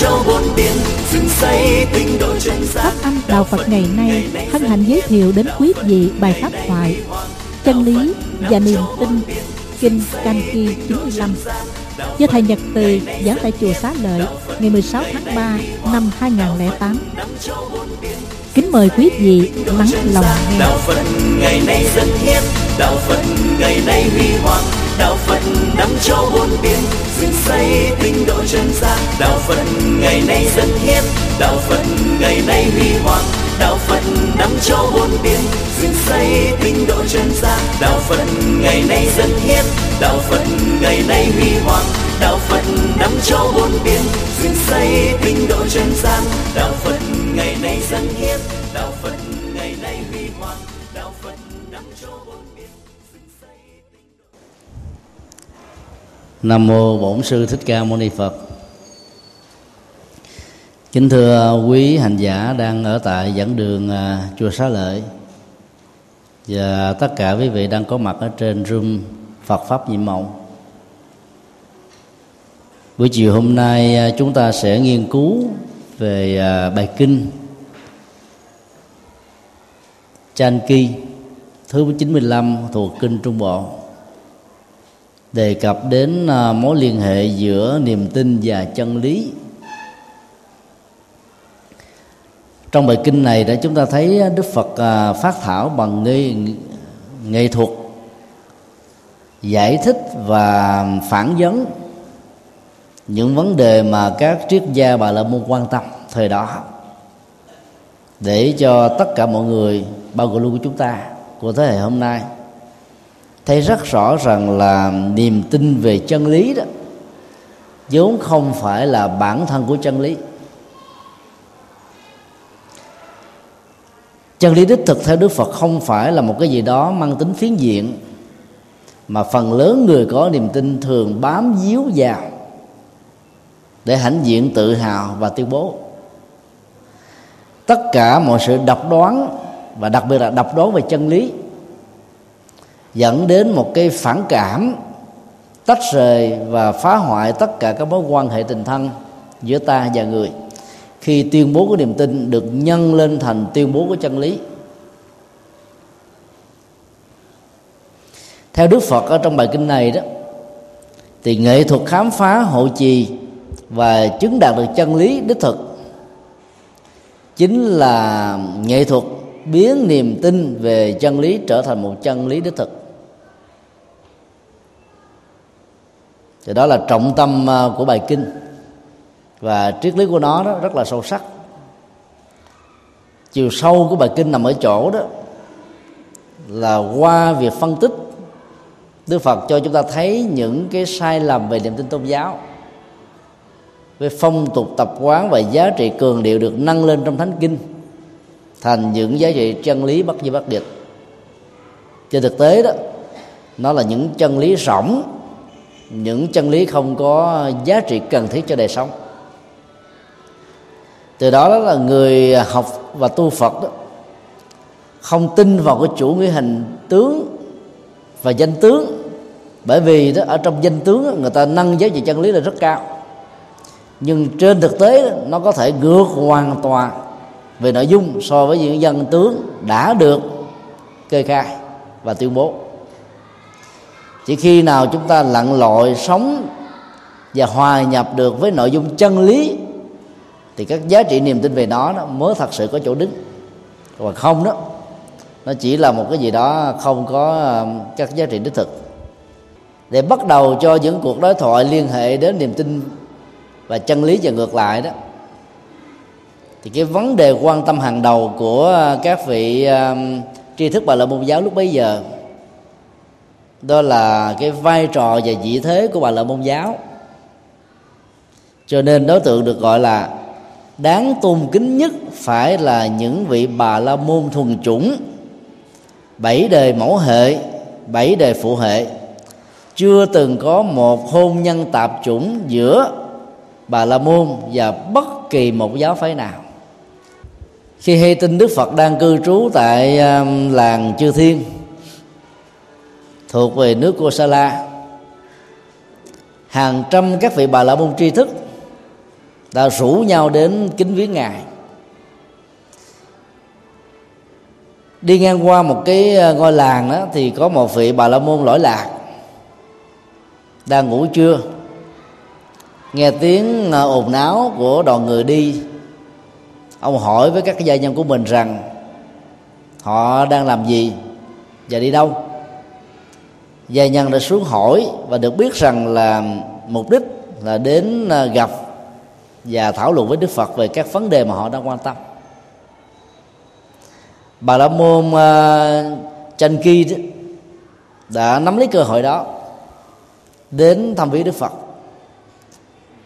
châu bốn biển rừng xây tinh độ chân pháp âm đạo phật ngày nay hân hạnh giới thiệu đến quý vị bài pháp thoại chân lý và niềm tin kinh canh ki 95 do thầy Nhật Từ giảng tại chùa Xá Lợi ngày 16 tháng 3 năm 2008. Kính mời quý vị lắng lòng nghe. Đạo Phật ngày nay dân hiến, đạo Phật ngày nay huy hoàng, đạo Phật năm châu bốn biển, dựng xây tinh độ chân gian. Đạo Phật ngày nay dân hiến, đạo Phật ngày nay huy hoàng, đạo phật năm châu bốn biển dựng xây tinh độ chân gian đạo phật ngày nay dân hiến đạo phật ngày nay huy hoàng. Đạo phật năm châu bốn biển dựng xây tinh độ chân gian đạo phật ngày nay dân hiến. Nam mô Bổn sư Thích Ca Mâu Ni Phật. Kính thưa quý hành giả đang ở tại dẫn đường à, chùa Xá Lợi và tất cả quý vị đang có mặt ở trên room Phật pháp nhiệm mộng. Buổi chiều hôm nay à, chúng ta sẽ nghiên cứu về à, bài kinh Chan Ki, thứ 95 thuộc kinh Trung Bộ đề cập đến à, mối liên hệ giữa niềm tin và chân lý. Trong bài kinh này để chúng ta thấy đức phật à, phát thảo bằng nghệ, nghệ thuật giải thích và phản vấn những vấn đề mà các triết gia bà la môn quan tâm thời đó để cho tất cả mọi người bao gồm luôn của chúng ta của thế hệ hôm nay thấy rất rõ rằng là niềm tin về chân lý đó, vốn không phải là bản thân của chân lý. Chân lý đích thực theo đức phật không phải là một cái gì đó mang tính phiến diện, mà phần lớn người có niềm tin thường bám víu vào để hãnh diện tự hào và tuyên bố. Tất cả mọi sự độc đoán và đặc biệt là độc đoán về chân lý dẫn đến một cái phản cảm, tách rời và phá hoại tất cả các mối quan hệ tình thân giữa ta và người. Khi tuyên bố của niềm tin được nhân lên thành tuyên bố của chân lý. Theo đức phật ở trong bài kinh này đó, thì nghệ thuật khám phá hộ trì và chứng đạt được chân lý đích thực chính là nghệ thuật biến niềm tin về chân lý trở thành một chân lý đích thực. Thì đó là trọng tâm ờ, của bài kinh. Và triết lý của nó đó rất là sâu sắc. Chiều sâu của bài kinh nằm ở chỗ đó là qua việc phân tích Đức Phật cho chúng ta thấy những cái sai lầm về niềm tin tôn giáo về phong tục tập quán và giá trị cường điệu được nâng lên trong thánh kinh thành những giá trị chân lý bất di bất địch trên thực tế đó, nó là những chân lý rỗng những chân lý không có giá trị cần thiết cho đời sống. Từ đó đó là người học và tu phật đó không tin vào cái chủ nghĩa hình tướng và danh tướng. Bởi vì đó ở trong danh tướng đó, người ta nâng giá trị chân lý là rất cao. Nhưng trên thực tế đó, nó có thể ngược hoàn toàn về nội dung so với những dân tướng đã được kê khai và tuyên bố chỉ khi nào chúng ta lặn lội sống và hòa nhập được với nội dung chân lý thì các giá trị niềm tin về nó, nó mới thật sự có chỗ đứng. Còn không đó nó chỉ là một cái gì đó không có um, các giá trị đích thực. Để bắt đầu cho những cuộc đối thoại liên hệ đến niềm tin và chân lý và ngược lại đó thì cái vấn đề quan tâm hàng đầu của uh, các vị um, tri thức bà la môn giáo lúc bấy giờ đó là cái vai trò và vị thế của bà la môn giáo. Cho nên đối tượng được gọi là đáng tôn kính nhất phải là những vị bà la môn thuần chủng. Bảy đời mẫu hệ, bảy đời phụ hệ. Chưa từng có một hôn nhân tạp chủng giữa bà la môn và bất kỳ một giáo phái nào. Khi hay tin đức phật đang cư trú tại um, làng chư thiên thuộc về nước kosala hàng trăm các vị bà la môn tri thức đã rủ nhau đến kính viếng ngài. Đi ngang qua một cái ờ, ngôi làng đó thì có một vị bà la môn lỗi lạc đang ngủ trưa, nghe tiếng ờ, ồn náo của đoàn người đi. Ông hỏi với các gia nhân của mình rằng, họ đang làm gì và đi đâu? Gia nhân đã xuống hỏi và được biết rằng là mục đích là đến à, gặp và thảo luận với đức phật về các vấn đề mà họ đang quan tâm. Bà la môn uh, ki đã nắm lấy cơ hội đó đến thăm viếng đức phật.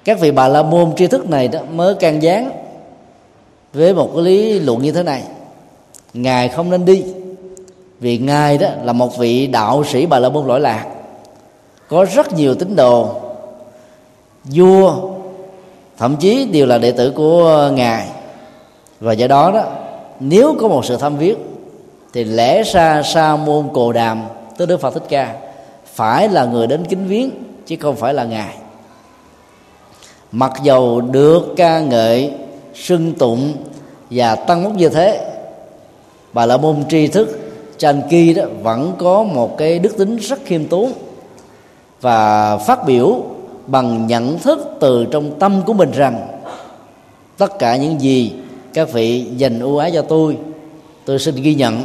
Các vị bà la môn tri thức này đó mới can gián với một cái lý luận như thế này. Ngài không nên đi vì ngài đó là một vị đạo sĩ bà la môn lỗi lạc. Có rất nhiều tín đồ, vua, thậm chí đều là đệ tử của ngài. Và do đó đó, nếu có một sự thăm viết thì lẽ ra sa môn cồ đàm tới đức phật thích ca phải là người đến kính viếng, chứ không phải là ngài. Mặc dầu được ca ngợi, sưng tụng và tăng mức như thế, bà la môn tri thức Chanki đó vẫn có một cái đức tính rất khiêm tốn và phát biểu bằng nhận thức từ trong tâm của mình rằng tất cả những gì các vị dành ưu ái cho tôi tôi xin ghi nhận.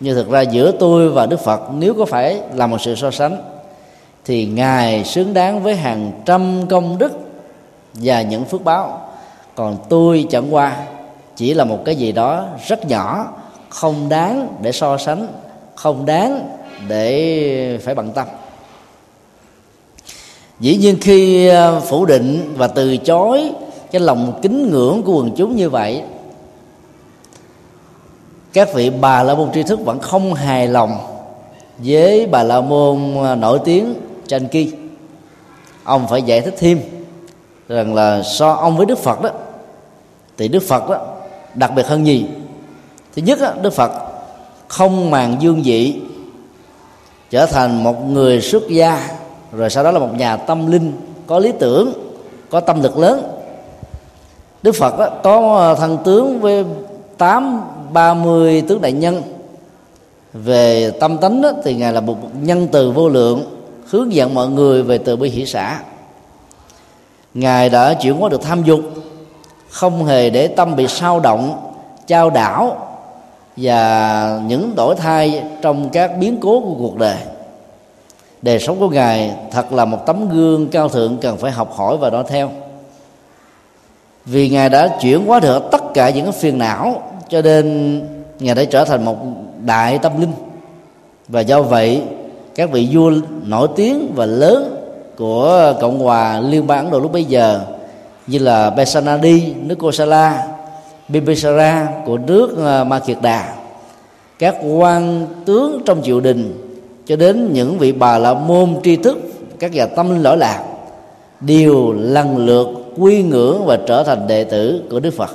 Nhưng thực ra giữa tôi và đức phật, nếu có phải là một sự so sánh, thì ngài xứng đáng với hàng trăm công đức và những phước báo. Còn tôi chẳng qua chỉ là một cái gì đó rất nhỏ không đáng để so sánh, không đáng để phải bận tâm. Dĩ nhiên khi ờ, phủ định và từ chối cái lòng kính ngưỡng của quần chúng như vậy, các vị bà la môn tri thức vẫn không hài lòng với bà la môn ờ, nổi tiếng tranh kỳ ông phải giải thích thêm rằng là so ông với đức phật đó, thì đức phật đó, đặc biệt hơn gì? Thứ nhất đức phật không màng dương vị trở thành một người xuất gia rồi sau đó là một nhà tâm linh có lý tưởng có tâm lực lớn. Đức phật đó, có thân tướng với tám ba mươi tướng đại nhân. Về tâm tánh đó, thì ngài là một nhân từ vô lượng hướng dẫn mọi người về từ bi hỷ xã. Ngài đã chuyển hóa được tham dục không hề để tâm bị sao động trao đảo và những đổi thay trong các biến cố của cuộc đời. Đời sống của ngài thật là một tấm gương cao thượng cần phải học hỏi và nói theo. Vì ngài đã chuyển hóa được tất cả những cái phiền não, cho nên ngài đã trở thành một đại tâm linh. Và do vậy, các vị vua nổi tiếng và lớn của cộng hòa liên bang ấn độ lúc bấy giờ, như là Besanadi nước Kosala Bimbisara của nước ờ, Ma Kiệt Đà các quan tướng trong triều đình, cho đến những vị bà la môn tri thức, các nhà tâm linh lỗi lạc, đều lần lượt quy ngưỡng và trở thành đệ tử của Đức Phật.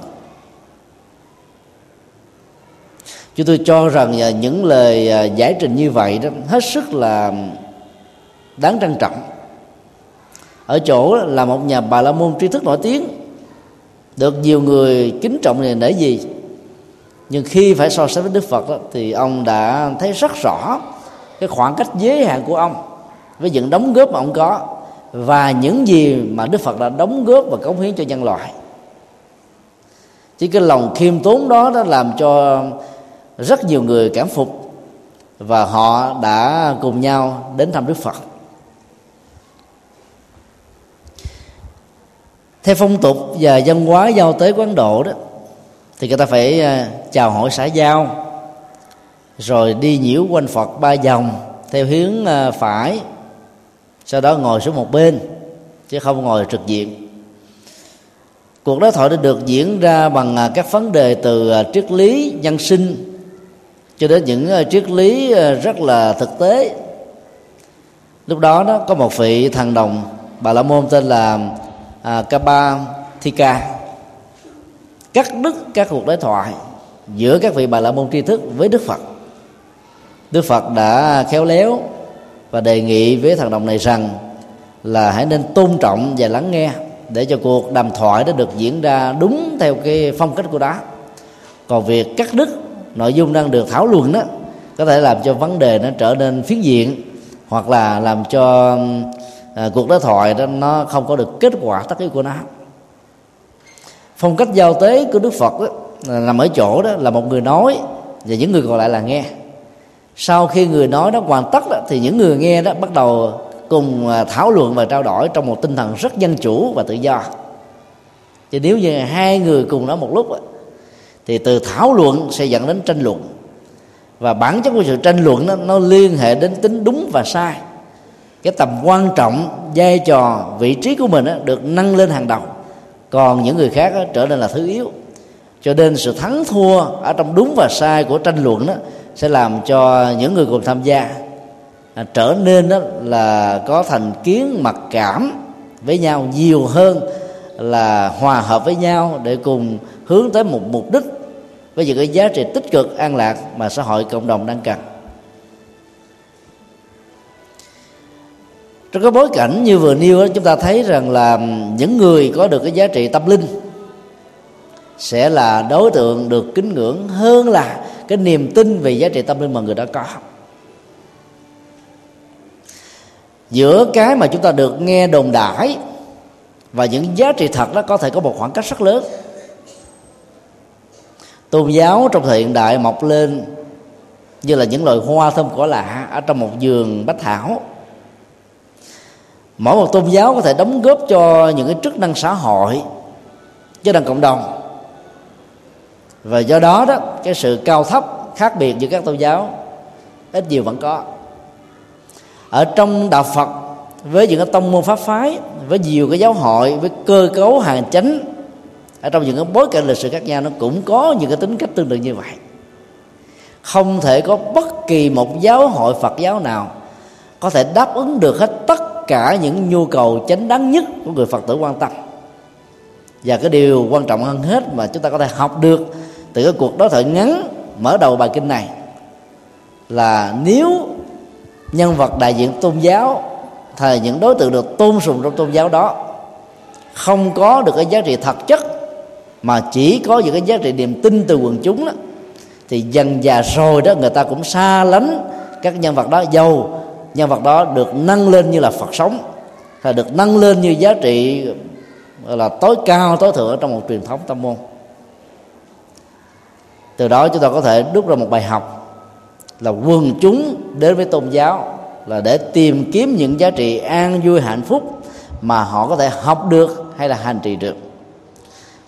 Chúng tôi cho rằng ờ, những lời ờ, giải trình như vậy đó, hết sức là đáng trân trọng. Ở chỗ là một nhà bà la môn tri thức nổi tiếng được nhiều người kính trọng này để gì? Nhưng khi phải so sánh với đức phật đó, thì ông đã thấy rất rõ cái khoảng cách giới hạn của ông với những đóng góp mà ông có và những gì mà đức phật đã đóng góp và cống hiến cho nhân loại. Chỉ cái lòng khiêm tốn đó đã làm cho rất nhiều người cảm phục và họ đã cùng nhau đến thăm đức phật. Theo phong tục và văn hóa giao tế quán độ đó, thì người ta phải à, chào hỏi xã giao, rồi đi nhiễu quanh phật ba vòng theo hướng à, phải, sau đó ngồi xuống một bên, chứ không ngồi trực diện. Cuộc đối thoại đã được diễn ra bằng à, các vấn đề từ triết lý nhân sinh cho đến những triết lý rất là thực tế. Lúc đó đó có một vị thằng đồng bà la môn tên là à, Kaba Thika cắt đứt các cuộc đối thoại giữa các vị bà la môn tri thức với Đức Phật. Đức Phật đã khéo léo và đề nghị với thằng đồng này rằng là hãy nên tôn trọng và lắng nghe để cho cuộc đàm thoại đó được diễn ra đúng theo cái phong cách của đó còn việc cắt đứt nội dung đang được thảo luận đó có thể làm cho vấn đề nó trở nên phiến diện hoặc là làm cho à, cuộc đối thoại đó nó không có được kết quả tất yếu của nó. Phong cách giao tế của đức phật đó, nằm ở chỗ đó là một người nói và những người còn lại là nghe. Sau khi người nói đó hoàn tất đó, thì những người nghe đó bắt đầu cùng à, thảo luận và trao đổi trong một tinh thần rất dân chủ và tự do. Chứ nếu như hai người cùng nói một lúc đó, thì từ thảo luận sẽ dẫn đến tranh luận. Và bản chất của sự tranh luận đó, nó liên hệ đến tính đúng và sai cái tầm quan trọng vai trò vị trí của mình được nâng lên hàng đầu. Còn những người khác trở nên là thứ yếu. Cho nên sự thắng thua ở trong đúng và sai của tranh luận đó sẽ làm cho những người cùng tham gia à, trở nên đó là có thành kiến mặc cảm với nhau nhiều hơn là hòa hợp với nhau để cùng hướng tới một mục đích với những cái giá trị tích cực an lạc mà xã hội cộng đồng đang cần. Trong cái bối cảnh như vừa nêu chúng ta thấy rằng là những người có được cái giá trị tâm linh sẽ là đối tượng được kính ngưỡng hơn là cái niềm tin về giá trị tâm linh mà người đó có. Giữa cái mà chúng ta được nghe đồn đãi và những giá trị thật đó có thể có một khoảng cách rất lớn. Tôn giáo trong thời hiện đại mọc lên như là những loài hoa thơm cỏ lạ ở trong một vườn bách thảo mỗi một tôn giáo có thể đóng góp cho những cái chức năng xã hội cho năng cộng đồng. Và do đó đó, cái sự cao thấp, khác biệt giữa các tôn giáo ít nhiều vẫn có. Ở trong đạo Phật, với những cái tông môn pháp phái, với nhiều cái giáo hội, với cơ cấu hàng chánh, ở trong những cái bối cảnh lịch sử khác nhau, nó cũng có những cái tính cách tương tự như vậy. Không thể có bất kỳ một giáo hội Phật giáo nào có thể đáp ứng được hết tất cả những nhu cầu chánh đáng nhất của người Phật tử quan tâm. Và cái điều quan trọng hơn hết mà chúng ta có thể học được từ cái cuộc đối thoại ngắn mở đầu bài kinh này là nếu nhân vật đại diện tôn giáo thời những đối tượng được tôn sùng trong tôn giáo đó không có được cái giá trị thật chất mà chỉ có những cái giá trị niềm tin từ quần chúng đó, thì dần già rồi đó người ta cũng xa lánh các nhân vật đó. Giàu nhân vật đó được nâng lên như là phật sống, hay được nâng lên như giá trị là tối cao, tối thượng trong một truyền thống tâm môn. Từ đó chúng ta có thể đúc ra một bài học là quần chúng đến với tôn giáo là để tìm kiếm những giá trị an vui hạnh phúc mà họ có thể học được hay là hành trì được.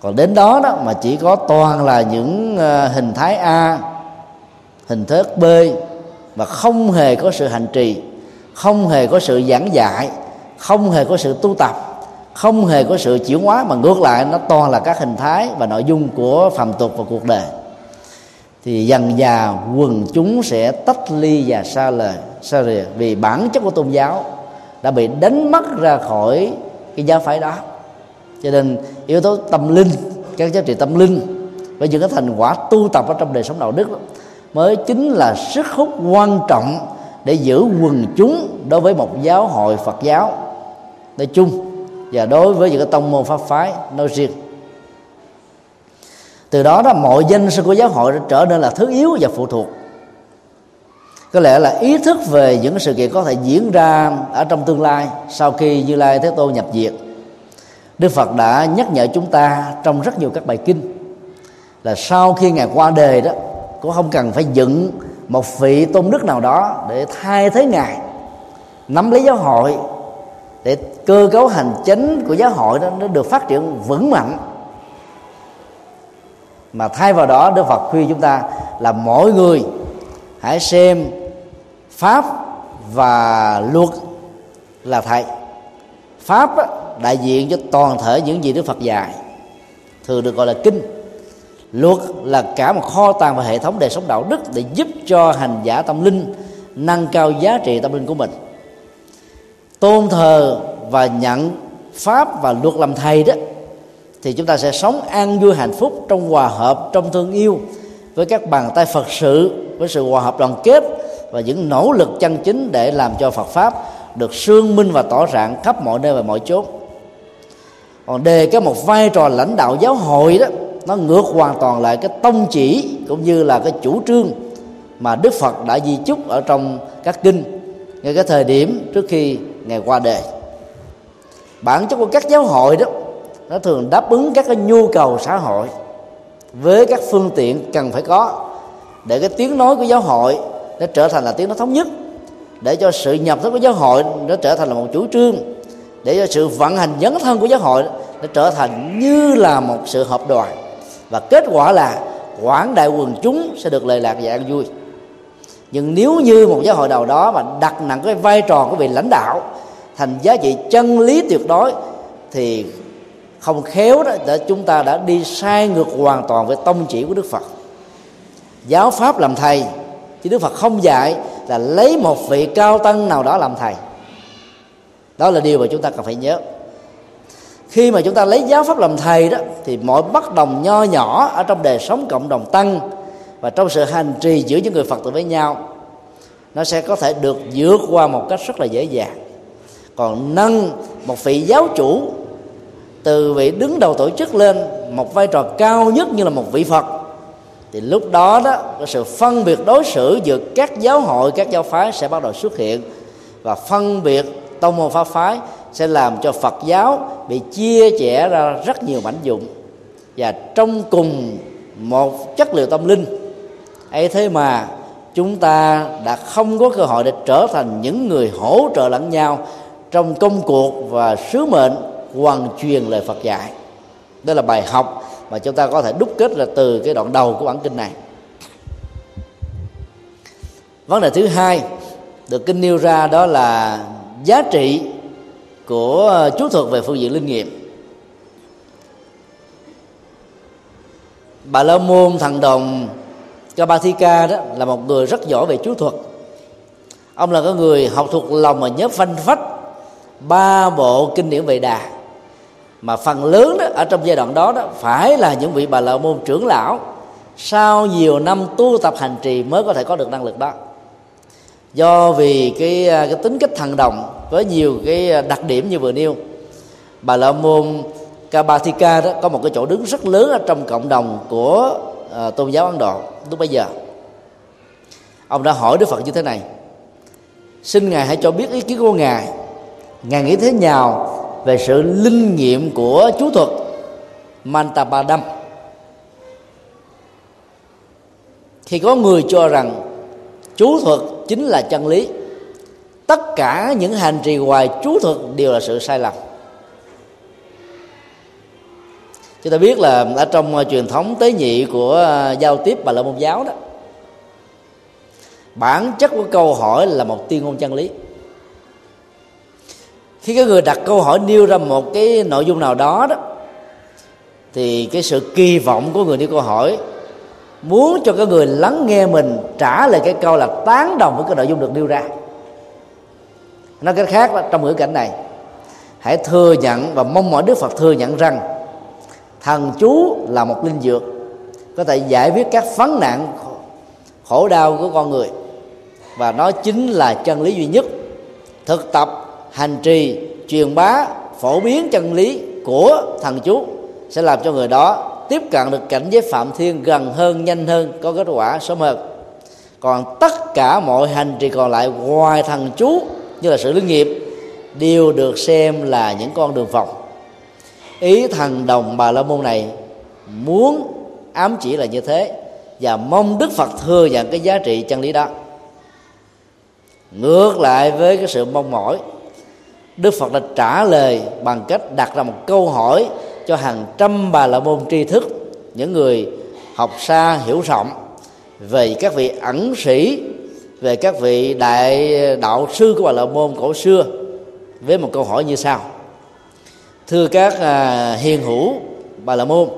Còn đến đó đó mà chỉ có toàn là những ờ, hình thái a, hình thức b và không hề có sự hành trì không hề có sự giảng dạy không hề có sự tu tập không hề có sự chuyển hóa mà ngược lại nó toàn là các hình thái và nội dung của phàm tục và cuộc đời. Thì dần già quần chúng sẽ tách ly và xa lời xa rìa vì bản chất của tôn giáo đã bị đánh mất ra khỏi cái giáo phái đó. Cho nên yếu tố tâm linh các giá trị tâm linh và những cái thành quả tu tập ở trong đời sống đạo đức đó, mới chính là sức hút quan trọng để giữ quần chúng đối với một giáo, hội Phật giáo. Nói chung, và đối với những cái tông môn pháp phái, nói riêng. Từ đó đó, mọi danh sư của giáo hội trở nên là thứ yếu và phụ thuộc. Có lẽ là ý thức về những sự kiện có thể diễn ra ở trong tương lai sau khi như lai thế tôn nhập diệt đức phật đã nhắc nhở chúng ta trong rất nhiều các bài kinh là sau khi ngài qua đời đó, cũng không cần phải dựng một vị tôn đức nào đó để thay thế ngài, nắm lấy giáo hội, để cơ cấu hành chính của giáo hội đó nó được phát triển vững mạnh. Mà thay vào đó, đức phật khuyên chúng ta là mỗi người hãy xem pháp và luật là thầy. Pháp đại diện cho toàn thể những gì đức phật dạy, thường được gọi là kinh luật là cả một kho tàng và hệ thống đời sống đạo đức để giúp cho hành giả tâm linh nâng cao giá trị tâm linh của mình tôn thờ và nhận pháp và luật làm thầy đó, thì chúng ta sẽ sống an vui hạnh phúc trong hòa hợp, trong thương yêu với các bàn tay phật sự, với sự hòa hợp đoàn kết và những nỗ lực chân chính để làm cho phật pháp được sương minh và tỏ rạng khắp mọi nơi và mọi chốn. còn đề cái một vai trò lãnh đạo giáo hội đó nó ngược hoàn toàn lại cái tông chỉ cũng như là cái chủ trương mà Đức Phật đã di chúc ở trong các kinh ngay cái thời điểm trước khi ngày qua đời. Bản chất của các giáo hội đó, nó thường đáp ứng các cái nhu cầu xã hội với các phương tiện cần phải có để cái tiếng nói của giáo hội nó trở thành là tiếng nói thống nhất, để cho sự nhập thức của giáo hội nó trở thành là một chủ trương, để cho sự vận hành dấn thân của giáo hội nó trở thành như là một sự hợp đoàn và kết quả là quảng đại quần chúng sẽ được lời lạc và an vui. Nhưng nếu như một giáo hội nào đó mà đặt nặng cái vai trò của vị lãnh đạo, thành giá trị chân lý tuyệt đối, thì không khéo đó để chúng ta đã đi sai ngược hoàn toàn với tông chỉ của Đức Phật. Giáo pháp làm thầy, chứ Đức Phật không dạy là lấy một vị cao tăng nào đó làm thầy. Đó là điều mà chúng ta cần phải nhớ khi mà chúng ta lấy giáo pháp làm thầy đó, thì mọi bất đồng nho nhỏ ở trong đời sống cộng đồng tăng và trong sự hành trì giữa những người phật tử với nhau, nó sẽ có thể được vượt qua một cách rất là dễ dàng. Còn nâng một vị giáo chủ từ vị đứng đầu tổ chức lên một vai trò cao nhất như là một vị phật, thì lúc đó đó, cái sự phân biệt đối xử giữa các giáo hội, các giáo phái sẽ bắt đầu xuất hiện và phân biệt tông môn pháp phái sẽ làm cho Phật giáo bị chia rẽ ra rất nhiều mảnh dụng. Và trong cùng một chất liệu tâm linh, ấy thế mà chúng ta đã không có cơ hội để trở thành những người hỗ trợ lẫn nhau trong công cuộc và sứ mệnh hoàn truyền lời Phật dạy. Đó là bài học mà chúng ta có thể đúc kết là từ cái đoạn đầu của bản kinh này. Vấn đề thứ hai được kinh nêu ra đó là giá trị của ờ, chú thuật về phương diện linh nghiệm. Bà la môn thằng đồng Kabathika đó là một người rất giỏi về chú thuật. Ông là cái người học thuộc lòng mà nhớ phanh phách ba bộ kinh điển về đà. Mà phần lớn đó, ở trong giai đoạn đó đó, phải là những vị bà la môn trưởng lão. Sau nhiều năm tu tập hành trì mới có thể có được năng lực đó. Do vì cái ờ, cái tính cách thần đồng với nhiều cái à, đặc điểm như vừa nêu. Bà la môn Kabathika đó có một cái chỗ đứng rất lớn ở trong cộng đồng của uh, tôn giáo Ấn Độ lúc bây giờ. Ông đã hỏi Đức Phật như thế này xin ngài hãy cho biết ý kiến của ngài. Ngài nghĩ thế nào về sự linh nghiệm của chú thuật Mantabadam khi có người cho rằng chú thuật chính là chân lý tất cả những hành trì ngoài chú thuật đều là sự sai lầm. Chúng ta biết là ở trong ờ, truyền thống tế nhị của ờ, giao tiếp bà la môn giáo đó, bản chất của câu hỏi là một tuyên ngôn chân lý. Khi cái người đặt câu hỏi nêu ra một cái nội dung nào đó đó, thì cái sự kỳ vọng của người nêu câu hỏi muốn cho cái người lắng nghe mình trả lời cái câu là tán đồng với cái nội dung được nêu ra nói cách khác là trong ngữ cảnh này, hãy thừa nhận và mong mỏi đức phật thừa nhận rằng thần chú là một linh dược, có thể giải quyết các vấn nạn khổ đau của con người. Và nó chính là chân lý duy nhất. Thực tập, hành trì, truyền bá, phổ biến chân lý của thần chú sẽ làm cho người đó tiếp cận được cảnh giới phạm thiên gần hơn, nhanh hơn, có kết quả sớm hơn. Còn tất cả mọi hành trì còn lại, ngoài thần chú như là sự lý nghiệp, đều được xem là những con đường vòng. Ý thần đồng bà la môn này muốn ám chỉ là như thế và mong đức phật thừa nhận cái giá trị chân lý đó. Ngược lại với cái sự mong mỏi, đức phật đã trả lời bằng cách đặt ra một câu hỏi cho hàng trăm bà la môn tri thức, những người học xa hiểu rộng về các vị ẩn sĩ về các vị đại đạo sư của bà la môn cổ xưa với một câu hỏi như sau. Thưa các à, hiền hữu bà la môn,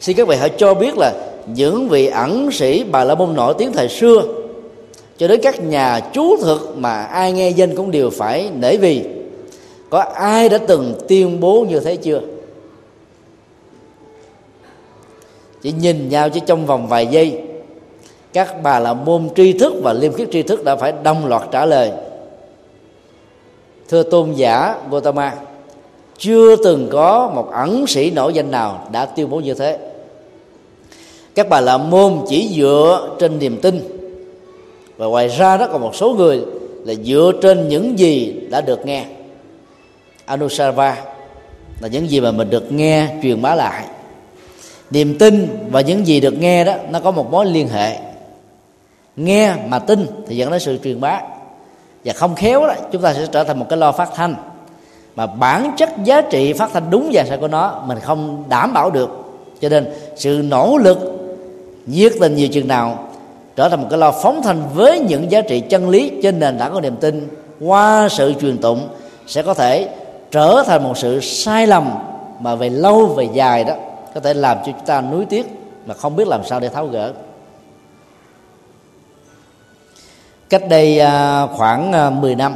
xin các vị hãy cho biết là những vị ẩn sĩ bà la môn nổi tiếng thời xưa cho đến các nhà chú thực mà ai nghe danh cũng đều phải nể vì. Có ai đã từng tuyên bố như thế chưa? Chỉ nhìn nhau chỉ trong vòng vài giây các bà là môn tri thức và liêm khiết tri thức đã phải đồng loạt trả lời. Thưa tôn giả Gautama, chưa từng có một ẩn sĩ nổi danh nào đã tuyên bố như thế. Các bà là môn chỉ dựa trên niềm tin. Và ngoài ra đó còn một số người là dựa trên những gì đã được nghe. Anusarva là những gì mà mình được nghe truyền bá lại. Niềm tin và những gì được nghe đó, nó có một mối liên hệ nghe mà tin thì dẫn đến sự truyền bá. Và không khéo đó, chúng ta sẽ trở thành một cái lo phát thanh. Mà bản chất giá trị phát thanh đúng và sai của nó, mình không đảm bảo được. Cho nên sự nỗ lực nhiệt tình nhiều chừng nào trở thành một cái lo phóng thanh với những giá trị chân lý trên nền tảng của niềm tin qua sự truyền tụng sẽ có thể trở thành một sự sai lầm mà về lâu về dài đó, có thể làm cho chúng ta nuối tiếc mà không biết làm sao để tháo gỡ. Cách đây à, khoảng à, 10 năm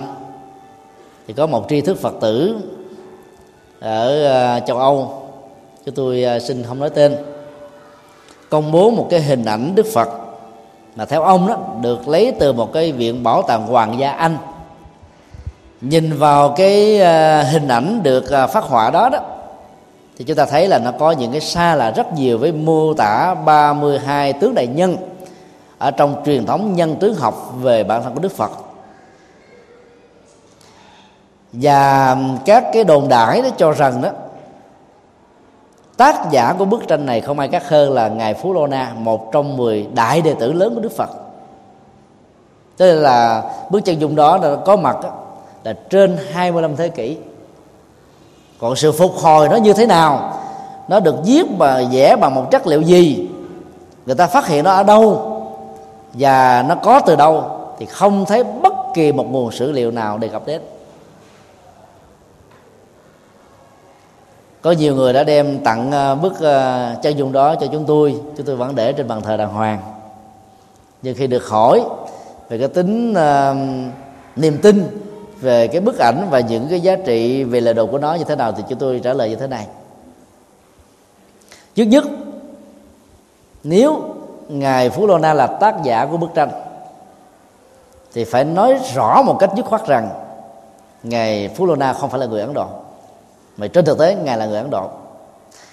thì có một tri thức phật tử ở à, châu âu cho tôi xin không nói tên, công bố một cái hình ảnh đức phật mà theo ông đó, được lấy từ một cái viện bảo tàng hoàng gia anh. Nhìn vào cái hình ảnh được phát họa đó đó, thì chúng ta thấy là nó có những cái xa là rất nhiều với mô tả 32 tướng đại nhân ở trong truyền thống nhân tướng học về bản thân của Đức Phật. Và các cái đồn đại đó cho rằng đó tác giả của bức tranh này không ai khác hơn là ngài Phú Lô Na một trong 10 đại đệ tử lớn của Đức Phật. Tức là bức chân dung đó là có mặt đó, là trên 25 thế kỷ. Còn sự phục hồi nó như thế nào nó được viết và vẽ bằng một chất liệu gì người ta phát hiện nó ở đâu? Và nó có từ đâu thì không thấy bất kỳ một nguồn sử liệu nào đề cập đến. Có nhiều người đã đem tặng ờ, bức ờ, chân dung đó cho chúng tôi. Chúng tôi vẫn để trên bàn thờ đàng hoàng. Nhưng khi được hỏi về cái tính uh, niềm tin về cái bức ảnh và những cái giá trị về lời đồ của nó như thế nào thì chúng tôi trả lời như thế này. Trước nhất nếu ngài phú lô na là tác giả của bức tranh. Thì phải nói rõ một cách dứt khoát rằng ngài phú lô na không phải là người ấn độ mà trên thực tế ngài là người ấn độ.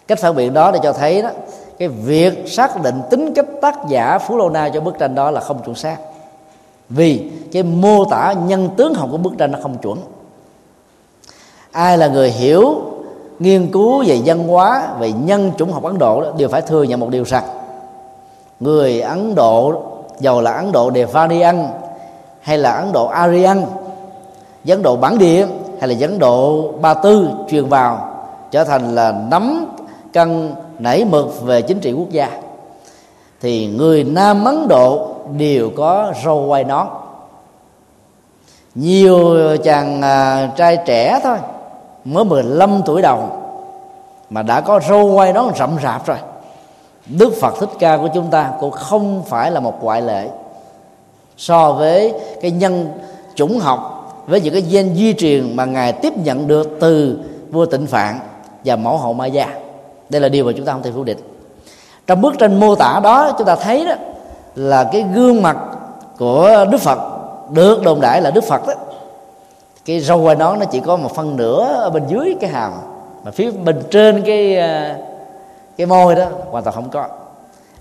Cách phản biện đó để cho thấy đó cái việc xác định tính cách tác giả phú lô na cho bức tranh đó là không chuẩn xác. Vì cái mô tả nhân tướng học của bức tranh nó không chuẩn. Ai là người hiểu nghiên cứu về văn hóa về nhân chủng học ấn độ đó, đều phải thừa nhận một điều rằng người ấn độ giàu là ấn độ devanian hay là ấn độ aryan ấn độ bản địa hay là ấn độ ba tư truyền vào trở thành là nắm cân nảy mực về chính trị quốc gia. Thì người nam ấn độ đều có râu quai nón. Nhiều chàng à, trai trẻ thôi mới 15 tuổi đầu mà đã có râu quai nón rậm rạp rồi. Đức Phật Thích Ca của chúng ta cũng không phải là một ngoại lệ. So với cái nhân chủng học, với những cái gen di truyền mà ngài tiếp nhận được từ vua Tịnh Phạn và mẫu hậu Ma Gia. Đây là điều mà chúng ta không thể phủ định. Trong bức tranh mô tả đó, chúng ta thấy đó là cái gương mặt của Đức Phật được đồn đại là Đức Phật đó. Cái râu quai nón nó chỉ có một phân nửa ở bên dưới cái hàm, mà phía bên trên cái à, cái môi đó hoàn toàn không có.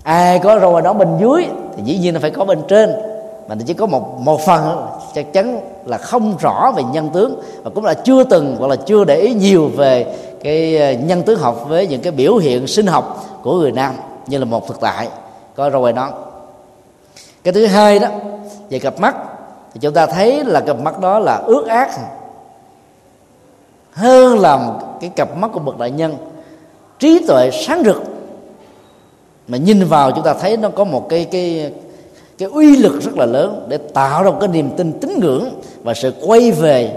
Ai có râu đó bên dưới thì dĩ nhiên là phải có bên trên. Mà chỉ có một một phần chắc chắn là không rõ về nhân tướng và cũng là chưa từng hoặc là chưa để ý nhiều về cái ờ, nhân tướng học với những cái biểu hiện sinh học của người nam như là một thực tại. Có râu đó. nón cái thứ hai đó, về cặp mắt, thì chúng ta thấy là cặp mắt đó là ước ác hơn là cái cặp mắt của bậc đại nhân trí tuệ sáng rực. Mà nhìn vào chúng ta thấy nó có một cái cái cái uy lực rất là lớn để tạo ra một cái niềm tin tín ngưỡng và sự quay về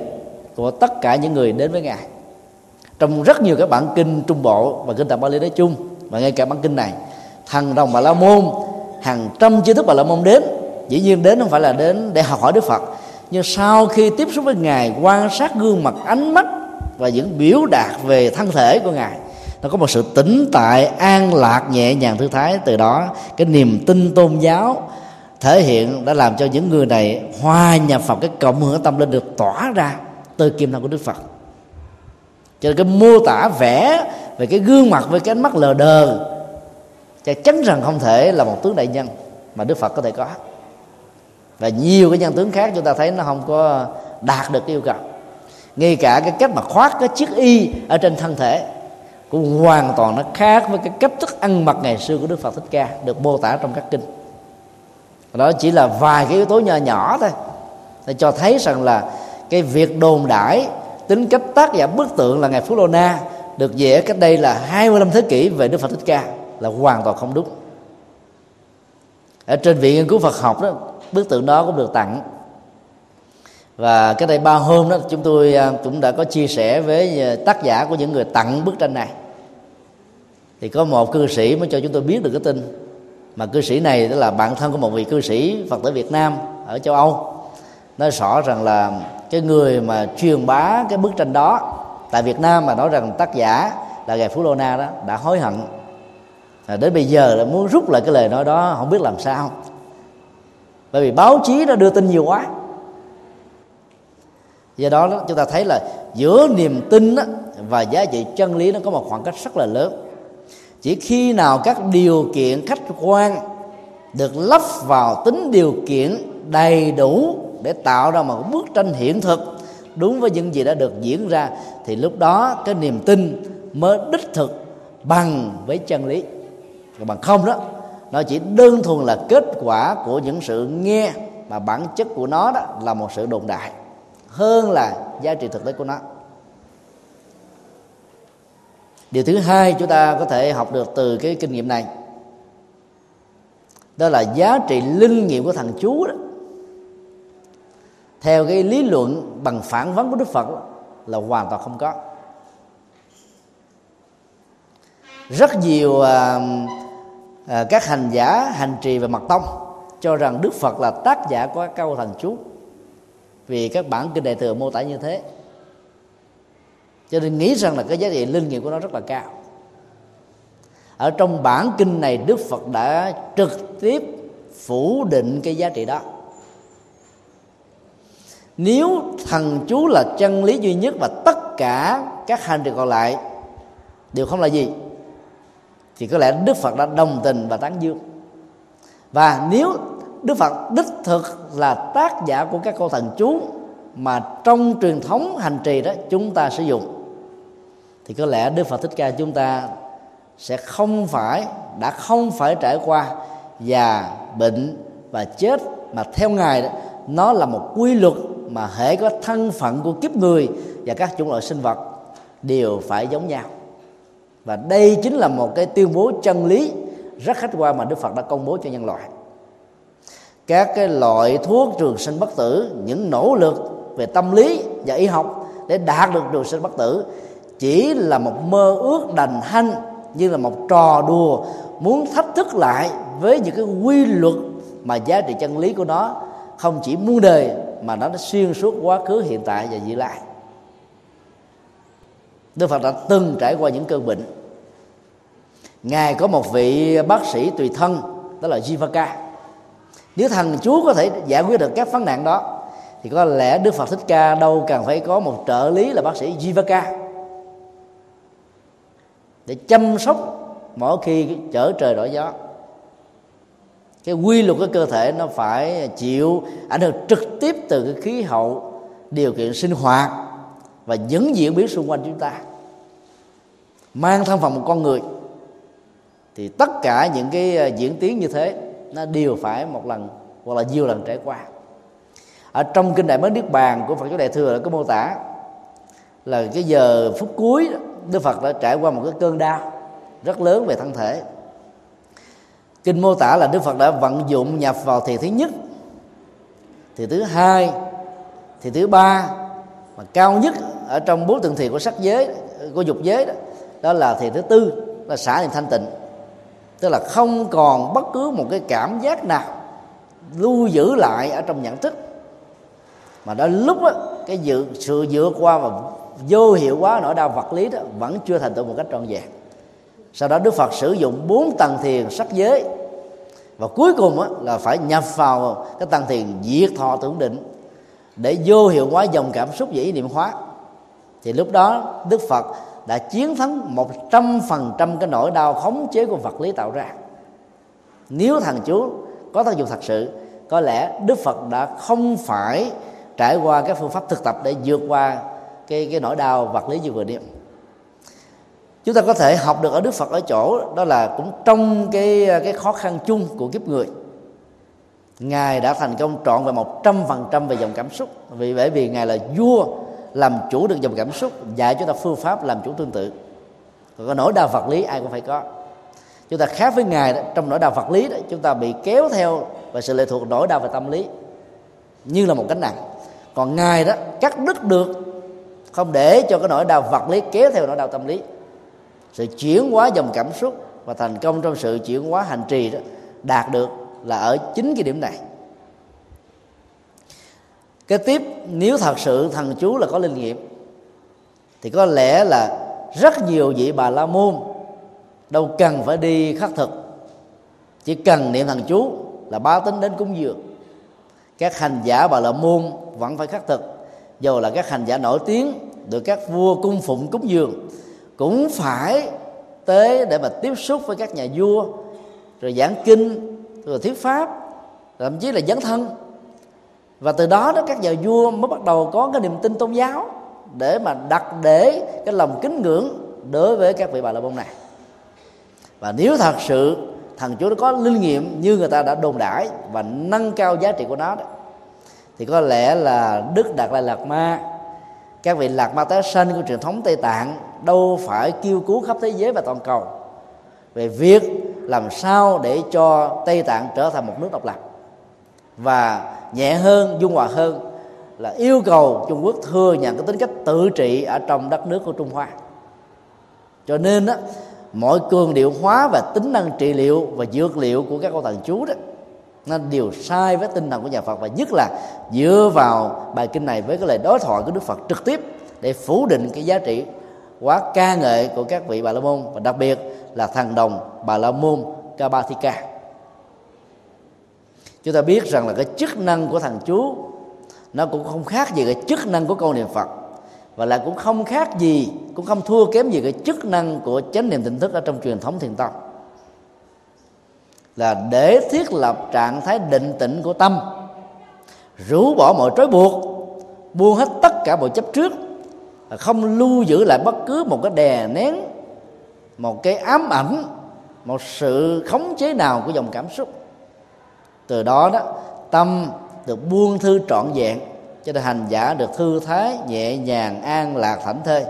của tất cả những người đến với ngài. Trong rất nhiều các bản kinh trung bộ và kinh tạng Bali nói chung, và ngay cả bản kinh này, thằng rồng bà la môn, hàng trăm chi thức bà la môn đến, dĩ nhiên đến không phải là đến để học hỏi đức phật. Nhưng sau khi tiếp xúc với ngài, quan sát gương mặt, ánh mắt và những biểu đạt về thân thể của ngài nó có một sự tĩnh tại, an lạc nhẹ nhàng thư thái từ đó. Cái niềm tin tôn giáo thể hiện đã làm cho những người này hòa nhập vào cái cộng hưởng tâm linh được tỏa ra từ kim thân của đức phật. Cho nên cái mô tả vẽ về cái gương mặt với cái ánh mắt lờ đờ, chắc chắn rằng không thể là một tướng đại nhân mà đức phật có thể có. Và nhiều cái nhân tướng khác chúng ta thấy nó không có đạt được yêu cầu. Ngay cả cái cách mà khoác cái chiếc y ở trên thân thể cũng hoàn toàn nó khác với cái cách thức ăn mặc ngày xưa của đức phật thích ca, được mô tả trong các kinh. Đó chỉ là vài cái yếu tố nhỏ nhỏ thôi. Để cho thấy rằng là cái việc đồn đãi, tính cách tác giả bức tượng là ngài Phú Lô Na, được vẽ cách đây là 25 thế kỷ về Đức Phật Thích Ca là hoàn toàn không đúng. Ở trên viện nghiên cứu Phật học đó, bức tượng đó cũng được tặng. Và cái đây ba hôm đó, chúng tôi à, cũng đã có chia sẻ với à, tác giả của những người tặng bức tranh này thì có một cư sĩ mới cho chúng tôi biết được cái tin. Mà cư sĩ này đó là bạn thân của một vị cư sĩ Phật tử Việt Nam ở châu Âu. Nói rõ rằng là cái người mà truyền bá cái bức tranh đó tại Việt Nam mà nói rằng tác giả là ngài Phú Lô Na đó đã hối hận. À, đến bây giờ là muốn rút lại cái lời nói đó không biết làm sao. Bởi vì báo chí nó đưa tin nhiều quá. Do đó chúng ta thấy là giữa niềm tin và giá trị chân lý nó có một khoảng cách rất là lớn chỉ khi nào các điều kiện khách quan được lắp vào tính điều kiện đầy đủ để tạo ra một bức tranh hiện thực đúng với những gì đã được diễn ra, thì lúc đó cái niềm tin mới đích thực bằng với chân lý. Còn bằng không đó, nó chỉ đơn thuần là kết quả của những sự nghe mà bản chất của nó đó là một sự đồn đại, hơn là giá trị thực tế của nó điều thứ hai chúng ta có thể học được từ cái kinh nghiệm này. Đó là giá trị linh nghiệm của thằng chú đó. Theo cái lý luận bằng phản vấn của đức phật là hoàn toàn không có. Rất nhiều à, à, các hành giả hành trì về mặt tông cho rằng đức phật là tác giả của câu thần chú. Vì các bản kinh đại thừa mô tả như thế cho nên nghĩ rằng là cái giá trị linh nghiệm của nó rất là cao. Ở trong bản kinh này, đức phật đã trực tiếp phủ định cái giá trị đó. Nếu thần chú là chân lý duy nhất và tất cả các hành trì còn lại đều không là gì, thì có lẽ đức phật đã đồng tình và tán dương. Và nếu đức phật đích thực là tác giả của các câu thần chú mà trong truyền thống hành trì đó chúng ta sử dụng thì có lẽ đức phật thích ca chúng ta sẽ không phải, đã không phải trải qua già, bệnh và chết mà theo ngài đó, nó là một quy luật mà hệ có thân phận của kiếp người và các chủng loại sinh vật đều phải giống nhau. Và đây chính là một cái tuyên bố chân lý rất khách quan mà Đức Phật đã công bố cho nhân loại. Các cái loại thuốc trường sinh bất tử, những nỗ lực về tâm lý và y học để đạt được trường sinh bất tử chỉ là một mơ ước đành hanh như là một trò đùa muốn thách thức lại với những cái quy luật mà giá trị chân lý của nó không chỉ muôn đời mà nó xuyên suốt quá khứ, hiện tại và vị lai Đức Phật đã từng trải qua những cơn bệnh. Ngài có một vị bác sĩ tùy thân, Đó là Jivaka. Nếu thằng Chúa có thể giải quyết được các vấn nạn đó, Thì có lẽ Đức Phật Thích Ca đâu cần phải có một trợ lý là bác sĩ Jivaka. Để chăm sóc mỗi khi chở trời đổi gió. Cái quy luật của cơ thể nó phải chịu ảnh hưởng trực tiếp từ cái khí hậu, điều kiện sinh hoạt và những diễn biến xung quanh chúng ta. Mang thân phận một con người thì tất cả những cái à, diễn tiến như thế nó đều phải một lần hoặc là nhiều lần trải qua. Ở trong kinh đại mới niết bàn của phật giáo đại thừa có mô tả là cái giờ phút cuối đức phật đã trải qua một cái cơn đau rất lớn về thân thể. Kinh mô tả là đức phật đã vận dụng nhập vào thiền thứ nhất thì thứ hai thì thứ ba mà cao nhất ở trong bốn tầng thiền của sắc giới của dục giới đó, đó là thiền thứ tư là xả niệm thanh tịnh. Tức là không còn bất cứ một cái cảm giác nào lưu giữ lại ở trong nhận thức. Mà đến lúc đó, cái dự, sự vượt qua và vô hiệu hóa nỗi đau vật lý đó vẫn chưa thành tựu một cách trọn vẹn. Sau đó đức phật sử dụng bốn tầng thiền sắc giới. Và cuối cùng á, là phải nhập vào cái tầng thiền diệt thọ tưởng định. Để vô hiệu hóa dòng cảm xúc và ý niệm hóa. Thì lúc đó đức phật đã chiến thắng một trăm phần trăm cái nỗi đau khống chế của vật lý tạo ra. Nếu thằng chú có tác dụng thật sự có lẽ đức phật đã không phải trải qua các phương pháp thực tập để vượt qua cái cái nỗi đau vật lý như vừa nêu. Chúng ta có thể học được ở đức phật ở chỗ đó là cũng trong cái cái khó khăn chung của kiếp người ngài đã thành công trọn về một trăm phần trăm về dòng cảm xúc. Vì bởi vì ngài là vua làm chủ được dòng cảm xúc dạy chúng ta phương pháp làm chủ tương tự. Còn cái nỗi đau vật lý ai cũng phải có. Chúng ta khác với ngài đó, trong nỗi đau vật lý đó chúng ta bị kéo theo và sự lệ thuộc nỗi đau về tâm lý như là một cánh nặng. Còn ngài đó cắt đứt được không để cho cái nỗi đau vật lý kéo theo nỗi đau tâm lý. Sự chuyển hóa dòng cảm xúc và thành công trong sự chuyển hóa hành trì đó đạt được là ở chính cái điểm này. Cái tiếp, nếu thật sự thần chú là có linh nghiệm, thì có lẽ là rất nhiều vị bà la môn đâu cần phải đi khắc thực. Chỉ cần niệm thần chú là báo tính đến cúng dường. Các hành giả bà la môn vẫn phải khắc thực dù là các hành giả nổi tiếng, được các vua cung phụng cúng dường, cũng phải tới để mà tiếp xúc với các nhà vua, rồi giảng kinh, rồi thuyết pháp, thậm chí là dấn thân. Và từ đó đó, các nhà vua mới bắt đầu có cái niềm tin tôn giáo để mà đặt để cái lòng kính ngưỡng đối với các vị bà la môn này. Và nếu thật sự thần chúa nó có linh nghiệm như người ta đã đồn đãi và nâng cao giá trị của nó đó thì có lẽ là đức đạt lai lạt ma các vị lạc ma tái sanh của truyền thống tây tạng đâu phải kêu cứu khắp thế giới và toàn cầu về việc làm sao để cho tây tạng trở thành một nước độc lập. Và nhẹ hơn dung hòa hơn là yêu cầu trung quốc thừa nhận cái tính cách tự trị ở trong đất nước của trung hoa. Cho nên đó, mọi cường điệu hóa và tính năng trị liệu và dược liệu của các con thần chú đó nó điều sai với tinh thần của nhà Phật, và nhất là dựa vào bài kinh này với cái lời đối thoại của Đức Phật trực tiếp để phủ định cái giá trị quá ca ngợi của các vị Bà La Môn, và đặc biệt là Thằng đồng Bà La Môn Kabathika chúng ta biết rằng là cái chức năng của thằng chú nó cũng không khác gì cái chức năng của câu niệm Phật, và lại cũng không khác gì, cũng không thua kém gì cái chức năng của chánh niệm tỉnh thức ở trong truyền thống thiền tông là để thiết lập trạng thái định tĩnh của tâm. Rũ bỏ mọi trói buộc, buông hết tất cả mọi chấp trước, không lưu giữ lại bất cứ một cái đè nén, một cái ám ảnh, một sự khống chế nào của dòng cảm xúc. Từ đó đó, tâm được buông thư trọn vẹn, cho nên hành giả được thư thái, nhẹ nhàng, an lạc, thảnh thơi.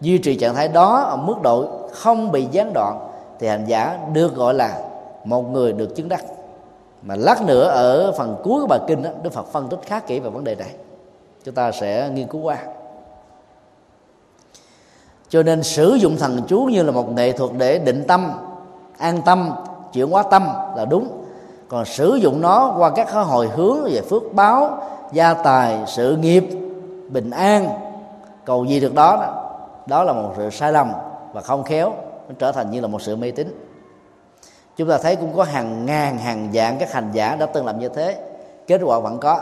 Duy trì trạng thái đó ở mức độ không bị gián đoạn, thì hành giả được gọi là một người được chứng đắc. Mà lát nữa ở phần cuối của bài kinh đó, Đức Phật phân tích khá kỹ về vấn đề này. Chúng ta sẽ nghiên cứu qua. Cho nên sử dụng thần chú như là một nghệ thuật để định tâm an tâm chuyển hóa tâm là đúng. Còn sử dụng nó qua các hồi hướng về phước báo gia tài sự nghiệp bình an cầu gì được đó đó, đó là một sự sai lầm và không khéo nó trở thành như là một sự mê tín chúng ta thấy cũng có hàng ngàn, hàng dạng các hành giả đã từng làm như thế. Kết quả vẫn có.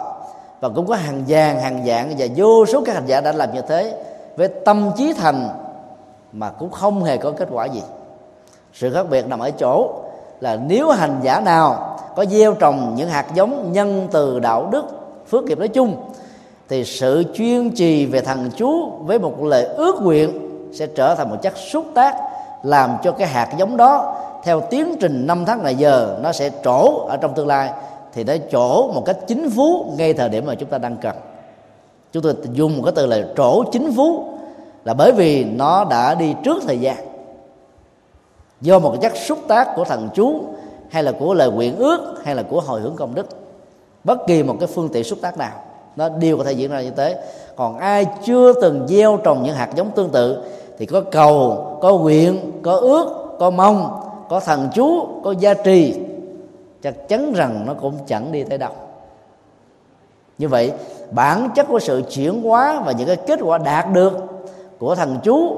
Và cũng có hàng vàng, hàng dạng và vô số các hành giả đã làm như thế. Với tâm trí thành mà cũng không hề có kết quả gì. Sự khác biệt nằm ở chỗ là nếu hành giả nào có gieo trồng những hạt giống nhân từ đạo đức, phước nghiệp nói chung, thì sự chuyên trì về thần chú với một lời ước nguyện sẽ trở thành một chất xúc tác làm cho cái hạt giống đó theo tiến trình năm tháng ngày giờ, nó sẽ trổ ở trong tương lai, thì nó trổ một cách chính phú ngay thời điểm mà chúng ta đang cần. Chúng tôi dùng một cái từ là trổ chính phú, là bởi vì nó đã đi trước thời gian. Do một cái chất xúc tác của thần chú, hay là của lời nguyện ước, hay là của hồi hướng công đức, bất kỳ một cái phương tiện xúc tác nào, nó đều có thể diễn ra như thế. Còn ai chưa từng gieo trồng những hạt giống tương tự, thì có cầu, có nguyện, có ước, có mong có thần chú, có gia trì, chắc chắn rằng nó cũng chẳng đi tới đâu. Như vậy, bản chất của sự chuyển hóa và những cái kết quả đạt được của thần chú,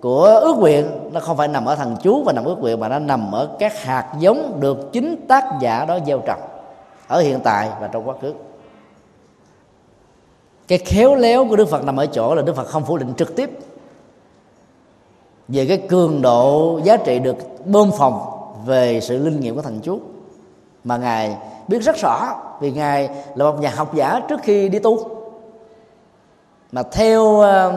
của ước nguyện, nó không phải nằm ở thần chú và nằm ước nguyện mà nó nằm ở các hạt giống được chính tác giả đó gieo trồng ở hiện tại và trong quá khứ. Cái khéo léo của đức phật nằm ở chỗ là đức phật không phủ định trực tiếp về cái cường độ giá trị được bơm phòng về sự linh nghiệm của thần chú mà ngài biết rất rõ vì ngài là một nhà học giả trước khi đi tu. Mà theo uh,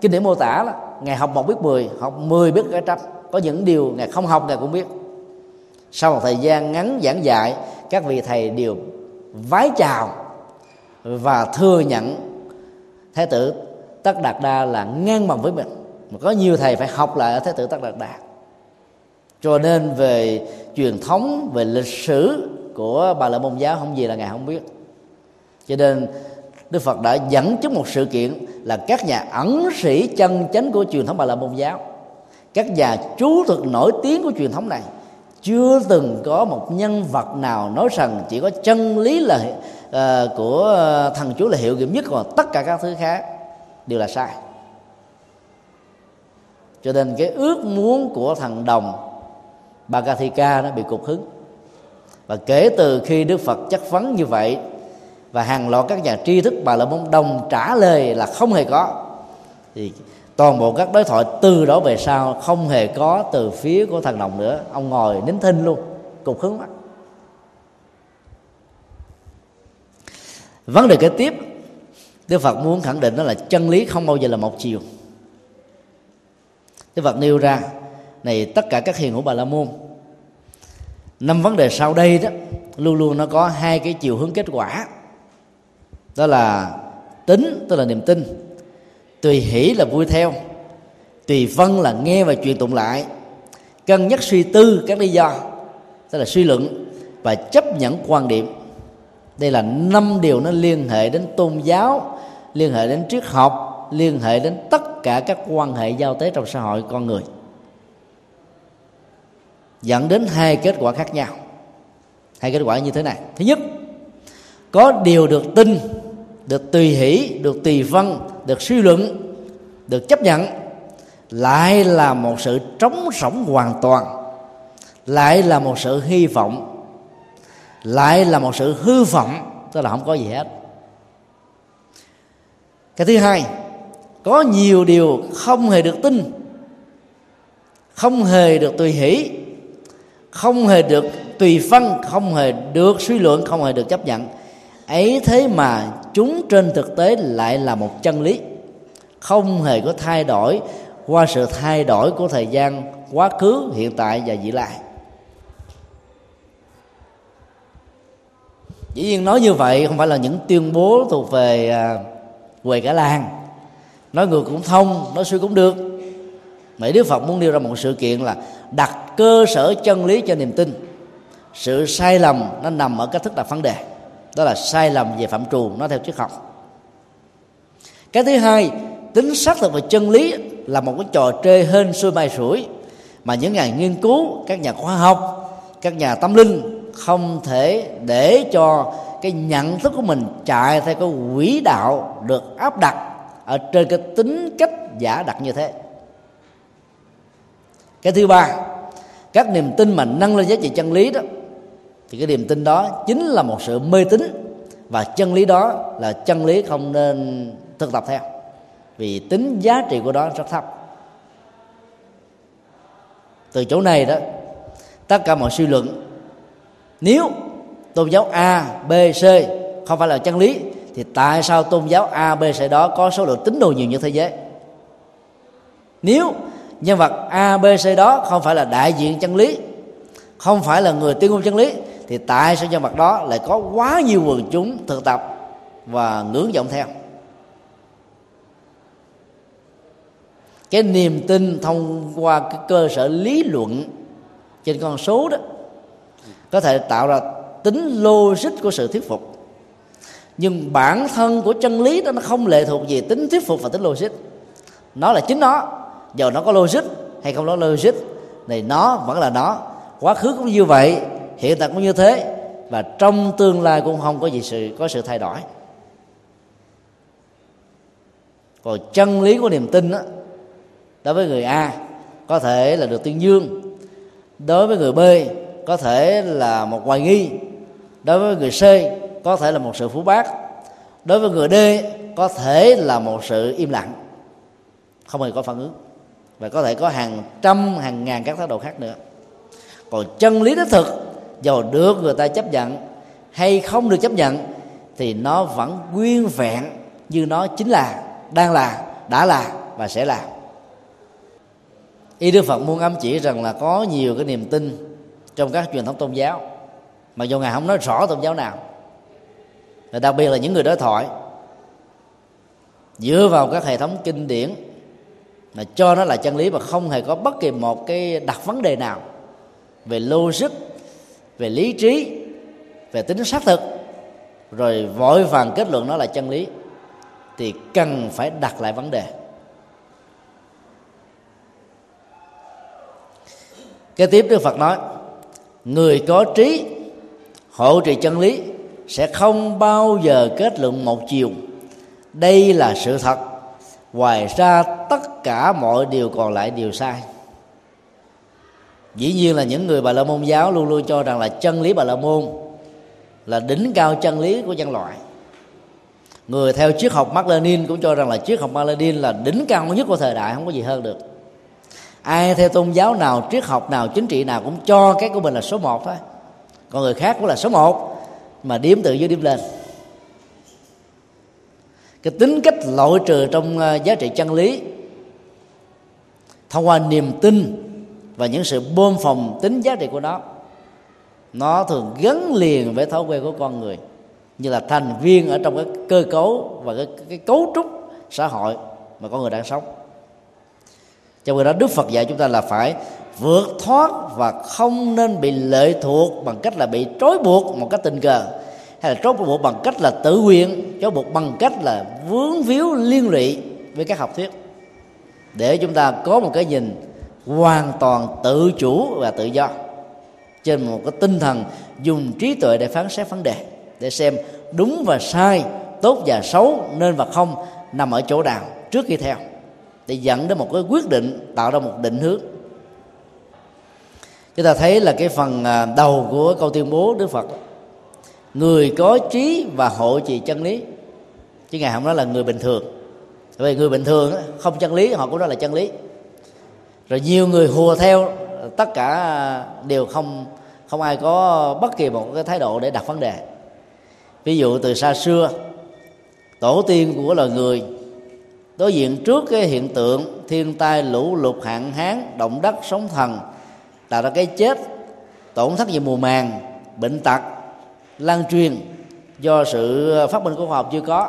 kinh điển mô tả là ngài học một biết mười học mười biết cái trăm. Có những điều ngài không học ngài cũng biết. Sau một thời gian ngắn giảng dạy các vị thầy đều vái chào và thừa nhận thái tử tất đạt đa là ngang bằng với mình mà có nhiều thầy phải học lại ở thái tử tất đạt đa cho nên về truyền thống về lịch sử của bà la môn giáo không gì là ngài không biết. Cho nên đức phật đã dẫn chứng một sự kiện là các nhà ẩn sĩ chân chánh của truyền thống bà la môn giáo các nhà chú thực nổi tiếng của truyền thống này chưa từng có một nhân vật nào nói rằng chỉ có chân lý là uh, của ờ, thần chúa là hiệu nghiệm nhất còn tất cả các thứ khác đều là sai cho nên cái ước muốn của thằng đồng Bagathika nó bị cục hứng. Và kể từ khi Đức Phật chất vấn như vậy, và hàng loạt các nhà tri thức bà la môn đồng trả lời là không hề có, thì toàn bộ các đối thoại từ đó về sau không hề có từ phía của thằng đồng nữa. Ông ngồi nín thinh luôn, cục hứng mắt vấn đề kế tiếp, Đức Phật muốn khẳng định đó là chân lý không bao giờ là một chiều. Đức Phật nêu ra, này, tất cả các hiền hữu Bà La Môn, năm vấn đề sau đây đó, luôn luôn nó có hai cái chiều hướng kết quả. Đó là tính, tức là niềm tin. Tùy hỷ là vui theo, tùy vân là nghe và truyền tụng lại. Cân nhắc suy tư các lý do, tức là suy luận và chấp nhận quan điểm. Đây là năm điều nó liên hệ đến tôn giáo, liên hệ đến triết học liên hệ đến tất cả các quan hệ giao tế trong xã hội con người, dẫn đến hai kết quả khác nhau. Hai kết quả như thế này. Thứ nhất, có điều được tin, được tùy hỷ, được tùy văn được suy luận, được chấp nhận, lại là một sự trống rỗng hoàn toàn, lại là một sự hy vọng, lại là một sự hư vọng, tức là không có gì hết. Cái thứ hai có nhiều điều không hề được tin, không hề được tùy hỷ, không hề được tùy phân, không hề được suy luận, không hề được chấp nhận. Ấy thế mà chúng trên thực tế lại là một chân lý. Không hề có thay đổi qua sự thay đổi của thời gian, quá khứ, hiện tại và vị lai. Dĩ nhiên nói như vậy không phải là những tuyên bố thuộc về à, quầy cả làng nói ngược cũng thông, nói suy cũng được. Mỹ Đức Phật muốn nêu ra một sự kiện là đặt cơ sở chân lý cho niềm tin. Sự sai lầm nó nằm ở cách thức đặt vấn đề. Đó là sai lầm về phạm trù, nó theo triết học. Cái thứ hai, tính xác thực về chân lý là một cái trò chơi hên, xuôi bay sủi mà những nhà nghiên cứu, các nhà khoa học, các nhà tâm linh không thể để cho cái nhận thức của mình chạy theo cái quỹ đạo được áp đặt ở trên cái tính cách giả đặt như thế. Cái thứ ba, các niềm tin mà nâng lên giá trị chân lý đó, thì cái niềm tin đó chính là một sự mê tín và chân lý đó là chân lý không nên thực tập theo, vì tính giá trị của đó rất thấp. Từ chỗ này đó, tất cả mọi suy luận, nếu tôn giáo a, b, c không phải là chân lý thì tại sao tôn giáo a, b, c đó có số lượng tín đồ nhiều như thế giới? Nếu nhân vật a, b, c đó không phải là đại diện chân lý, không phải là người tuyên ngôn chân lý, thì tại sao nhân vật đó lại có quá nhiều quần chúng thực tập và ngưỡng vọng theo? Cái niềm tin thông qua cái cơ sở lý luận trên con số đó có thể tạo ra tính logic của sự thuyết phục nhưng bản thân của chân lý đó nó không lệ thuộc về tính thuyết phục và tính logic. Nó là chính nó. Giờ nó có logic hay không có logic thì nó vẫn là nó. Quá khứ cũng như vậy hiện tại cũng như thế. Và trong tương lai cũng không có gì sự có sự thay đổi. Còn chân lý của niềm tin đó, đối với người a có thể là được tuyên dương. Đối với người b có thể là một hoài nghi. Đối với người c có thể là một sự phú bác. Đối với người d, có thể là một sự im lặng. Không hề có phản ứng. Và có thể có hàng trăm, hàng ngàn các thái độ khác nữa. Còn chân lý đích thực dù được người ta chấp nhận hay không được chấp nhận, thì nó vẫn nguyên vẹn như nó chính là, đang là, đã là và sẽ là. Y đức phật muốn ám chỉ rằng là có nhiều cái niềm tin trong các truyền thống tôn giáo. Mà dù ngài không nói rõ tôn giáo nào và đặc biệt là những người đối thoại. Dựa vào các hệ thống kinh điển mà cho nó là chân lý mà không hề có bất kỳ một cái đặt vấn đề nào về logic, về lý trí, về tính xác thực. Rồi vội vàng kết luận nó là chân lý thì cần phải đặt lại vấn đề. Cái tiếp đức phật nói, người có trí hộ trì chân lý sẽ không bao giờ kết luận một chiều. Đây là sự thật. Ngoài ra, tất cả mọi điều còn lại đều sai. Dĩ nhiên là những người bà la môn giáo luôn luôn cho rằng là chân lý bà la môn là đỉnh cao chân lý của nhân loại. Người theo triết học Mark Lenin cũng cho rằng là triết học Mark Lenin là đỉnh cao nhất của thời đại, không có gì hơn được. Ai theo tôn giáo nào, triết học nào, chính trị nào cũng cho cái của mình là số một thôi. Còn người khác cũng là số một mà điếm từ dưới điếm lên. Cái tính cách loại trừ trong ờ, giá trị chân lý thông qua niềm tin và những sự bơm phòng tính giá trị của nó nó thường gắn liền với thói quen của con người như là thành viên ở trong cái cơ cấu và cái, cái cấu trúc xã hội mà con người đang sống. Cho nên đó đức phật dạy chúng ta là phải vượt thoát và không nên bị lệ thuộc bằng cách là bị trói buộc một cách tình cờ, hay là trói buộc bằng cách là tự nguyện, trói buộc bằng cách là vướng víu liên lụy với các học thuyết. Để chúng ta có một cái nhìn hoàn toàn tự chủ và tự do trên một cái tinh thần dùng trí tuệ để phán xét vấn đề, để xem đúng và sai, tốt và xấu, nên và không nằm ở chỗ nào trước khi theo, để dẫn đến một cái quyết định, tạo ra một định hướng chúng ta thấy là cái phần à, đầu của câu tuyên bố đức phật, người có trí và hộ trì chân lý. Chứ ngài không nói là người bình thường. Vì người bình thường không chân lý, họ cũng nói là chân lý. Rồi nhiều người hùa theo, tất cả đều không không ai có bất kỳ một cái thái độ để đặt vấn đề. Ví dụ từ xa xưa, tổ tiên của loài người đối diện trước cái hiện tượng thiên tai lũ lụt hạn hán, động đất sóng thần tạo ra cái chết, tổn thất về mùa màng, bệnh tật, lan truyền do sự ờ, phát minh của khoa học chưa có.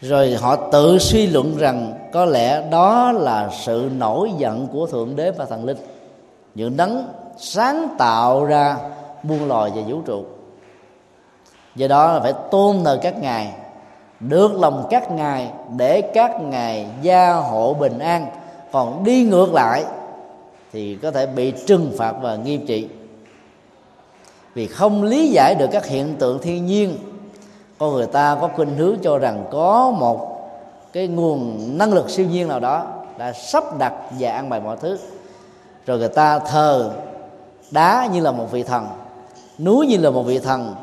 Rồi họ tự suy luận rằng có lẽ đó là sự nổi giận của thượng đế và thần linh. Những đấng sáng tạo ra muôn loài và vũ trụ. Do đó là phải tôn thờ các ngài, được lòng các ngài để các ngài gia hộ bình an, còn đi ngược lại thì có thể bị trừng phạt và nghiêm trị. Vì không lý giải được các hiện tượng thiên nhiên, con người ta có khuynh hướng cho rằng có một cái nguồn năng lực siêu nhiên nào đó đã sắp đặt và ăn bài mọi thứ. Rồi người ta thờ đá như là một vị thần, núi như là một vị thần,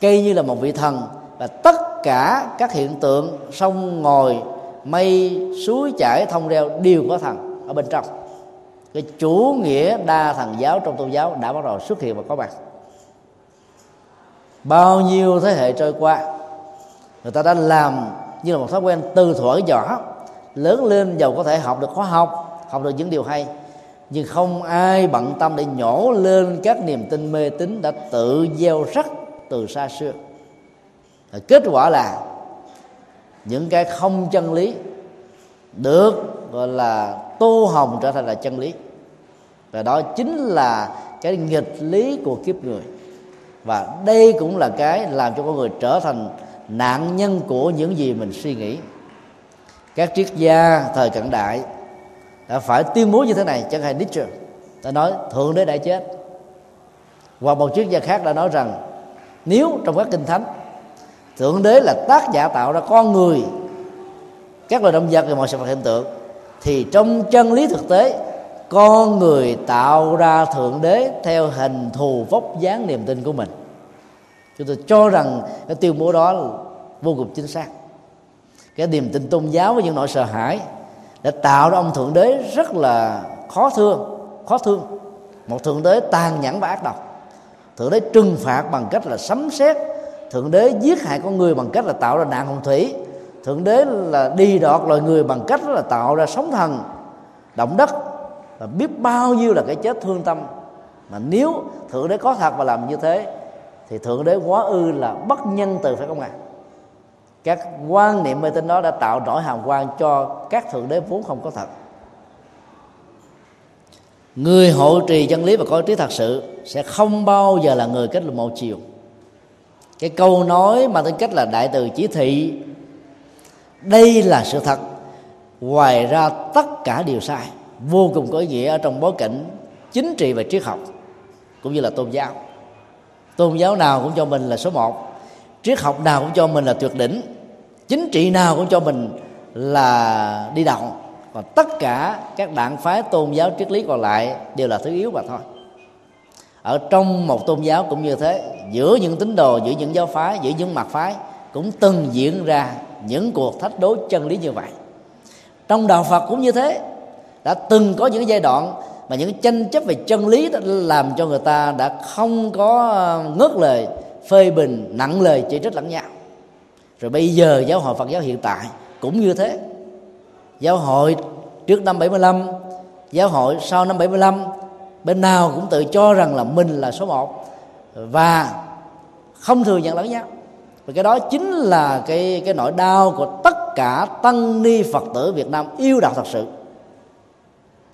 cây như là một vị thần và tất cả các hiện tượng sông ngồi mây, suối, chảy, thông reo đều có thần ở bên trong cái chủ nghĩa đa thần giáo trong tôn giáo đã bắt đầu xuất hiện và có mặt. Bao nhiêu thế hệ trôi qua, người ta đã làm như là một thói quen từ thuở nhỏ. Lớn lên giàu có thể học được khóa học học được những điều hay. Nhưng không ai bận tâm để nhổ lên các niềm tin mê tín đã tự gieo rắc từ xa xưa. Và kết quả là những cái không chân lý được gọi là tô hồng trở thành là chân lý. Và đó chính là cái nghịch lý của kiếp người. Và đây cũng là cái làm cho con người trở thành nạn nhân của những gì mình suy nghĩ. Các triết gia thời cận đại đã phải tuyên bố như thế này, chẳng hạn Nietzsche đã nói, thượng đế đã chết. Và một triết gia khác đã nói rằng, nếu trong các kinh thánh, thượng đế là tác giả tạo ra con người, các loài động vật và mọi sự vật hiện tượng thì trong chân lý thực tế, con người tạo ra thượng đế theo hình thù vóc dáng niềm tin của mình. Chúng tôi cho rằng cái tuyên bố đó vô cùng chính xác. Cái niềm tin tôn giáo với những nỗi sợ hãi đã tạo ra ông thượng đế rất là khó thương khó thương. Một thượng đế tàn nhẫn và ác độc. Thượng đế trừng phạt bằng cách là sấm sét. Thượng đế giết hại con người bằng cách là tạo ra nạn hồng thủy thượng đế là đi đọt loài người bằng cách là tạo ra sóng thần, động đất và biết bao nhiêu là cái chết thương tâm. Mà nếu thượng đế có thật và làm như thế, thì thượng đế quá ư là bất nhân từ phải không ạ? À? các quan niệm mê tín đó đã tạo nỗi hàm quan cho các thượng đế vốn không có thật. Người hộ trì chân lý và có trí thật sự sẽ không bao giờ là người kết luận một chiều. Cái câu nói mà tính cách là đại từ chỉ thị đây là sự thật. Ngoài ra, tất cả đều sai. Vô cùng có ý nghĩa ở trong bối cảnh chính trị và triết học, cũng như là tôn giáo. Tôn giáo nào cũng cho mình là số một. Triết học nào cũng cho mình là tuyệt đỉnh. Chính trị nào cũng cho mình là đi đầu. Và tất cả các đảng phái, tôn giáo, triết lý còn lại đều là thứ yếu mà thôi. Ở trong một tôn giáo cũng như thế, giữa những tín đồ, giữa những giáo phái, giữa những mặt phái cũng từng diễn ra những cuộc thách đố chân lý như vậy. Trong đạo phật cũng như thế. Đã từng có những giai đoạn mà những tranh chấp về chân lý đã làm cho người ta đã không có ờ, ngớt lời, phê bình, nặng lời, chỉ trích lẫn nhau. Rồi bây giờ giáo hội Phật giáo hiện tại cũng như thế. Giáo hội trước năm 75 giáo hội sau năm 75 bên nào cũng tự cho rằng là mình là số một và không thừa nhận lẫn nhau và cái đó chính là cái cái nỗi đau của tất cả tăng ni phật tử việt nam yêu đạo thật sự.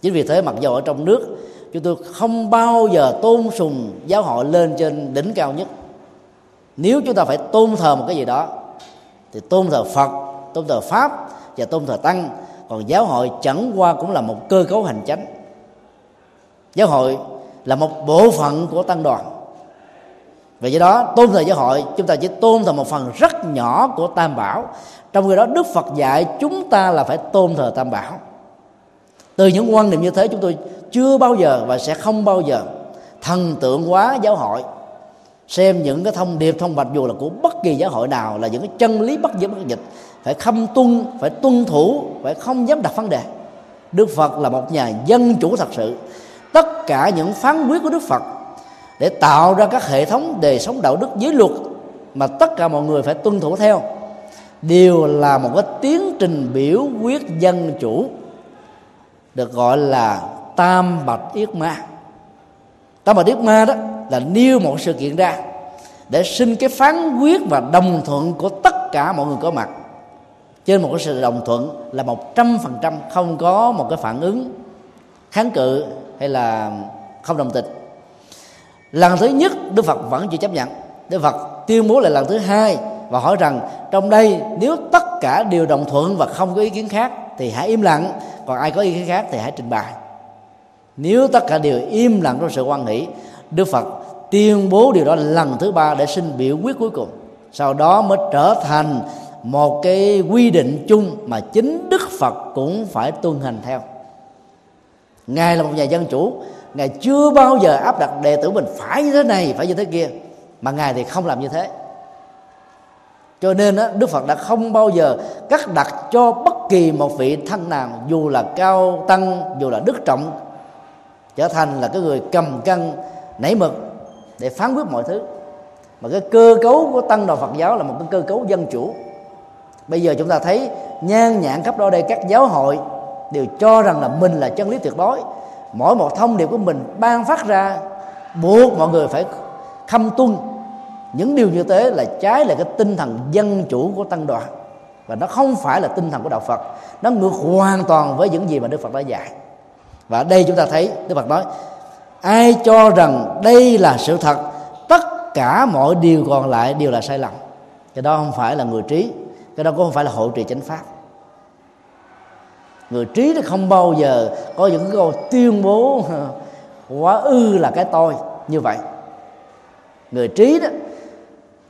Chính vì thế mặc dù ở trong nước, chúng tôi không bao giờ tôn sùng giáo hội lên trên đỉnh cao nhất. Nếu chúng ta phải tôn thờ một cái gì đó, thì tôn thờ phật, tôn thờ pháp và tôn thờ tăng. Còn giáo hội chẳng qua cũng là một cơ cấu hành chánh. Giáo hội là một bộ phận của tăng đoàn vì do đó, tôn thờ giáo hội, chúng ta chỉ tôn thờ một phần rất nhỏ của tam bảo. Trong khi đó, đức phật dạy chúng ta là phải tôn thờ tam bảo. Từ những quan niệm như thế, chúng tôi chưa bao giờ và sẽ không bao giờ thần tượng hóa giáo hội. Xem những cái thông điệp, thông bạch dù là của bất kỳ giáo hội nào, là những cái chân lý bất diệt bất dịch, phải khâm tuân, phải tuân thủ, phải không dám đặt vấn đề. Đức phật là một nhà dân chủ thật sự. Tất cả những phán quyết của đức phật để tạo ra các hệ thống đời sống đạo đức giới luật mà tất cả mọi người phải tuân thủ theo. Đều là một cái tiến trình biểu quyết dân chủ, được gọi là tam bạch yết ma. Tam bạch yết ma đó là nêu một sự kiện ra để xin cái phán quyết và đồng thuận của tất cả mọi người có mặt. Trên một cái sự đồng thuận là một trăm phần trăm không có một cái phản ứng kháng cự hay là không đồng tình lần thứ nhất đức phật vẫn chưa chấp nhận. Đức phật tuyên bố lại lần thứ hai và hỏi rằng, trong đây nếu tất cả đều đồng thuận và không có ý kiến khác thì hãy im lặng, còn ai có ý kiến khác thì hãy trình bày. Nếu tất cả đều im lặng trong sự quan nghĩ đức phật tuyên bố điều đó lần thứ ba để xin biểu quyết cuối cùng. Sau đó mới trở thành một cái quy định chung mà chính đức phật cũng phải tuân hành theo. Ngài là một nhà dân chủ ngài chưa bao giờ áp đặt đệ tử mình phải như thế này phải như thế kia. Mà ngài thì không làm như thế. Cho nên đó, đức phật đã không bao giờ cắt đặt cho bất kỳ một vị thanh nào dù là cao tăng dù là đức trọng trở thành là cái người cầm cân nảy mực để phán quyết mọi thứ. Mà cái cơ cấu của tăng đoàn phật giáo là một cái cơ cấu dân chủ. Bây giờ chúng ta thấy nhan nhản khắp đó đây các giáo hội đều cho rằng là mình là chân lý tuyệt đối mỗi một thông điệp của mình ban phát ra, buộc mọi người phải khâm tuân. Những điều như thế là trái lại cái tinh thần dân chủ của tăng đoàn. Và nó không phải là tinh thần của đạo Phật. Nó ngược hoàn toàn với những gì mà Đức Phật đã dạy. Và đây chúng ta thấy Đức Phật nói, ai cho rằng đây là sự thật, tất cả mọi điều còn lại đều là sai lầm. Cái đó không phải là người trí, cái đó cũng không phải là hộ trì chánh pháp người trí nó không bao giờ có những câu tuyên bố, quá ư là cái tôi. Như vậy, người trí đó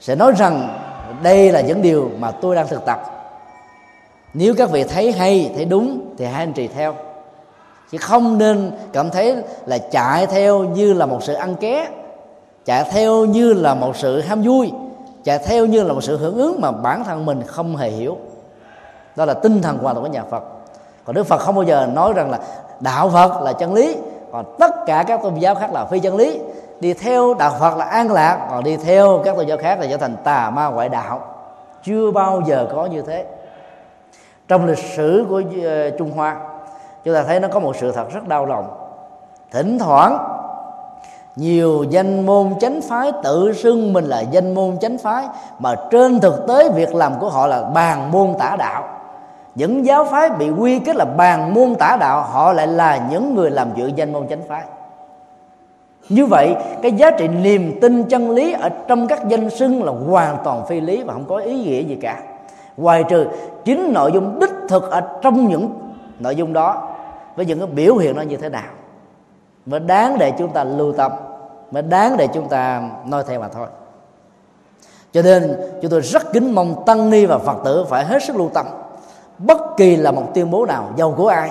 sẽ nói rằng đây là những điều mà tôi đang thực tập. Nếu các vị thấy hay, thấy đúng thì hãy anh trì theo. Chứ không nên cảm thấy là chạy theo như là một sự ăn ké, chạy theo như là một sự ham vui, chạy theo như là một sự hưởng ứng mà bản thân mình không hề hiểu. Đó là tinh thần hoàn toàn của nhà phật còn đức phật không bao giờ nói rằng là đạo phật là chân lý. Còn tất cả các tôn giáo khác là phi chân lý. Đi theo đạo phật là an lạc còn đi theo các tôn giáo khác là trở thành tà ma ngoại đạo. Chưa bao giờ có như thế. Trong lịch sử của ờ, trung hoa, chúng ta thấy nó có một sự thật rất đau lòng. Thỉnh thoảng, nhiều danh môn chánh phái tự xưng mình là danh môn chánh phái, mà trên thực tế việc làm của họ là bàn môn tả đạo những giáo phái bị quy kết là bàn môn tả đạo, họ lại là những người làm dự danh môn chánh phái. Như vậy, cái giá trị niềm tin chân lý ở trong các danh xưng là hoàn toàn phi lý và không có ý nghĩa gì cả. Ngoài trừ chính nội dung đích thực ở trong những nội dung đó với những cái biểu hiện nó như thế nào. Mới đáng để chúng ta lưu tâm mới đáng để chúng ta noi theo mà thôi. Cho nên chúng tôi rất kính mong tăng ni và phật tử phải hết sức lưu tâm bất kỳ là một tuyên bố nào giàu của ai.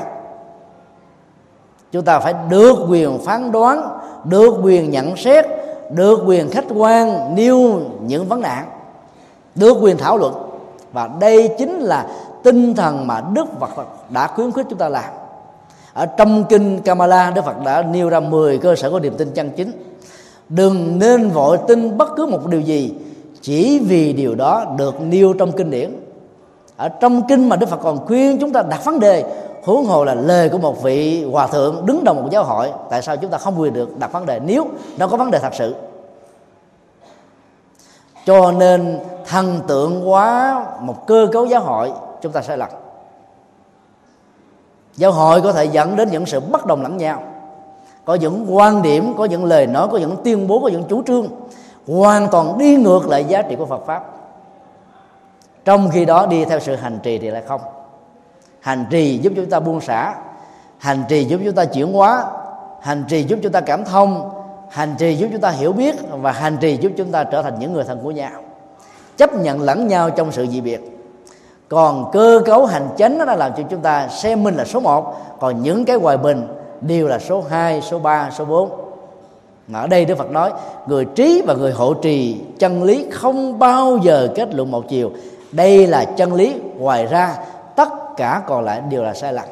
Chúng ta phải được quyền phán đoán, được quyền nhận xét, được quyền khách quan nêu những vấn nạn, được quyền thảo luận. Và đây chính là tinh thần mà đức phật đã khuyến khích chúng ta làm. Ở trong kinh Kamala Đức Phật đã nêu ra 10 cơ sở của niềm tin chân chính. Đừng nên vội tin bất cứ một điều gì chỉ vì điều đó được nêu trong kinh điển ở trong kinh mà Đức Phật còn khuyên chúng ta đặt vấn đề, huống hồ là lời của một vị hòa thượng đứng đầu một giáo hội, tại sao chúng ta không quyền được đặt vấn đề nếu nó có vấn đề thật sự? Cho nên thần tượng quá một cơ cấu giáo hội, chúng ta sai lầm giáo hội có thể dẫn đến những sự bất đồng lẫn nhau. Có những quan điểm, có những lời nói, có những tuyên bố, có những chủ trương, hoàn toàn đi ngược lại giá trị của Phật pháp trong khi đó đi theo sự hành trì thì lại không. Hành trì giúp chúng ta buông xả hành trì giúp chúng ta chuyển hóa hành trì giúp chúng ta cảm thông hành trì giúp chúng ta hiểu biết và hành trì giúp chúng ta trở thành những người thân của nhau. Chấp nhận lẫn nhau trong sự dị biệt. Còn cơ cấu hành chánh nó đã làm cho chúng ta xem mình là số 1 còn những cái hoài bình đều là số 2, số 3, số 4 ở đây Đức Phật nói người trí và người hộ trì chân lý không bao giờ kết luận một chiều đây là chân lý. Ngoài ra, tất cả còn lại đều là sai lầm.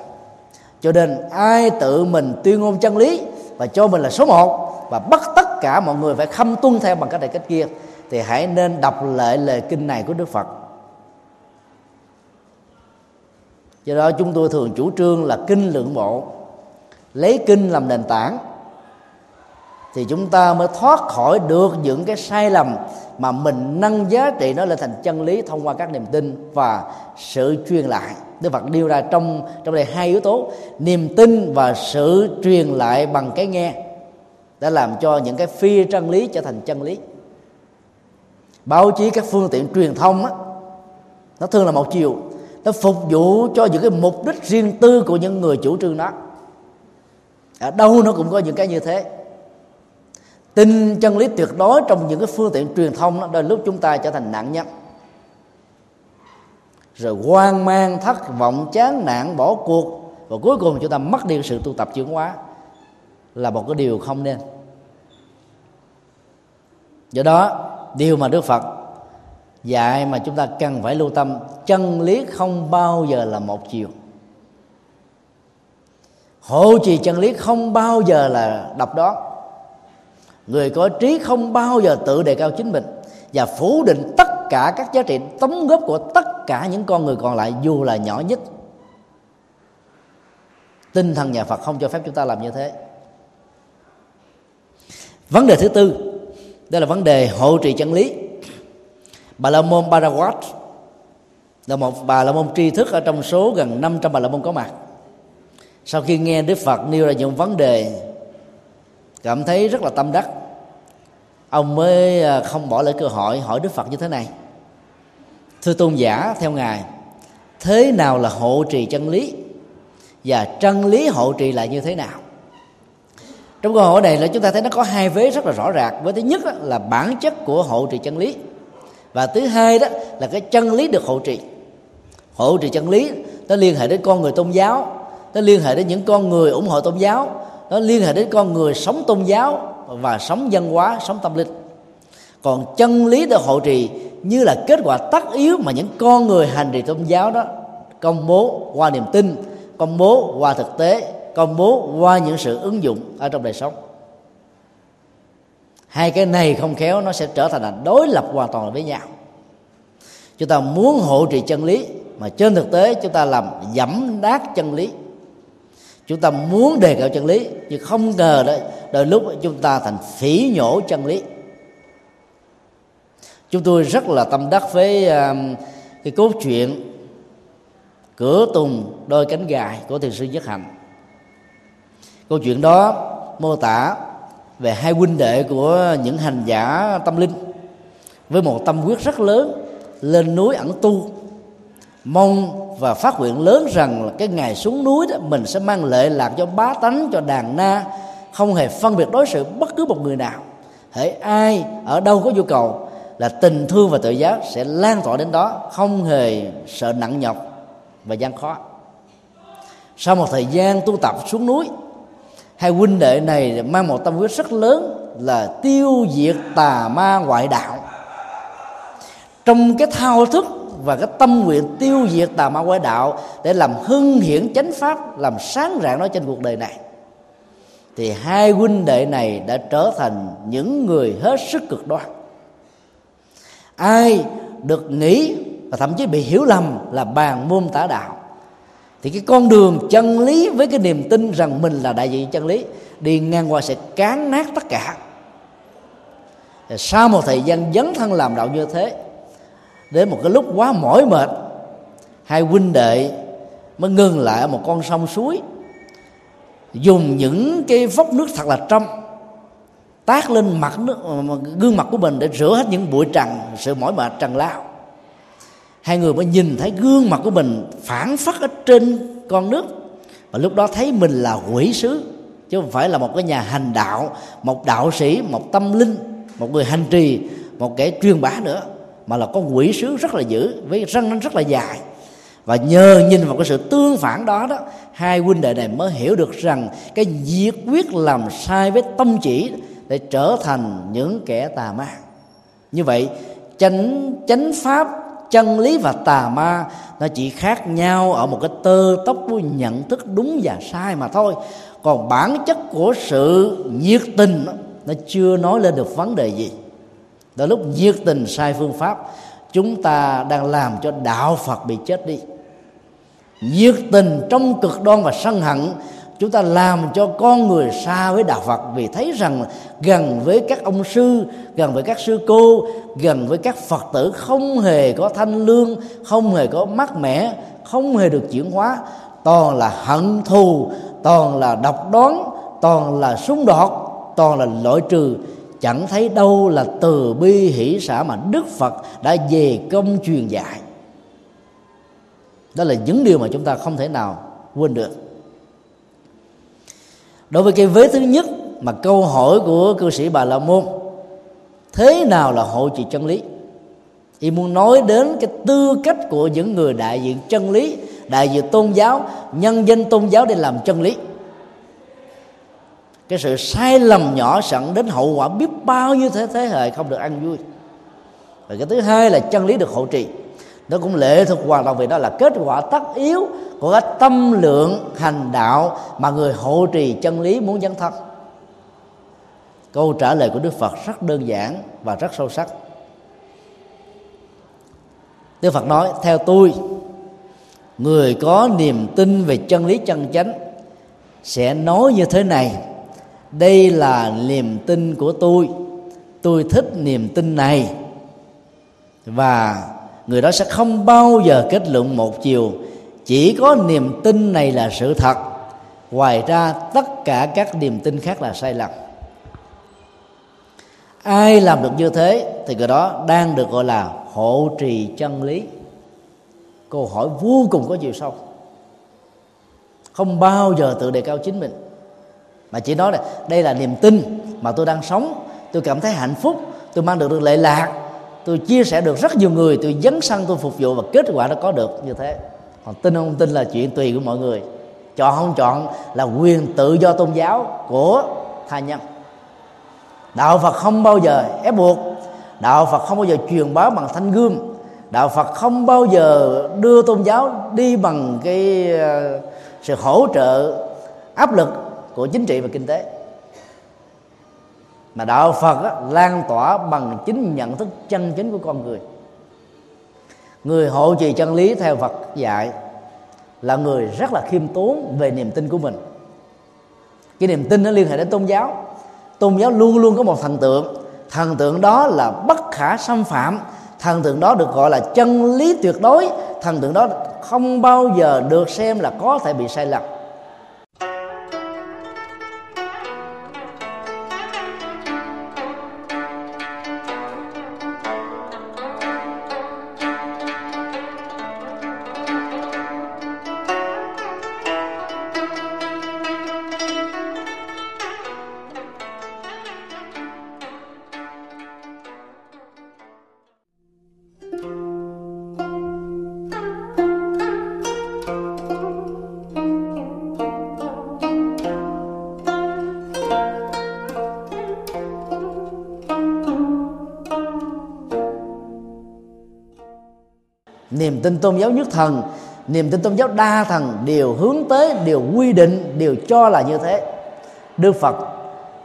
Cho nên, ai tự mình tuyên ngôn chân lý và cho mình là số một và bắt tất cả mọi người phải khâm tuân theo bằng cách này cách kia, thì hãy nên đọc lại lời kinh này của Đức Phật. Do đó, chúng tôi thường chủ trương là kinh lượng bộ lấy kinh làm nền tảng thì chúng ta mới thoát khỏi được những cái sai lầm mà mình nâng giá trị nó lên thành chân lý thông qua các niềm tin và sự truyền lại. Đức Phật đưa ra trong trong đây hai yếu tố niềm tin và sự truyền lại bằng cái nghe đã làm cho những cái phi chân lý trở thành chân lý. Báo chí các phương tiện truyền thông á, nó thường là một chiều nó phục vụ cho những cái mục đích riêng tư của những người chủ trương đó. Ở đâu nó cũng có những cái như thế tin chân lý tuyệt đối trong những cái phương tiện truyền thông đó, đôi lúc chúng ta trở thành nạn nhân. Rồi hoang mang, thất vọng, chán nản, bỏ cuộc. Và cuối cùng chúng ta mất đi sự tu tập chuyển hóa là một cái điều không nên. Do đó, điều mà đức phật dạy mà chúng ta cần phải lưu tâm, chân lý không bao giờ là một chiều. Hộ trì chân lý không bao giờ là độc đoán người có trí không bao giờ tự đề cao chính mình và phủ định tất cả các giá trị tống góp của tất cả những con người còn lại dù là nhỏ nhất. Tinh thần nhà phật không cho phép chúng ta làm như thế. Vấn đề thứ tư, đây là vấn đề hộ trì chân lý. Bà la môn Barawat là một bà la môn tri thức ở trong số gần 500 bà la môn có mặt. Sau khi nghe Đức Phật nêu ra những vấn đề cảm thấy rất là tâm đắc. Ông mới à, không bỏ lỡ cơ hội hỏi Đức Phật như thế này. Thưa tôn giả, theo ngài, thế nào là hộ trì chân lý? Và chân lý hộ trì là như thế nào? Trong câu hỏi này là chúng ta thấy nó có hai vế rất là rõ ràng với thứ nhất là bản chất của hộ trì chân lý. Và thứ hai đó là cái chân lý được hộ trì. Hộ trì chân lý, nó liên hệ đến con người tôn giáo, nó liên hệ đến những con người ủng hộ tôn giáo nó liên hệ đến con người sống tôn giáo và sống dân hóa, sống tâm linh. Còn chân lý được hộ trì như là kết quả tất yếu mà những con người hành trì tôn giáo đó, công bố qua niềm tin, công bố qua thực tế, công bố qua những sự ứng dụng ở trong đời sống. Hai cái này không khéo, nó sẽ trở thành là đối lập hoàn toàn với nhau. Chúng ta muốn hộ trì chân lý mà trên thực tế chúng ta làm dẫm đát chân lý chúng ta muốn đề cao chân lý nhưng không ngờ đó đôi lúc chúng ta thành phỉ nhổ chân lý. Chúng tôi rất là tâm đắc với uh, cái cốt truyện cửa tùng đôi cánh gài của thiền sư nhất hạnh. Câu chuyện đó mô tả về hai huynh đệ của những hành giả tâm linh với một tâm quyết rất lớn lên núi ẩn tu mong và phát nguyện lớn rằng là cái ngày xuống núi đó, mình sẽ mang lệ lạc cho bá tánh cho đàn na, không hề phân biệt đối xử bất cứ một người nào. Hễ ai ở đâu có nhu cầu là tình thương và tự giác sẽ lan tỏa đến đó, không hề sợ nặng nhọc và gian khó. Sau một thời gian tu tập xuống núi, hai huynh đệ này mang một tâm huyết rất lớn là tiêu diệt tà ma ngoại đạo. Trong cái thao thức và cái tâm nguyện tiêu diệt tà ma quái đạo để làm hưng hiển chánh pháp, làm sáng rạng nó trên cuộc đời này. Thì hai huynh đệ này đã trở thành những người hết sức cực đoan. Ai được nghĩ và thậm chí bị hiểu lầm là bàn môn tả đạo, thì cái con đường chân lý với cái niềm tin rằng mình là đại diện chân lý đi ngang qua sẽ cán nát tất cả. Sau một thời gian dấn thân làm đạo như thế đến một cái lúc quá mỏi mệt hai huynh đệ mới ngừng lại ở một con sông suối dùng những cái vốc nước thật là trong tát lên mặt nước, gương mặt của mình để rửa hết những bụi trần sự mỏi mệt trần lao. Hai người mới nhìn thấy gương mặt của mình phản phất ở trên con nước và lúc đó thấy mình là quỷ sứ chứ không phải là một cái nhà hành đạo một đạo sĩ một tâm linh một người hành trì một kẻ truyền bá nữa mà là con quỷ sứ rất là dữ, với răng nó rất là dài. Và nhờ nhìn vào cái sự tương phản đó đó, hai huynh đệ này mới hiểu được rằng cái nhiệt quyết làm sai với tâm chỉ để trở thành những kẻ tà ma. Như vậy, chánh chánh pháp, chân lý và tà ma nó chỉ khác nhau ở một cái tơ tóc của nhận thức đúng và sai mà thôi. Còn bản chất của sự nhiệt tình nó chưa nói lên được vấn đề gì đó lúc nhiệt tình sai phương pháp, chúng ta đang làm cho đạo phật bị chết đi. Nhiệt tình trong cực đoan và sân hận, chúng ta làm cho con người xa với đạo phật vì thấy rằng gần với các ông sư, gần với các sư cô, gần với các phật tử không hề có thanh lương, không hề có mát mẻ, không hề được chuyển hóa. Toàn là hận thù, toàn là độc đoán, toàn là xung đột, toàn là loại trừ chẳng thấy đâu là từ bi hỷ xã mà đức phật đã về công truyền dạy. Đó là những điều mà chúng ta không thể nào quên được. Đối với cái vế thứ nhất mà câu hỏi của cư sĩ bà la môn, thế nào là hộ trì chân lý? Y muốn nói đến cái tư cách của những người đại diện chân lý, đại diện tôn giáo, nhân danh tôn giáo để làm chân lý cái sự sai lầm nhỏ sẵn đến hậu quả biết bao nhiêu thế thế hệ không được ăn vui. Và cái thứ hai là chân lý được hộ trì. Nó cũng lệ thuộc hoàn toàn vì đó là kết quả tất yếu của cái tâm lượng hành đạo mà người hộ trì chân lý muốn dấn thân. Câu trả lời của đức phật rất đơn giản và rất sâu sắc. Đức phật nói, theo tôi, người có niềm tin về chân lý chân chánh sẽ nói như thế này đây là niềm tin của tôi. Tôi thích niềm tin này. Và người đó sẽ không bao giờ kết luận một chiều. Chỉ có niềm tin này là sự thật. Ngoài ra, tất cả các niềm tin khác là sai lầm. Ai làm được như thế thì người đó đang được gọi là hộ trì chân lý. Câu hỏi vô cùng có chiều sâu. Không bao giờ tự đề cao chính mình mà chỉ nói là, đây là niềm tin mà tôi đang sống. Tôi cảm thấy hạnh phúc. Tôi mang được được lệ lạc. Tôi chia sẻ được rất nhiều người. Tôi dấn sân tôi phục vụ và kết quả nó có được như thế. Còn tin không tin là chuyện tùy của mọi người. Chọn không chọn là quyền tự do tôn giáo của tha nhân. Đạo phật không bao giờ ép buộc. Đạo phật không bao giờ truyền bá bằng thanh gươm. Đạo phật không bao giờ đưa tôn giáo đi bằng cái ờ, sự hỗ trợ áp lực của chính trị và kinh tế. Mà đạo phật á, lan tỏa bằng chính nhận thức chân chính của con người. Người hộ trì chân lý theo phật dạy là người rất là khiêm tốn về niềm tin của mình. Cái niềm tin nó liên hệ đến tôn giáo. Tôn giáo luôn luôn có một thần tượng. Thần tượng đó là bất khả xâm phạm. Thần tượng đó được gọi là chân lý tuyệt đối. Thần tượng đó không bao giờ được xem là có thể bị sai lầm. Niềm tin tôn giáo nhất thần, niềm tin tôn giáo đa thần đều hướng tới, đều quy định, đều cho là như thế. Đức phật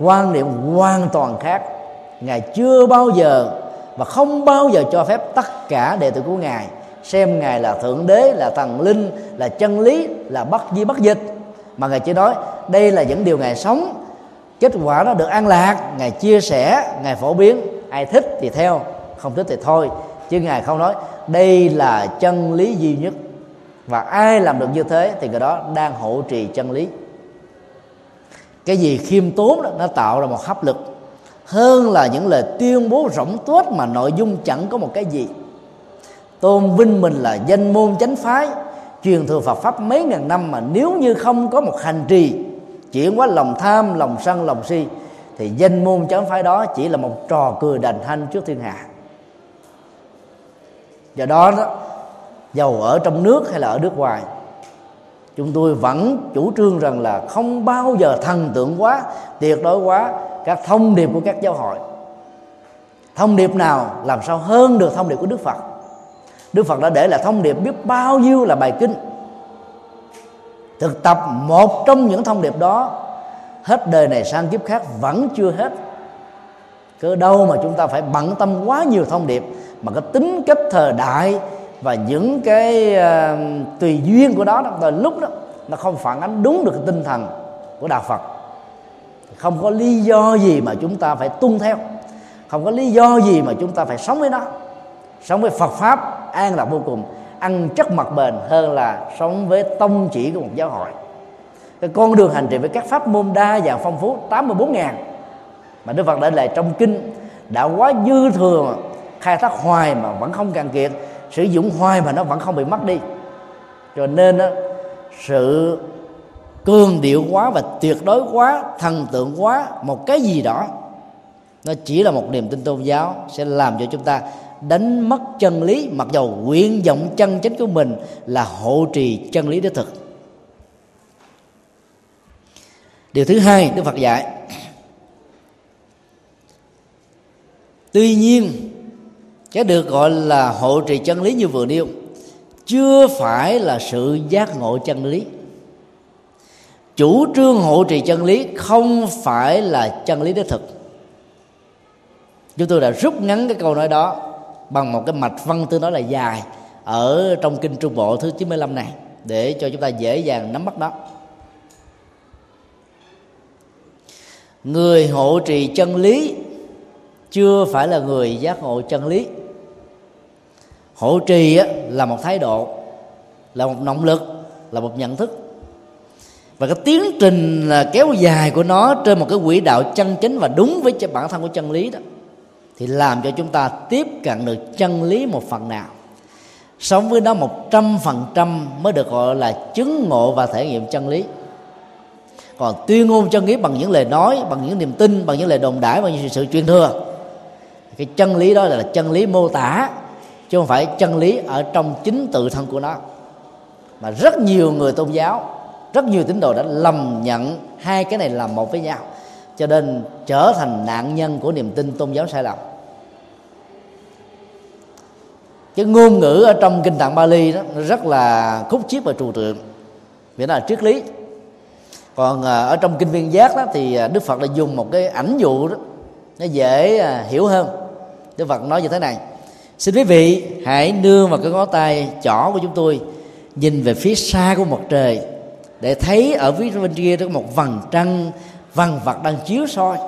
quan niệm hoàn toàn khác. Ngài chưa bao giờ và không bao giờ cho phép tất cả đệ tử của ngài xem ngài là thượng đế, là thần linh, là chân lý, là bất di bất dịch. Mà ngài chỉ nói đây là những điều ngài sống, kết quả nó được an lạc, ngài chia sẻ, ngài phổ biến. Ai thích thì theo, không thích thì thôi chứ ngài không nói, đây là chân lý duy nhất. Và ai làm được như thế thì người đó đang hộ trì chân lý. Cái gì khiêm tốn đó, nó tạo ra một hấp lực. Hơn là những lời tuyên bố rỗng tuếch mà nội dung chẳng có một cái gì. Tôn vinh mình là danh môn chánh phái, truyền thừa Phật pháp mấy ngàn năm mà nếu như không có một hành trì, chuyển qua lòng tham, lòng sân, lòng si, thì danh môn chánh phái đó chỉ là một trò cười đành hanh trước thiên hạ do đó đó, giàu ở trong nước hay là ở nước ngoài, chúng tôi vẫn chủ trương rằng là không bao giờ thần tượng quá, tuyệt đối quá các thông điệp của các giáo hội. Thông điệp nào làm sao hơn được thông điệp của đức phật? Đức phật đã để là thông điệp biết bao nhiêu là bài kinh. Thực tập một trong những thông điệp đó, hết đời này sang kiếp khác vẫn chưa hết. Cớ đâu mà chúng ta phải bận tâm quá nhiều thông điệp mà cái tính cách thời đại và những cái uh, tùy duyên của đó đó lúc đó nó không phản ánh đúng được cái tinh thần của đạo Phật. Không có lý do gì mà chúng ta phải tuân theo. Không có lý do gì mà chúng ta phải sống với nó. Sống với Phật pháp an lạc vô cùng ăn chất mặt bền hơn là sống với tông chỉ của một giáo hội. Cái con đường hành trì với các pháp môn đa dạng phong phú 84 ngàn. Mà Đức Phật đã lại trong kinh đã quá dư thừa khai thác hoài mà vẫn không cạn kiệt. Sử dụng hoài mà nó vẫn không bị mất đi. Cho nên đó, sự cương điệu quá và tuyệt đối quá thần tượng quá một cái gì đó nó chỉ là một niềm tin tôn giáo sẽ làm cho chúng ta đánh mất chân lý mặc dầu nguyện vọng chân chính của mình là hộ trì chân lý đích thực. Điều thứ hai đức phật dạy tuy nhiên cái được gọi là hộ trì chân lý như vừa nêu, chưa phải là sự giác ngộ chân lý. Chủ trương hộ trì chân lý không phải là chân lý đích thực. Chúng tôi đã rút ngắn cái câu nói đó bằng một cái mạch văn tư nói là dài ở trong kinh trung bộ thứ 95 này, để cho chúng ta dễ dàng nắm bắt đó người hộ trì chân lý chưa phải là người giác ngộ chân lý hỗ trì á, là một thái độ là một động lực là một nhận thức. Và cái tiến trình là kéo dài của nó trên một cái quỹ đạo chân chính và đúng với bản thân của chân lý đó thì làm cho chúng ta tiếp cận được chân lý một phần nào. Sống với nó một trăm phần trăm mới được gọi là chứng ngộ và thể nghiệm chân lý. Còn tuyên ngôn chân lý bằng những lời nói bằng những niềm tin bằng những lời đồn đãi bằng những sự truyền thừa cái chân lý đó là chân lý mô tả chứ không phải chân lý ở trong chính tự thân của nó. Mà rất nhiều người tôn giáo, rất nhiều tín đồ đã lầm nhận hai cái này làm một với nhau, cho nên trở thành nạn nhân của niềm tin tôn giáo sai lầm. Cái ngôn ngữ ở trong kinh tạng Bali đó, nó rất là khúc chiết và trừu tượng. Vì nó là triết lý. Còn à, ở trong kinh viên giác đó thì à, đức phật đã dùng một cái ảnh dụ đó, nó dễ à, hiểu hơn. Đức phật nói như thế này xin quý vị hãy nương vào cái ngón tay chỏ của chúng tôi, nhìn về phía xa của mặt trời, để thấy ở phía bên kia có một vầng trăng vằn vật đang chiếu soi.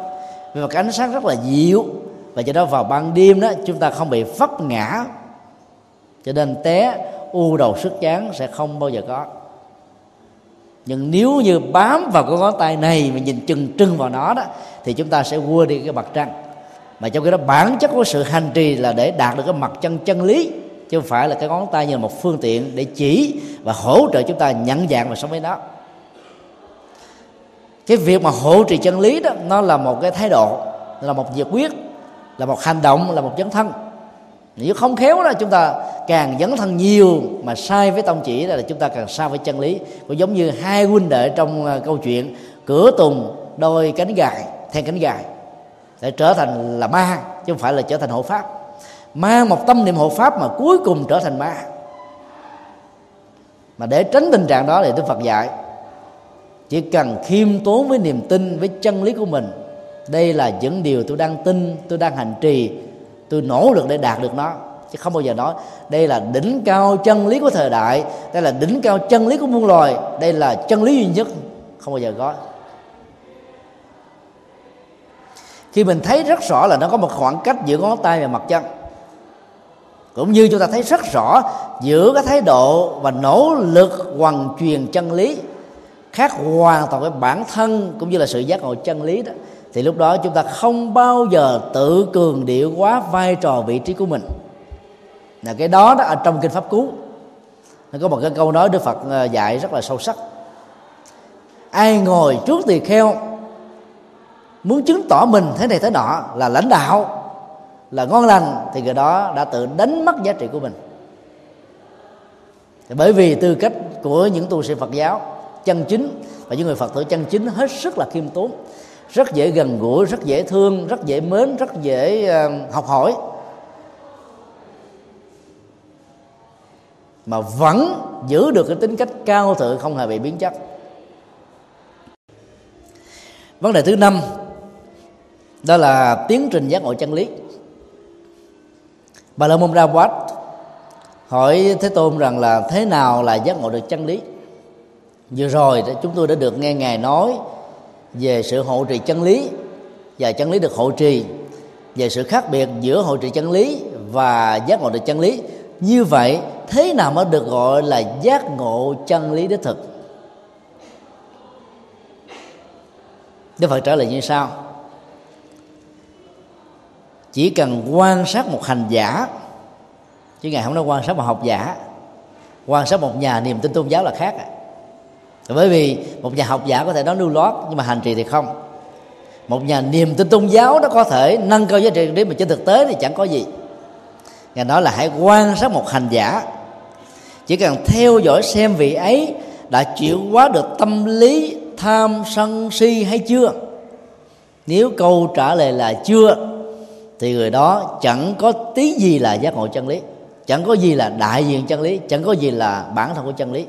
Vì một cái ánh sáng rất là dịu, và cho đó vào ban đêm đó, chúng ta không bị vấp ngã. Cho nên té, u đầu sức chán sẽ không bao giờ có. Nhưng nếu như bám vào cái ngón tay này mà nhìn chừng trưng vào nó đó, thì chúng ta sẽ quên đi cái mặt trăng mà trong cái đó, bản chất của sự hành trì là để đạt được cái mặt chân chân lý, chứ không phải là cái ngón tay như là một phương tiện để chỉ và hỗ trợ chúng ta nhận dạng và sống với nó. Cái việc mà hộ trì chân lý đó, nó là một cái thái độ, là một nhiệt quyết, là một hành động, là một dấn thân. Nếu không khéo là chúng ta càng dấn thân nhiều mà sai với tông chỉ là chúng ta càng sai với chân lý. Cũng giống như hai huynh đệ trong ờ, câu chuyện, cửa tùng đôi cánh gài theo cánh gài để trở thành là ma, chứ không phải là trở thành hộ pháp. Ma, một tâm niệm hộ pháp mà cuối cùng trở thành ma. Mà để tránh tình trạng đó thì đức phật dạy, chỉ cần khiêm tốn với niềm tin, với chân lý của mình, đây là những điều tôi đang tin, tôi đang hành trì, tôi nỗ lực để đạt được nó. Chứ không bao giờ nói, đây là đỉnh cao chân lý của thời đại, đây là đỉnh cao chân lý của muôn loài, đây là chân lý duy nhất. Không bao giờ có. Khi mình thấy rất rõ là nó có một khoảng cách giữa ngón tay và mặt chân. Cũng như chúng ta thấy rất rõ giữa cái thái độ và nỗ lực hoàn truyền chân lý khác hoàn toàn với bản thân cũng như là sự giác ngộ chân lý đó, thì lúc đó chúng ta không bao giờ tự cường điệu quá vai trò vị trí của mình. Là cái đó đó ở trong kinh pháp cú, nó có một cái câu nói đức phật ờ, dạy rất là sâu sắc. Ai ngồi trước tỳ kheo muốn chứng tỏ mình thế này thế nọ là lãnh đạo, là ngon lành, thì người đó đã tự đánh mất giá trị của mình. Bởi vì tư cách của những tu sĩ Phật giáo, chân chính, và những người Phật tử chân chính hết sức là khiêm tốn, rất dễ gần gũi, rất dễ thương, rất dễ mến, rất dễ ờ, học hỏi. Mà vẫn giữ được cái tính cách cao thượng không hề bị biến chất. Vấn đề thứ năm đó là tiến trình giác ngộ chân lý. Bà la môn ra quát hỏi thế tôn rằng là thế nào là giác ngộ được chân lý? Vừa rồi chúng tôi đã được nghe ngài nói về sự hộ trì chân lý và chân lý được hộ trì, về sự khác biệt giữa hộ trì chân lý và giác ngộ được chân lý. Như vậy, thế nào mới được gọi là giác ngộ chân lý đích thực? Đức phật trả lời như sau chỉ cần quan sát một hành giả, chứ ngài không nói quan sát một học giả, quan sát một nhà niềm tin tôn giáo là khác à. bởi vì một nhà học giả có thể nói lưu loát, nhưng mà hành trì thì không. Một nhà niềm tin tôn giáo nó có thể nâng cao giá trị đến, mà trên thực tế thì chẳng có gì. Ngài nói là hãy quan sát một hành giả. Chỉ cần theo dõi xem vị ấy đã chịu quá được tâm lý, tham sân si hay chưa. Nếu câu trả lời là chưa thì người đó chẳng có tí gì là giác ngộ chân lý, chẳng có gì là đại diện chân lý, chẳng có gì là bản thân của chân lý.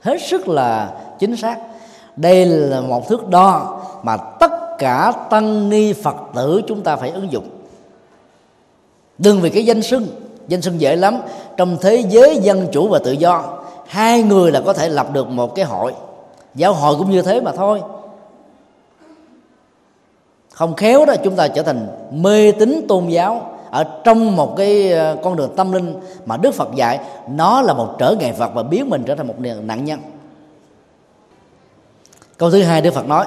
Hết sức là chính xác. Đây là một thước đo mà tất cả tăng ni phật tử chúng ta phải ứng dụng. Đừng vì cái danh xưng danh xưng dễ lắm. Trong thế giới dân chủ và tự do, hai người là có thể lập được một cái hội. Giáo hội cũng như thế mà thôi không khéo đó, chúng ta trở thành mê tín tôn giáo ở trong một cái ờ, con đường tâm linh mà Đức Phật dạy. Nó là một trở ngại vật và biến mình trở thành một nạn nhân. Câu thứ hai Đức Phật nói,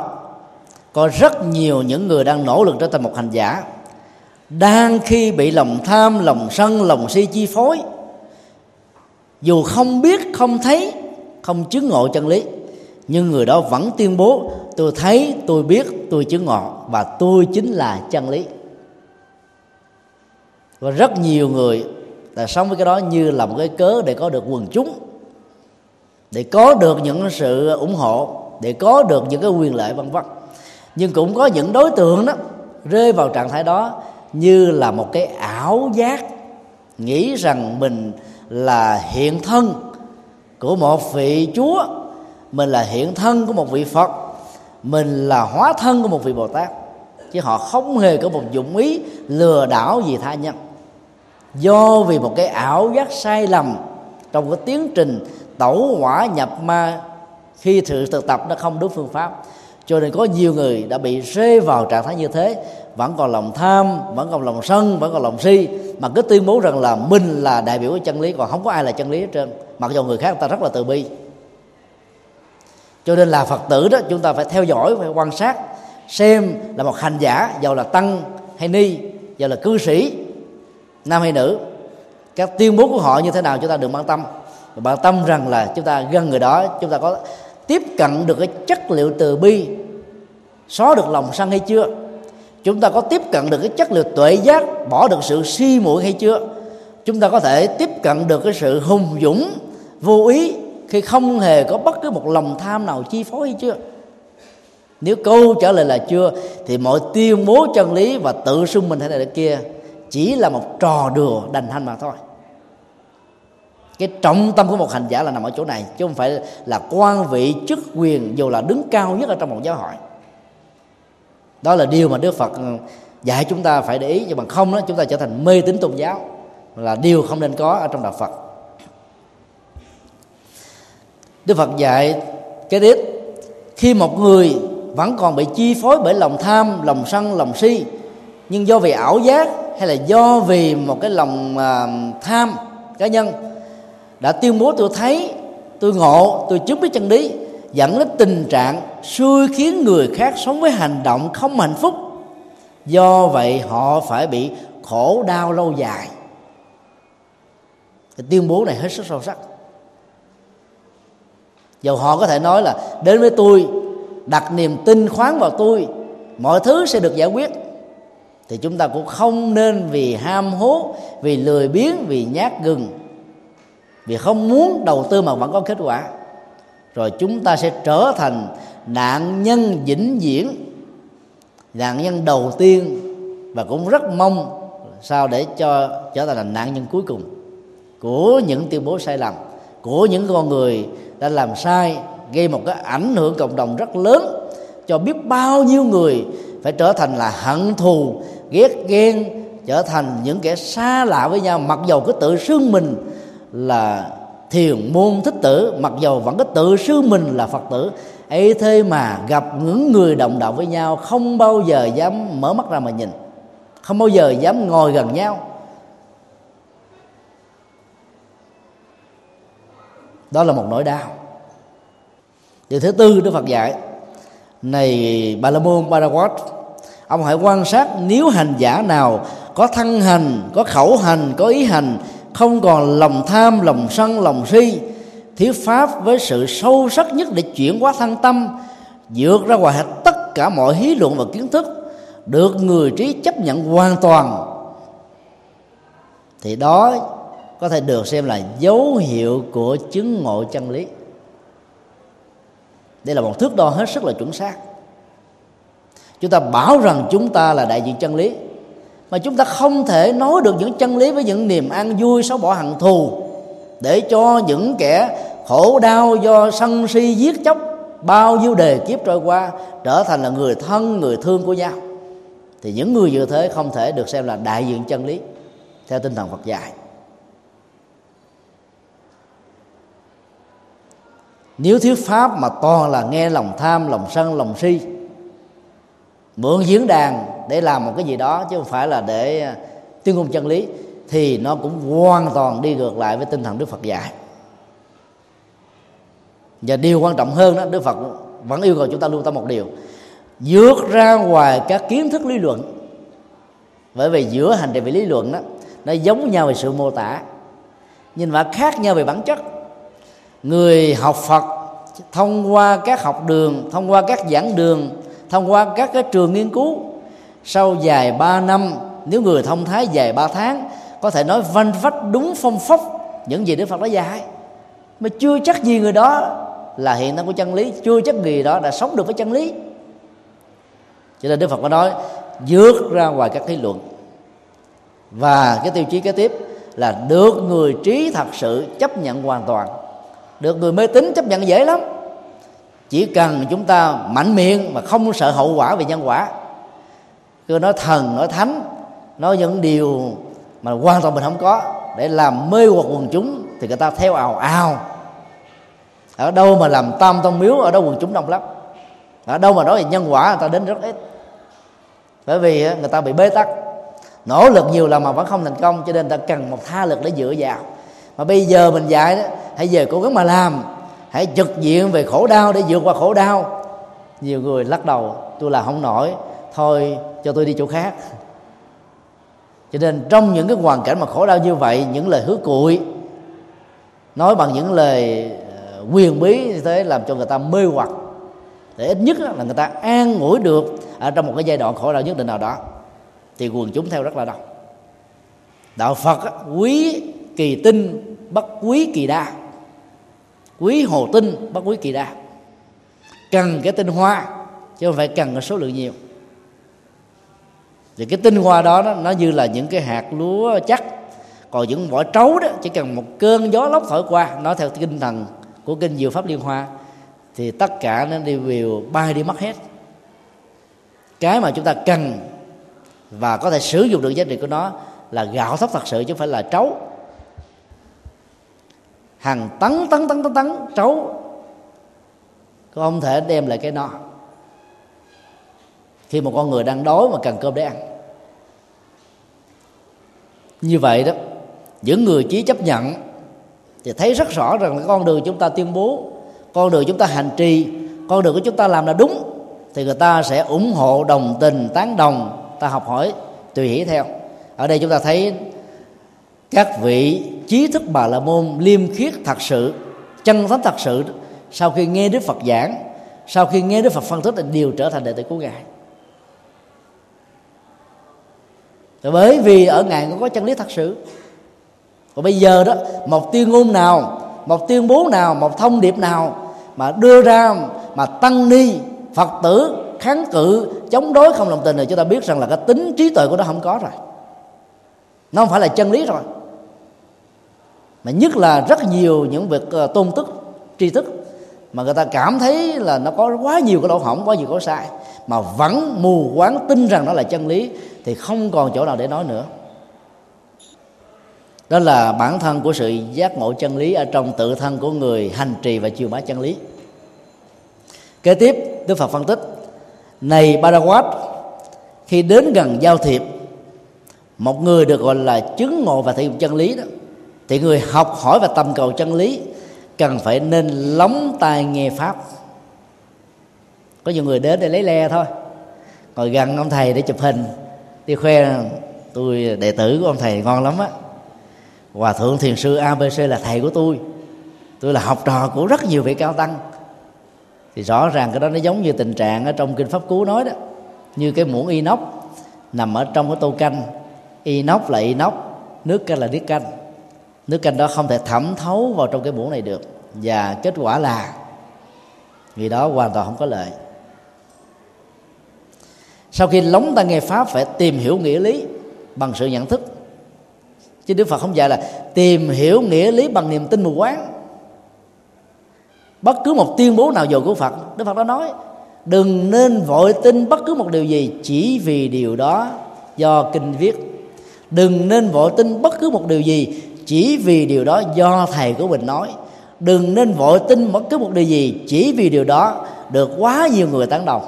có rất nhiều những người đang nỗ lực trở thành một hành giả, đang khi bị lòng tham, lòng sân, lòng si chi phối. Dù không biết, không thấy, không chứng ngộ chân lý, nhưng người đó vẫn tuyên bố tôi thấy, tôi biết, tôi chứng ngộ, và tôi chính là chân lý. Và rất nhiều người là sống với cái đó như là một cái cớ để có được quần chúng, để có được những sự ủng hộ, để có được những cái quyền lợi vân vân. Nhưng cũng có những đối tượng đó rơi vào trạng thái đó như là một cái ảo giác, nghĩ rằng mình là hiện thân của một vị chúa, mình là hiện thân của một vị phật mình là hóa thân của một vị bồ tát, chứ họ không hề có một dụng ý lừa đảo gì tha nhân. Do vì một cái ảo giác sai lầm trong cái tiến trình tẩu hỏa nhập ma, khi sự thực tập nó không đúng phương pháp, cho nên có nhiều người đã bị rơi vào trạng thái như thế. Vẫn còn lòng tham, vẫn còn lòng sân, vẫn còn lòng si, mà cứ tuyên bố rằng là mình là đại biểu của chân lý, còn không có ai là chân lý hết trơn. Mặc dù người khác người ta rất là từ bi cho nên là phật tử đó, chúng ta phải theo dõi, phải quan sát, xem là một hành giả, giàu là tăng hay ni, giàu là cư sĩ, nam hay nữ. Các tuyên bố của họ như thế nào chúng ta đừng quan tâm. Và bạn tâm rằng là chúng ta gần người đó, chúng ta có tiếp cận được cái chất liệu từ bi, xóa được lòng sân hay chưa? Chúng ta có tiếp cận được cái chất liệu tuệ giác, bỏ được sự si muội hay chưa? Chúng ta có thể tiếp cận được cái sự hùng dũng, vô ý khi không hề có bất cứ một lòng tham nào chi phối hay chưa? Nếu câu trả lời là chưa, thì mọi tuyên bố chân lý và tự xưng mình thế này thế kia chỉ là một trò đùa đành hành mà thôi. Cái trọng tâm của một hành giả là nằm ở chỗ này, chứ không phải là quan vị chức quyền dù là đứng cao nhất ở trong một giáo hội. Đó là điều mà đức phật ừ, dạy chúng ta phải để ý, nhưng mà không đó, chúng ta trở thành mê tín tôn giáo là điều không nên có ở trong đạo phật đức phật dạy cái tiếp khi một người vẫn còn bị chi phối bởi lòng tham lòng sân lòng si nhưng do vì ảo giác hay là do vì một cái lòng uh, tham cá nhân đã tuyên bố tôi thấy tôi ngộ tôi chứng biết chân lý dẫn đến tình trạng xui khiến người khác sống với hành động không hạnh phúc. Do vậy họ phải bị khổ đau lâu dài. Cái tuyên bố này hết sức sâu sắc dầu họ có thể nói là đến với tôi, đặt niềm tin khoáng vào tôi, mọi thứ sẽ được giải quyết. Thì chúng ta cũng không nên vì ham hố, vì lười biếng, vì nhát gừng, vì không muốn đầu tư mà vẫn có kết quả. Rồi chúng ta sẽ trở thành nạn nhân vĩnh viễn, nạn nhân đầu tiên và cũng rất mong sao để cho trở thành là nạn nhân cuối cùng của những tuyên bố sai lầm của những con người đã làm sai, gây một cái ảnh hưởng cộng đồng rất lớn, cho biết bao nhiêu người phải trở thành là hận thù, ghét ghen, trở thành những kẻ xa lạ với nhau. Mặc dầu cứ tự xưng mình là thiền môn thích tử, mặc dầu vẫn có tự sư mình là phật tử, ấy thế mà gặp những người đồng đạo với nhau không bao giờ dám mở mắt ra mà nhìn, không bao giờ dám ngồi gần nhau. Đó là một nỗi đau. Điều thứ tư đức phật dạy, này bà la môn paraguat ông hãy quan sát nếu hành giả nào có thân hành, có khẩu hành, có ý hành, không còn lòng tham, lòng sân, lòng si thiếu pháp với sự sâu sắc nhất để chuyển hóa thân tâm, vượt ra ngoài hết tất cả mọi hí luận và kiến thức, được người trí chấp nhận hoàn toàn. Thì đó có thể được xem là dấu hiệu của chứng ngộ chân lý. Đây là một thước đo hết sức là chuẩn xác. Chúng ta bảo rằng chúng ta là đại diện chân lý, mà chúng ta không thể nói được những chân lý với những niềm an vui xóa bỏ hận thù để cho những kẻ khổ đau do sân si giết chóc, bao nhiêu đề kiếp trôi qua trở thành là người thân, người thương của nhau. Thì những người như thế không thể được xem là đại diện chân lý theo tinh thần Phật dạy. Nếu thuyết pháp mà toàn là nghe lòng tham, lòng sân, lòng si, mượn diễn đàn để làm một cái gì đó, chứ không phải là để à, tuyên ngôn chân lý, thì nó cũng hoàn toàn đi ngược lại với tinh thần đức phật dạy. Và điều quan trọng hơn đó, đức phật vẫn yêu cầu chúng ta lưu tâm một điều, vượt ra ngoài các kiến thức lý luận. Bởi vì giữa hành trình về lý luận đó, nó giống nhau về sự mô tả, nhưng mà khác nhau về bản chất người học phật thông qua các học đường, thông qua các giảng đường, thông qua các cái trường nghiên cứu, sau dài 3 năm, nếu người thông thái dài 3 tháng, có thể nói vanh vách đúng phong phóc những gì Đức Phật đã dạy. Mà chưa chắc gì người đó là hiện năng của chân lý, chưa chắc gì đó đã sống được với chân lý. Cho nên Đức Phật có nói, vượt ra ngoài các lý luận. Và cái tiêu chí kế tiếp là được người trí thật sự chấp nhận hoàn toàn được người mê tín chấp nhận dễ lắm. Chỉ cần chúng ta mạnh miệng mà không sợ hậu quả về nhân quả. Cứ nói thần, nói thánh, nói những điều mà hoàn toàn mình không có. Để làm mê hoặc quần chúng thì người ta theo ào ào. Ở đâu mà làm tam tông miếu, ở đâu quần chúng đông lắm. Ở đâu mà nói về nhân quả, người ta đến rất ít. Bởi vì ờ, người ta bị bế tắc. Nỗ lực nhiều là mà vẫn không thành công, cho nên người ta cần một tha lực để dựa vào mà bây giờ mình dạy đó, hãy về cố gắng mà làm. Hãy trực diện về khổ đau để vượt qua khổ đau. Nhiều người lắc đầu, tôi là không nổi, thôi cho tôi đi chỗ khác. Cho nên trong những cái hoàn cảnh mà khổ đau như vậy, những lời hứa cuội nói bằng những lời ờ, quyền bí như thế làm cho người ta mê hoặc. Để ít nhất là người ta an ngủi được ở trong một cái giai đoạn khổ đau nhất định nào đó, thì quần chúng theo rất là đông. Đạo phật quý kỳ tinh bất quý kỳ đa. Quý hồ tinh bất quý kỳ đa. Cần cái tinh hoa chứ không phải cần cái số lượng nhiều. Thì cái tinh hoa đó nó, nó như là những cái hạt lúa chắc. Còn những vỏ trấu đó chỉ cần một cơn gió lốc thổi qua nói theo tinh thần của kinh diệu pháp liên hoa thì tất cả nó đi đều bay đi mất hết. Cái mà chúng ta cần và có thể sử dụng được giá trị của nó là gạo thóc thật sự chứ không phải là trấu hàng tấn tấn tấn tấn tấn, trấu. Không thể đem lại cái no khi một con người đang đói mà cần cơm để ăn. Như vậy đó, những người chí chấp nhận thì thấy rất rõ rằng là con đường chúng ta tuyên bố, con đường chúng ta hành trì, con đường của chúng ta làm là đúng, thì người ta sẽ ủng hộ, đồng tình, tán đồng, ta học hỏi, tùy hỷ theo. Ở đây chúng ta thấy các vị trí thức bà la môn liêm khiết thật sự, chân thánh thật sự sau khi nghe đức phật giảng, sau khi nghe đức phật phân tích thì đều trở thành đệ tử của ngài. Bởi vì ở ngài cũng có chân lý thật sự. Còn bây giờ đó, một tuyên ngôn nào, một tuyên bố nào, một thông điệp nào mà đưa ra mà tăng ni, phật tử kháng cự, chống đối không lòng tình thì chúng ta biết rằng là cái tính trí tuệ của nó không có rồi. Nó không phải là chân lý rồi mà nhất là rất nhiều những việc ờ, tôn tức, tri thức mà người ta cảm thấy là nó có quá nhiều cái lỗ hổng, quá nhiều cái sai mà vẫn mù quáng tin rằng nó là chân lý thì không còn chỗ nào để nói nữa. Đó là bản thân của sự giác ngộ chân lý ở trong tự thân của người hành trì và chiều bá chân lý. Kế tiếp, đức phật phân tích, này Baraquat khi đến gần giao thiệp, một người được gọi là chứng ngộ và thể hiện chân lý đó thì người học hỏi và tầm cầu chân lý cần phải nên lóng tai nghe pháp. Có nhiều người đến để lấy le thôi. Ngồi gần ông thầy để chụp hình. Đi khoe, tôi đệ tử của ông thầy ngon lắm á. Hòa thượng thiền sư abc là thầy của tôi. Tôi là học trò của rất nhiều vị cao tăng. Thì rõ ràng cái đó nó giống như tình trạng ở trong kinh pháp cú nói đó. Như cái muỗng inox nằm ở trong cái tô canh. Inox là inox, nước canh là nước canh nước canh đó không thể thẩm thấu vào trong cái muỗng này được. Và kết quả là vì đó hoàn toàn không có lợi. Sau khi lóng ta nghe pháp phải tìm hiểu nghĩa lý bằng sự nhận thức. Chứ đức phật không dạy là tìm hiểu nghĩa lý bằng niềm tin mù quáng. Bất cứ một tuyên bố nào dồn của phật, đức phật đã nói, đừng nên vội tin bất cứ một điều gì chỉ vì điều đó do kinh viết. Đừng nên vội tin bất cứ một điều gì chỉ vì điều đó do thầy của mình nói. Đừng nên vội tin bất cứ một điều gì chỉ vì điều đó được quá nhiều người tán đồng.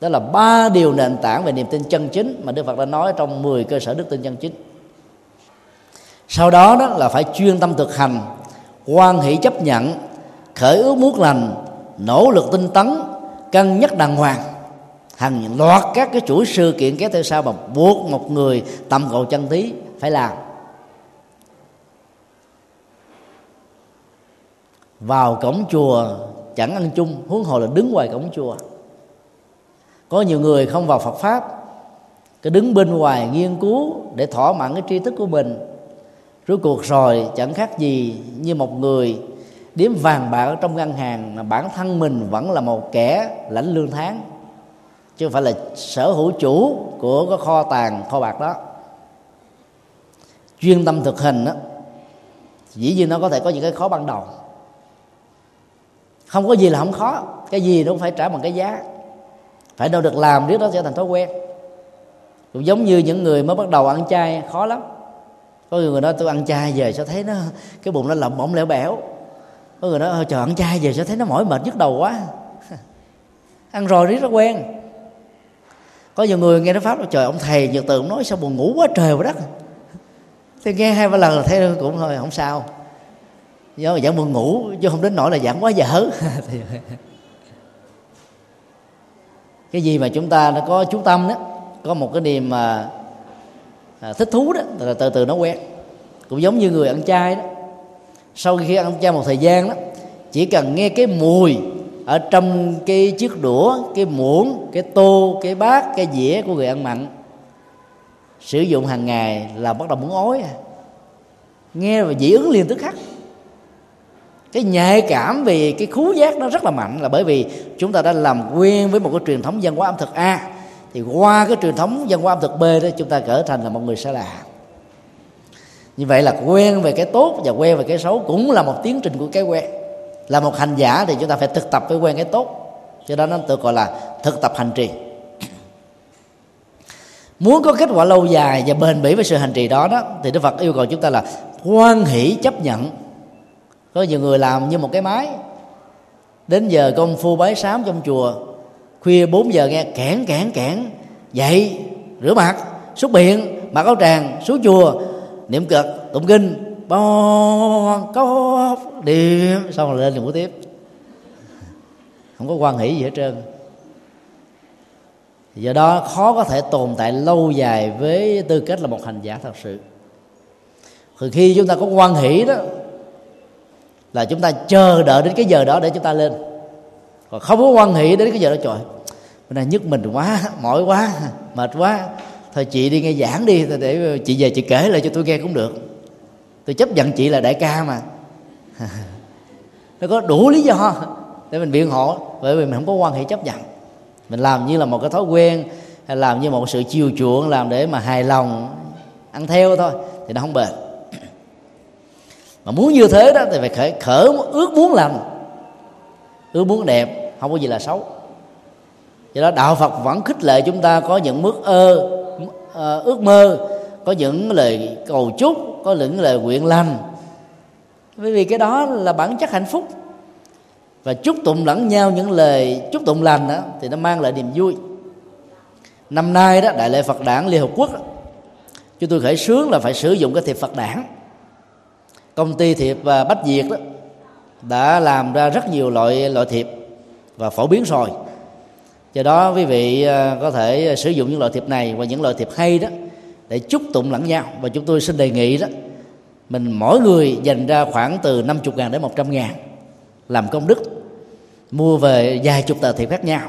Đó là ba điều nền tảng về niềm tin chân chính mà Đức Phật đã nói trong 10 cơ sở đức tin chân chính. Sau đó đó là phải chuyên tâm thực hành quan hỷ chấp nhận, khởi ước muốn lành, nỗ lực tinh tấn, cân nhắc đàng hoàng. Hàng loạt các cái chuỗi sự kiện kéo theo sau mà buộc một người tầm cầu chân tí phải làm. Vào cổng chùa, chẳng ăn chung, huống hồ là đứng ngoài cổng chùa. Có nhiều người không vào Phật pháp, cứ đứng bên ngoài nghiên cứu để thỏa mãn cái tri thức của mình. Rốt cuộc rồi, chẳng khác gì như một người điếm vàng bạc trong ngân hàng mà bản thân mình vẫn là một kẻ lãnh lương tháng, chứ không phải là sở hữu chủ của cái kho tàng, kho bạc đó. Chuyên tâm thực hành đó dĩ nhiên nó có thể có những cái khó ban đầu không có gì là không khó. Cái gì nó cũng phải trả bằng cái giá. Phải đâu được làm trước đó sẽ thành thói quen. Cũng giống như những người mới bắt đầu ăn chay, khó lắm. Có người nói, tôi ăn chay về sao thấy nó, cái bụng nó lỏng bỏng lẻo bẻo. Có người nói ờ, trời, ăn chay về sao thấy nó mỏi mệt nhức đầu quá. Ăn rồi riết nó quen. Có nhiều người nghe nó pháp là, trời, ông thầy nhật từ ông nói sao buồn ngủ quá trời quá đất. Thì nghe hai ba lần là thấy cũng thôi, không sao do giảng buồn ngủ chứ không đến nỗi là giảng quá dở. Cái gì mà chúng ta đã có chú tâm đó có một cái niềm mà à, thích thú đó là từ từ nó quen. Cũng giống như người ăn chay đó. Sau khi ăn chay một thời gian đó chỉ cần nghe cái mùi ở trong cái chiếc đũa cái muỗng cái tô cái bát cái dĩa của người ăn mặn sử dụng hàng ngày là bắt đầu muốn ói à. Nghe và dị ứng liền tức khắc cái nhạy cảm về cái khú giác nó rất là mạnh là bởi vì chúng ta đã làm quen với một cái truyền thống văn hóa ẩm thực a. Thì qua cái truyền thống văn hóa ẩm thực b đó, chúng ta trở thành là một người xa lạ. Như vậy là quen về cái tốt và quen về cái xấu cũng là một tiến trình của cái quen. Là một hành giả thì chúng ta phải thực tập với quen cái tốt. Cho đó nó tự gọi là thực tập hành trì. Muốn có kết quả lâu dài và bền bỉ với sự hành trì đó đó, thì đức phật yêu cầu chúng ta là quan hỷ chấp nhận có nhiều người làm như một cái máy. Đến giờ công phu bái sám trong chùa, khuya 4 giờ nghe kẽn kẽn kẽn dậy, rửa mặt, xúc miệng, mặc áo tràng, xuống chùa, niệm cực tụng kinh bon có điểm xong rồi lên ngủ tiếp. Không có quan hỷ gì hết trơn. Do đó khó có thể tồn tại lâu dài với tư cách là một hành giả thật sự. Thì khi chúng ta có quan hỷ đó là chúng ta chờ đợi đến cái giờ đó để chúng ta lên. Còn không có quan hệ đến cái giờ đó, trời, bữa nay nhức mình quá, mỏi quá, mệt quá. Thôi chị đi nghe giảng đi để chị về chị kể lại cho tôi nghe cũng được. Tôi chấp nhận chị là đại ca mà. Nó có đủ lý do để mình biện hộ, bởi vì mình không có quan hệ chấp nhận. Mình làm như là một cái thói quen, hay làm như một sự chiều chuộng, làm để mà hài lòng, ăn theo thôi, thì nó không bền mà muốn như thế đó thì phải khởi khởi ước muốn lành. Ước muốn đẹp không có gì là xấu. Do đó đạo phật vẫn khích lệ chúng ta có những mức ơ ờ, ước mơ có những lời cầu chúc có những lời nguyện lành. Bởi vì cái đó là bản chất hạnh phúc. Và chúc tụng lẫn nhau những lời chúc tụng lành đó thì nó mang lại niềm vui. Năm nay đó đại lễ phật đản liên hợp quốc đó, chúng tôi khởi sướng là phải sử dụng cái thiệp phật đản công ty thiệp và bách việt đó, đã làm ra rất nhiều loại loại thiệp và phổ biến rồi. Do đó, quý vị à, có thể sử dụng những loại thiệp này và những loại thiệp hay đó để chúc tụng lẫn nhau. Và chúng tôi xin đề nghị đó, mình mỗi người dành ra khoảng từ 50 ngàn đến 100 ngàn làm công đức, mua về vài chục tờ thiệp khác nhau,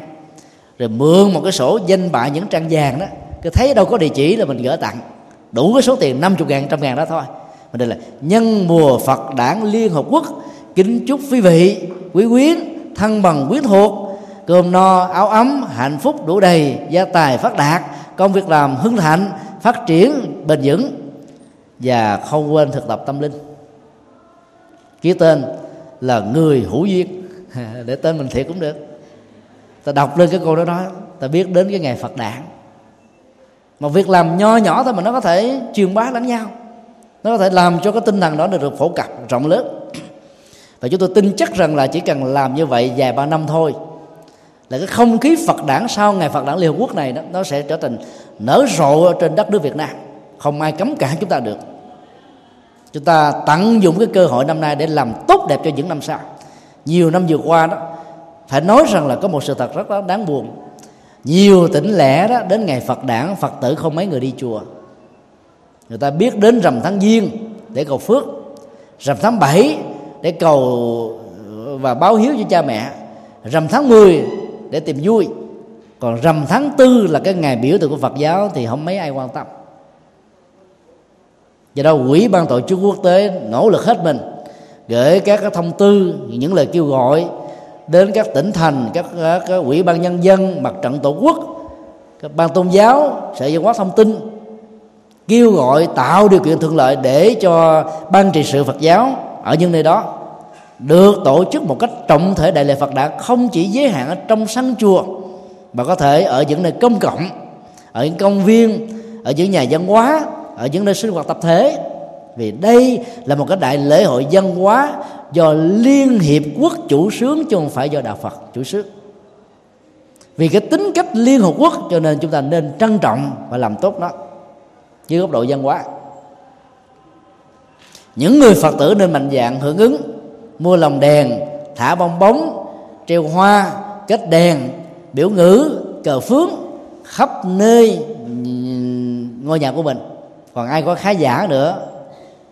rồi mượn một cái sổ danh bạ những trang vàng đó. Cứ thấy đâu có địa chỉ là mình gửi tặng, đủ cái số tiền 50 ngàn, trăm ngàn đó thôi mà đây là nhân mùa Phật đảng Liên Hợp Quốc, kính chúc quý vị, quý quyến, thân bằng, quyến thuộc, cơm no, áo ấm, hạnh phúc đủ đầy, gia tài phát đạt, công việc làm hưng thạnh phát triển, bền vững. Và không quên thực tập tâm linh. Ký tên là người hữu duyên. Để tên mình thiệt cũng được. Ta đọc lên cái câu đó đó, ta biết đến cái ngày phật đản mà việc làm nho nhỏ thôi mà nó có thể truyền bá lẫn nhau nó có thể làm cho cái tinh thần đó được phổ cập rộng lớn. Và chúng tôi tin chắc rằng là chỉ cần làm như vậy vài ba năm thôi, là cái không khí Phật đảng sau ngày Phật đảng Liên Hợp Quốc này đó, nó sẽ trở thành nở rộ trên đất nước Việt Nam. Không ai cấm cản chúng ta được. Chúng ta tận dụng cái cơ hội năm nay để làm tốt đẹp cho những năm sau. Nhiều năm vừa qua đó, phải nói rằng là có một sự thật rất đáng buồn. Nhiều tỉnh lẻ đó, đến ngày Phật đảng Phật tử không mấy người đi chùa người ta biết đến rằm tháng giêng để cầu phước rằm tháng 7 để cầu ờ, và báo hiếu cho cha mẹ rằm tháng 10 để tìm vui. Còn rằm tháng tư là cái ngày biểu tượng của Phật giáo thì không mấy ai quan tâm. Do đó quỹ ban tổ chức quốc tế nỗ lực hết mình gửi các cái thông tư những lời kêu gọi đến các tỉnh thành các, các, các quỹ ban nhân dân mặt trận tổ quốc các ban tôn giáo sở văn hóa thông tin kêu gọi tạo điều kiện thuận lợi để cho ban trị sự Phật giáo ở những nơi đó được tổ chức một cách trọng thể đại lễ Phật đã không chỉ giới hạn ở trong sân chùa, mà có thể ở những nơi công cộng, ở những công viên, ở những nhà văn hóa, ở những nơi sinh hoạt tập thể. Vì đây là một cái đại lễ hội văn hóa do liên hiệp quốc chủ sướng chứ không phải do đạo phật chủ sướng. Vì cái tính cách liên hợp quốc cho nên chúng ta nên trân trọng và làm tốt nó dưới góc độ văn hóa. Những người phật tử nên mạnh dạng hưởng ứng, mua lồng đèn, thả bong bóng, treo hoa, kết đèn, biểu ngữ, cờ phướng khắp nơi ngôi nhà của mình. Còn ai có khá giả nữa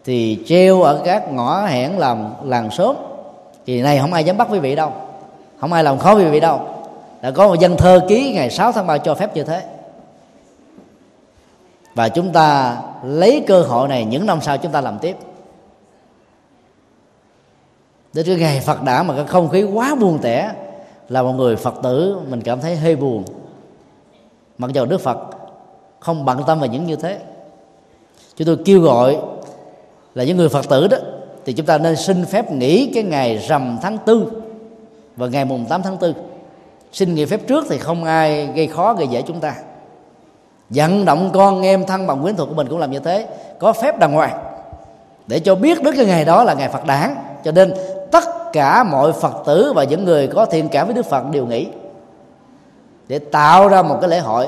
thì treo ở các ngõ hẻn làm làng xóm. Thì này không ai dám bắt quý vị đâu. Không ai làm khó quý vị đâu. Đã có một dân thơ ký ngày 6 tháng 3 cho phép như thế và chúng ta lấy cơ hội này những năm sau chúng ta làm tiếp. Đến cái ngày Phật đã mà cái không khí quá buồn tẻ là một người Phật tử mình cảm thấy hơi buồn. Mặc dù Đức Phật không bận tâm về những như thế. Chúng tôi kêu gọi là những người phật tử đó, thì chúng ta nên xin phép nghỉ cái ngày rằm tháng tư. Và ngày mùng 8 tháng tư, xin nghỉ phép trước thì không ai gây khó, gây dễ chúng ta vận động con em thân bằng quyến thuộc của mình cũng làm như thế. Có phép đàng hoàng. Để cho biết đến cái ngày đó là ngày Phật đản, cho nên tất cả mọi Phật tử và những người có thiện cảm với Đức Phật đều nghỉ để tạo ra một cái lễ hội.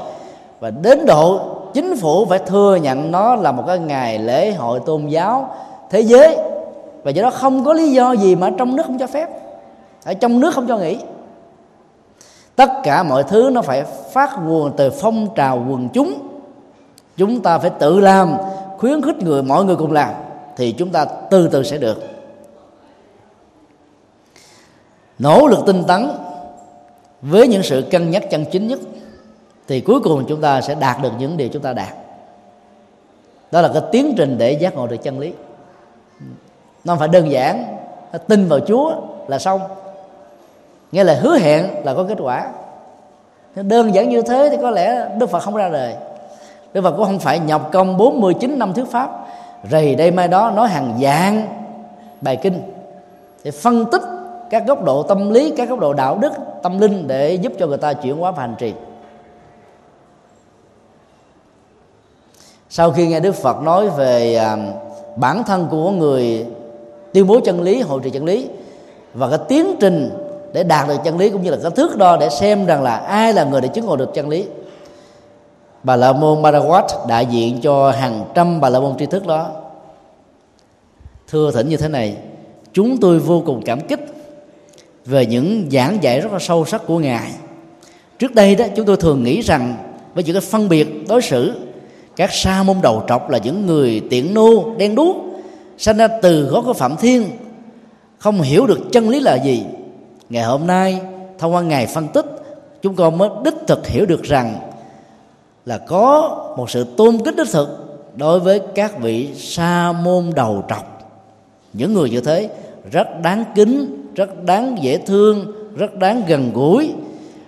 Và đến độ chính phủ phải thừa nhận nó là một cái ngày lễ hội tôn giáo thế giới. Và do đó không có lý do gì mà trong nước không cho phép. Ở trong nước không cho nghỉ tất cả mọi thứ nó phải phát nguồn từ phong trào quần chúng. Chúng ta phải tự làm, khuyến khích người, mọi người cùng làm, thì chúng ta từ từ sẽ được. Nỗ lực tinh tấn với những sự cân nhắc chân chính nhất, thì cuối cùng chúng ta sẽ đạt được những điều chúng ta đạt. Đó là cái tiến trình để giác ngộ được chân lý. Nó không phải đơn giản tin vào chúa là xong nghe là hứa hẹn là có kết quả. Đơn giản như thế thì có lẽ đức phật không ra đời. Đức phật cũng không phải nhọc công 49 năm thuyết pháp, rầy đây mai đó nói hàng dạng bài kinh để phân tích các góc độ tâm lý, các góc độ đạo đức, tâm linh để giúp cho người ta chuyển hóa và hành trì. Sau khi nghe đức phật nói về à, bản thân của người tuyên bố chân lý hội trì chân lý và cái tiến trình để đạt được chân lý cũng như là cái thước đo để xem rằng là ai là người để chứng ngộ được chân lý. Bà la môn Marawat đại diện cho hàng trăm bà la môn tri thức đó. Thưa thỉnh như thế này, chúng tôi vô cùng cảm kích về những giảng dạy rất là sâu sắc của ngài. Trước đây đó, chúng tôi thường nghĩ rằng với những cái phân biệt đối xử, các sa môn đầu trọc là những người tiện nô, đen đuốc, sanh ra từ có của phạm thiên, không hiểu được chân lý là gì ngày hôm nay, thông qua ngày phân tích, chúng con mới đích thực hiểu được rằng là có một sự tôn kính đích thực đối với các vị sa môn đầu trọc. Những người như thế rất đáng kính, rất đáng dễ thương, rất đáng gần gũi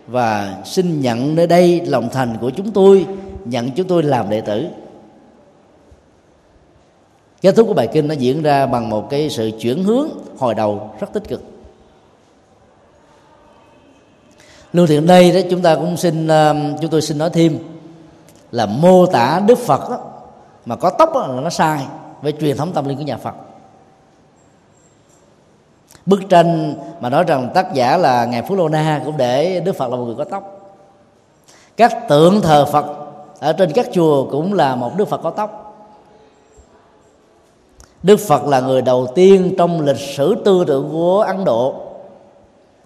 và xin nhận nơi đây lòng thành của chúng tôi, nhận chúng tôi làm đệ tử. Kết thúc của bài kinh nó diễn ra bằng một cái sự chuyển hướng hồi đầu rất tích cực. Lưu thiện đây đó chúng ta cũng xin ờ, chúng tôi xin nói thêm là mô tả đức phật đó, mà có tóc đó, là nó sai với truyền thống tâm linh của nhà phật. Bức tranh mà nói rằng tác giả là ngài phú lô na cũng để đức phật là một người có tóc. Các tượng thờ phật ở trên các chùa cũng là một đức phật có tóc. Đức phật là người đầu tiên trong lịch sử tư tưởng của ấn độ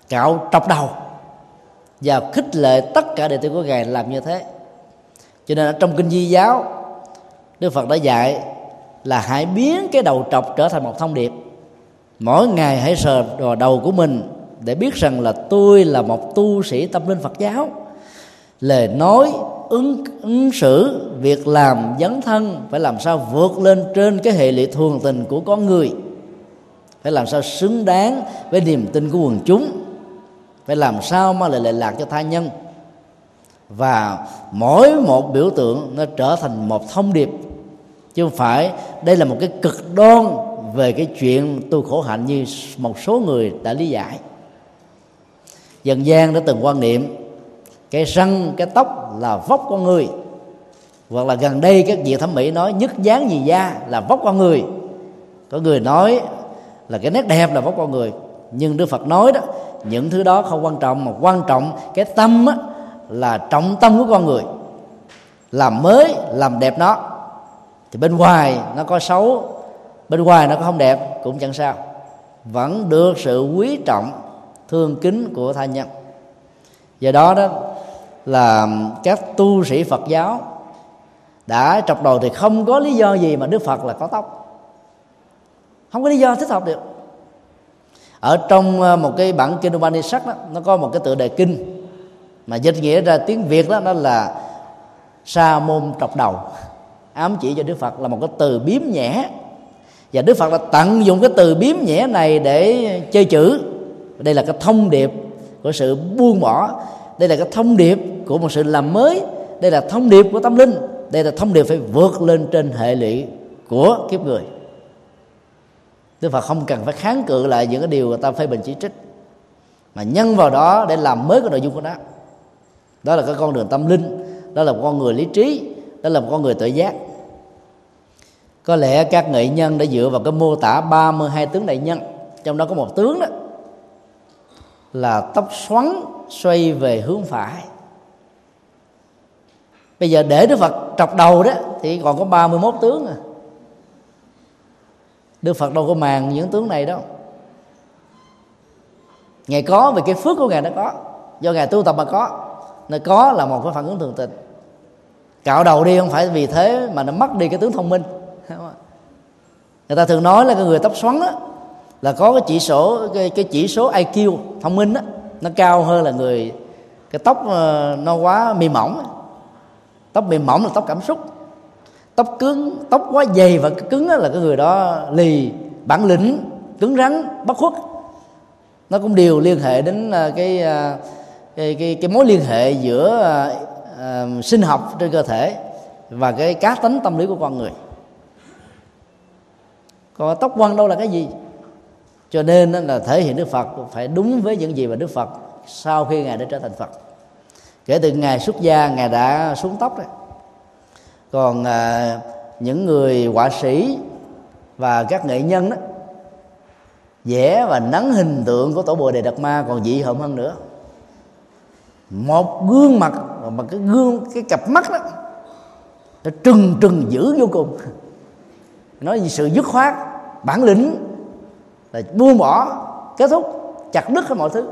cạo trọc đầu và khích lệ tất cả đệ tử của ngài làm như thế. Cho nên ở trong kinh di giáo, đức phật đã dạy là hãy biến cái đầu trọc trở thành một thông điệp. Mỗi ngày hãy sờ vào đầu của mình để biết rằng là tôi là một tu sĩ tâm linh phật giáo. Lời nói, ứng ứng xử, việc làm, dấn thân, phải làm sao vượt lên trên cái hệ lụy thường tình của con người. Phải làm sao xứng đáng với niềm tin của quần chúng phải làm sao mà lại lệ lạc cho tha nhân? Và mỗi một biểu tượng nó trở thành một thông điệp. Chứ không phải, đây là một cái cực đoan về cái chuyện tu khổ hạnh như một số người đã lý giải. Dân gian đã từng quan niệm, cái răng, cái tóc là vóc con người. Hoặc là gần đây các vị thẩm mỹ nói, nhất dáng gì da là vóc con người. Có người nói là cái nét đẹp là vóc con người, nhưng đức phật nói đó những thứ đó không quan trọng mà quan trọng cái tâm á, là trọng tâm của con người. Làm mới làm đẹp nó thì bên ngoài nó có xấu bên ngoài nó có không đẹp cũng chẳng sao. Vẫn được sự quý trọng thương kính của tha nhân. Do đó đó là các tu sĩ phật giáo đã trọc đầu thì không có lý do gì mà đức phật là có tóc. Không có lý do thích hợp được ở trong ờ, một cái bản kinh Upanishad đó, nó có một cái tựa đề kinh mà dịch nghĩa ra tiếng Việt đó nó là sa môn trọc đầu. Ám chỉ cho Đức Phật là một cái từ biếm nhẹ và Đức Phật đã tận dụng cái từ biếm nhẹ này để chơi chữ. Đây là cái thông điệp của sự buông bỏ. Đây là cái thông điệp của một sự làm mới. Đây là thông điệp của tâm linh. Đây là thông điệp phải vượt lên trên hệ lụy của kiếp người. Đức Phật không cần phải kháng cự lại những cái điều người ta phê bình chỉ trích, mà nhân vào đó để làm mới cái nội dung của nó. Đó là cái con đường tâm linh, đó là một con người lý trí, đó là một con người tự giác. Có lẽ các nghệ nhân đã dựa vào cái mô tả 32 tướng đại nhân, trong đó có một tướng đó, là tóc xoắn xoay về hướng phải. Bây giờ để Đức Phật trọc đầu đó, thì còn có 31 tướng à. Đức Phật đâu có màng những tướng này đâu. Ngài có vì cái phước của Ngài nó có Do Ngài tu tập mà có. Nó có là một cái phản ứng thường tình. Cạo đầu đi không phải vì thế mà nó mất đi cái tướng thông minh. Người ta thường nói là cái người tóc xoắn á là có cái chỉ số cái, cái chỉ số IQ thông minh á nó cao hơn là người cái tóc ờ, nó quá mềm mỏng tóc mềm mỏng là tóc cảm xúc tóc cứng tóc quá dày và cứng là cái người đó lì bản lĩnh cứng rắn bất khuất. Nó cũng đều liên hệ đến à, cái à, cái cái, cái mối liên hệ giữa uh, sinh học trên cơ thể và cái cá tính tâm lý của con người. Còn tóc quăn đâu là cái gì? Cho nên là thể hiện đức phật phải đúng với những gì mà đức phật sau khi ngài đã trở thành phật. Kể từ ngày xuất gia ngài đã xuống tóc đấy còn à, những người họa sĩ và các nghệ nhân đó vẽ và nắng hình tượng của tổ bồ đề đạt ma còn dị hợm hơn nữa. Một gương mặt mà cái gương cái cặp mắt đó nó trừng trừng dữ vô cùng. Nói về sự dứt khoát bản lĩnh là buông bỏ kết thúc chặt đứt hết mọi thứ.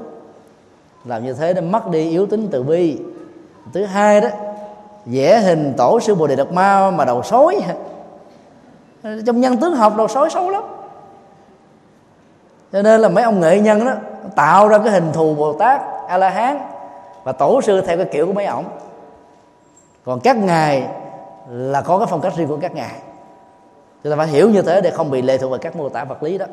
Làm như thế nó mất đi yếu tính từ bi. Thứ hai đó vẽ hình tổ sư bồ đề đạt ma mà đầu sói. Trong nhân tướng học đầu sói xấu lắm. Cho nên là mấy ông nghệ nhân đó, tạo ra cái hình thù bồ tát a la hán và tổ sư theo cái kiểu của mấy ổng. Còn các ngài là có cái phong cách riêng của các ngài. Chúng ta phải hiểu như thế để không bị lệ thuộc vào các mô tả vật lý đó.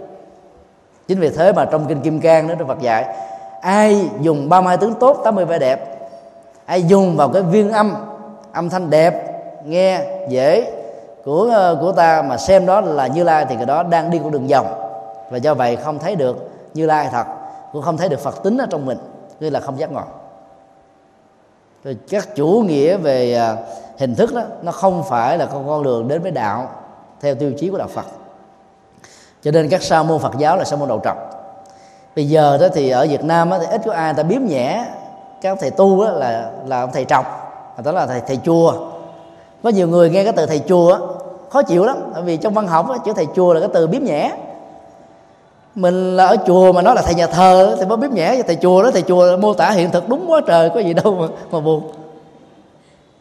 Chính vì thế mà trong kinh kim cang đó, đức phật dạy, ai dùng ba mai tướng tốt 80 vẻ đẹp, ai dùng vào cái viên âm âm thanh đẹp nghe dễ của ờ, của ta mà xem đó là như lai thì cái đó đang đi con đường vòng. Và do vậy không thấy được như lai thật cũng không thấy được phật tính ở trong mình như là không giác ngộ. Rồi các chủ nghĩa về ờ, hình thức đó nó không phải là con con đường đến với đạo theo tiêu chí của đạo phật. Cho nên các sa môn phật giáo là sa môn đầu trọc. Bây giờ đó thì ở việt nam đó, thì ít có ai ta biếm nhẹ các thầy tu đó là là ông thầy trọc đó là thầy thầy chùa. Có nhiều người nghe cái từ thầy chùa khó chịu lắm bởi vì trong văn học chữ thầy chùa là cái từ biếm nhẽ. Mình là ở chùa mà nói là thầy nhà thờ thì mới biếm nhẹ thầy chùa đó thầy chùa mô tả hiện thực đúng quá trời có gì đâu mà, mà buồn.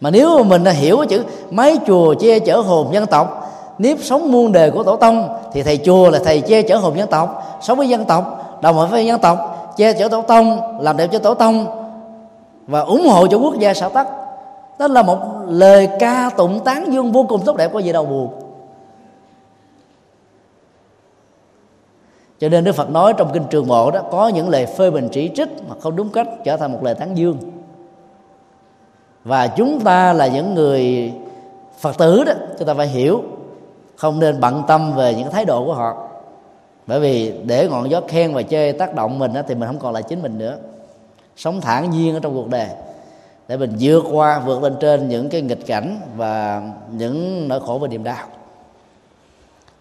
Mà nếu mà mình hiểu cái chữ mấy chùa che chở hồn dân tộc nếp sống muôn đề của tổ tông thì thầy chùa là thầy che chở hồn dân tộc sống với dân tộc đồng hành với dân tộc che chở tổ tông làm đẹp cho tổ tông và ủng hộ cho quốc gia xã tắc đó là một lời ca tụng tán dương vô cùng tốt đẹp có gì đâu buồn cho nên đức phật nói trong kinh trường bộ đó có những lời phê bình chỉ trích mà không đúng cách trở thành một lời tán dương. Và chúng ta là những người phật tử đó chúng ta phải hiểu không nên bận tâm về những thái độ của họ. Bởi vì để ngọn gió khen và chê tác động mình đó, thì mình không còn là chính mình nữa. Sống thản nhiên ở trong cuộc đời để mình vượt qua vượt lên trên những cái nghịch cảnh và những nỗi khổ và niềm đau.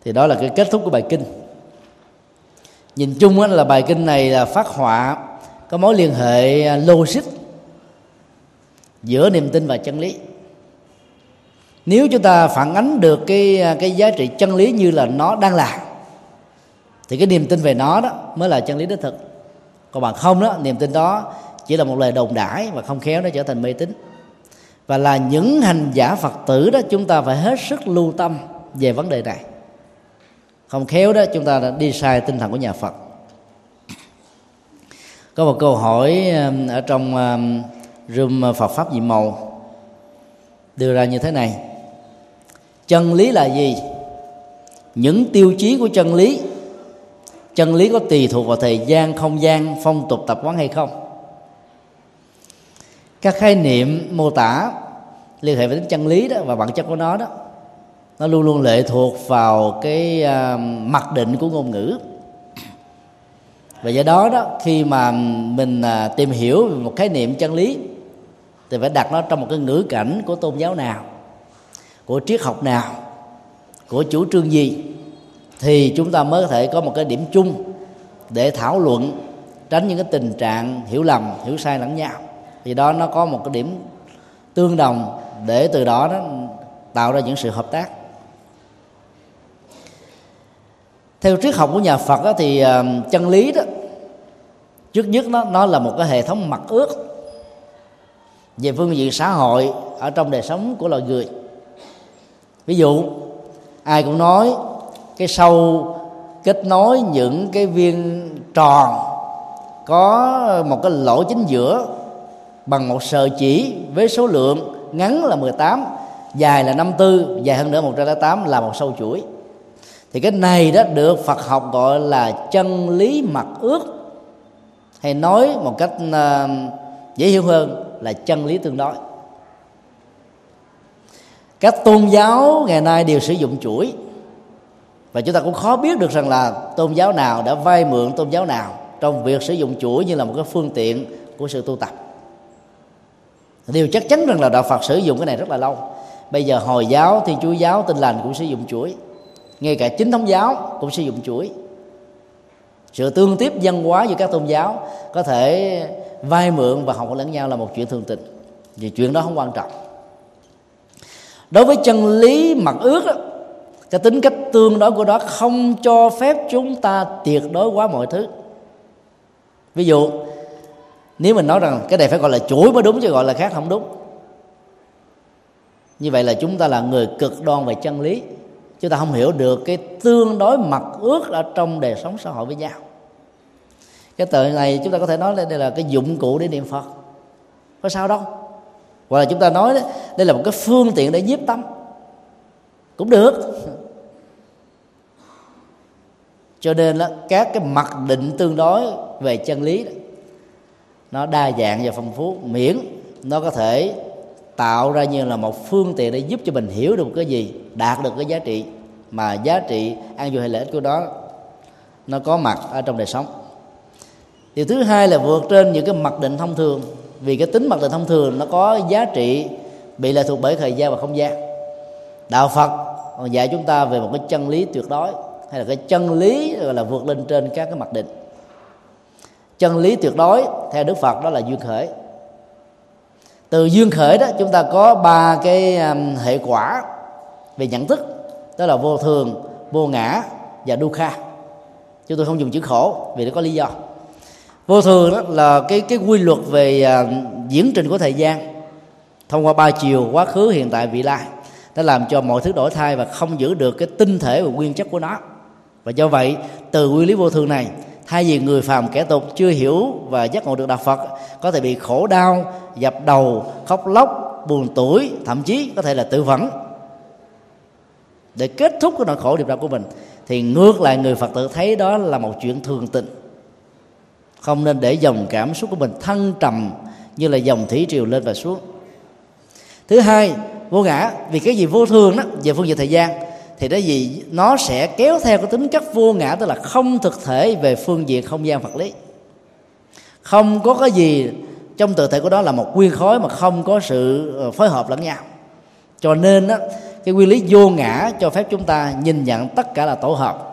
Thì đó là cái kết thúc của bài kinh. Nhìn chung là bài kinh này là phát họa có mối liên hệ à, logic giữa niềm tin và chân lý. Nếu chúng ta phản ánh được cái à, cái giá trị chân lý như là nó đang là, thì cái niềm tin về nó đó mới là chân lý đích thực. Còn bằng không đó, niềm tin đó chỉ là một lời đồn đãi và không khéo nó trở thành mê tín. Và là những hành giả phật tử đó, chúng ta phải hết sức lưu tâm về vấn đề này. Không khéo đó, chúng ta đã đi sai tinh thần của nhà phật. Có một câu hỏi um, ở trong um, room uh, phật pháp nhiệm màu đưa ra như thế này. Chân lý là gì? Những tiêu chí của chân lý. Chân lý có tùy thuộc vào thời gian, không gian, phong tục, tập quán hay không? Các khái niệm mô tả liên hệ với tính chân lý đó và bản chất của nó đó nó luôn luôn lệ thuộc vào cái uh, mặc định của ngôn ngữ. Và do đó đó khi mà mình uh, tìm hiểu một khái niệm chân lý thì phải đặt nó trong một cái ngữ cảnh của tôn giáo nào của triết học nào của chủ trương gì thì chúng ta mới có thể có một cái điểm chung để thảo luận tránh những cái tình trạng hiểu lầm hiểu sai lẫn nhau thì đó nó có một cái điểm tương đồng để từ đó nó tạo ra những sự hợp tác. Theo triết học của nhà Phật đó, thì ờ, chân lý đó trước nhất nó nó là một cái hệ thống mặt ước về phương diện xã hội ở trong đời sống của loài người. Ví dụ ai cũng nói cái sâu kết nối những cái viên tròn có một cái lỗ chính giữa bằng một sợi chỉ với số lượng ngắn là 18 dài là 54 dài hơn nữa 108 là một sâu chuỗi. Thì cái này đó được Phật học gọi là chân lý mặt ước, hay nói một cách ờ, dễ hiểu hơn là chân lý tương đối. Các tôn giáo ngày nay đều sử dụng chuỗi, và chúng ta cũng khó biết được rằng là tôn giáo nào đã vay mượn tôn giáo nào trong việc sử dụng chuỗi như là một cái phương tiện của sự tu tập điều chắc chắn rằng là đạo phật sử dụng cái này rất là lâu. Bây giờ hồi giáo thiên chúa giáo, tin lành cũng sử dụng chuỗi. Ngay cả chính thống giáo cũng sử dụng chuỗi. Sự tương tiếp văn hóa giữa các tôn giáo có thể vay mượn và học lẫn nhau là một chuyện thường tình. Vì chuyện đó không quan trọng. Đối với chân lý mặt ước cái tính cách tương đối của đó không cho phép chúng ta tuyệt đối quá mọi thứ. Ví dụ nếu mình nói rằng cái này phải gọi là chuỗi mới đúng chứ gọi là khác không đúng. Như vậy là chúng ta là người cực đoan về chân lý. Chúng ta không hiểu được cái tương đối mặt ước ở trong đời sống xã hội với nhau. Cái tờ này chúng ta có thể nói đây là cái dụng cụ để niệm phật. Có sao đâu. Hoặc là chúng ta nói đây là một cái phương tiện để nhiếp tâm. Cũng được. Cho nên là các cái mặc định tương đối về chân lý đó, nó đa dạng và phong phú, miễn nó có thể tạo ra như là một phương tiện để giúp cho mình hiểu được cái gì, đạt được cái giá trị mà giá trị an vui hay lợi ích của đó nó có mặt ở trong đời sống. Điều thứ hai là vượt trên những cái mặc định thông thường, vì cái tính mặc định thông thường nó có giá trị bị lệ thuộc bởi thời gian và không gian. Đạo phật còn dạy chúng ta về một cái chân lý tuyệt đối, hay là cái chân lý gọi là vượt lên trên các cái mặc định chân lý tuyệt đối theo đức phật đó là duyên khởi. Từ duyên khởi đó, chúng ta có ba cái um, hệ quả về nhận thức, đó là vô thường, vô ngã và dukkha chúng tôi không dùng chữ khổ vì nó có lý do. Vô thường đó là cái cái quy luật về um, diễn trình của thời gian thông qua ba chiều, quá khứ, hiện tại, vị lai. Nó làm cho mọi thứ đổi thay và không giữ được cái tinh thể và nguyên chất của nó. Và do vậy, từ nguyên lý vô thường này thay vì người phàm kẻ tục chưa hiểu và giác ngộ được đạo phật, có thể bị khổ đau, dập đầu, khóc lóc, buồn tuổi thậm chí có thể là tự vẫn để kết thúc cái nỗi khổ niềm đau của mình, thì ngược lại người phật tử thấy đó là một chuyện thường tình. Không nên để dòng cảm xúc của mình thăng trầm như là dòng thủy triều lên và xuống. Thứ hai, vô ngã, vì cái gì vô thường đó, về phương diện thời gian thì đó gì nó sẽ kéo theo cái tính chất vô ngã tức là không thực thể về phương diện không gian vật lý. Không có cái gì trong tự thể của đó là một nguyên khối mà không có sự ờ, phối hợp lẫn nhau. Cho nên đó, cái nguyên lý vô ngã cho phép chúng ta nhìn nhận tất cả là tổ hợp.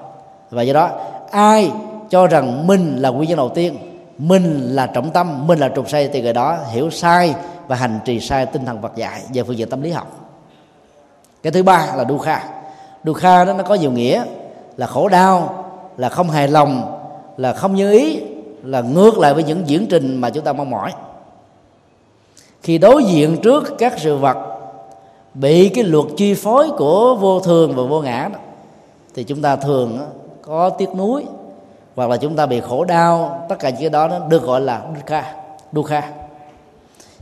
Và do đó ai cho rằng mình là nguyên nhân đầu tiên mình là trọng tâm mình là trục xây thì người đó hiểu sai và hành trì sai tinh thần vật dạy về phương diện tâm lý học. Cái thứ ba là dukkha dukkha đó nó có nhiều nghĩa là khổ đau là không hài lòng là không như ý là ngược lại với những diễn trình mà chúng ta mong mỏi. Khi đối diện trước các sự vật bị cái luật chi phối của vô thường và vô ngã đó, thì chúng ta thường có tiếc nuối hoặc là chúng ta bị khổ đau tất cả những cái đó nó được gọi là dukkha dukkha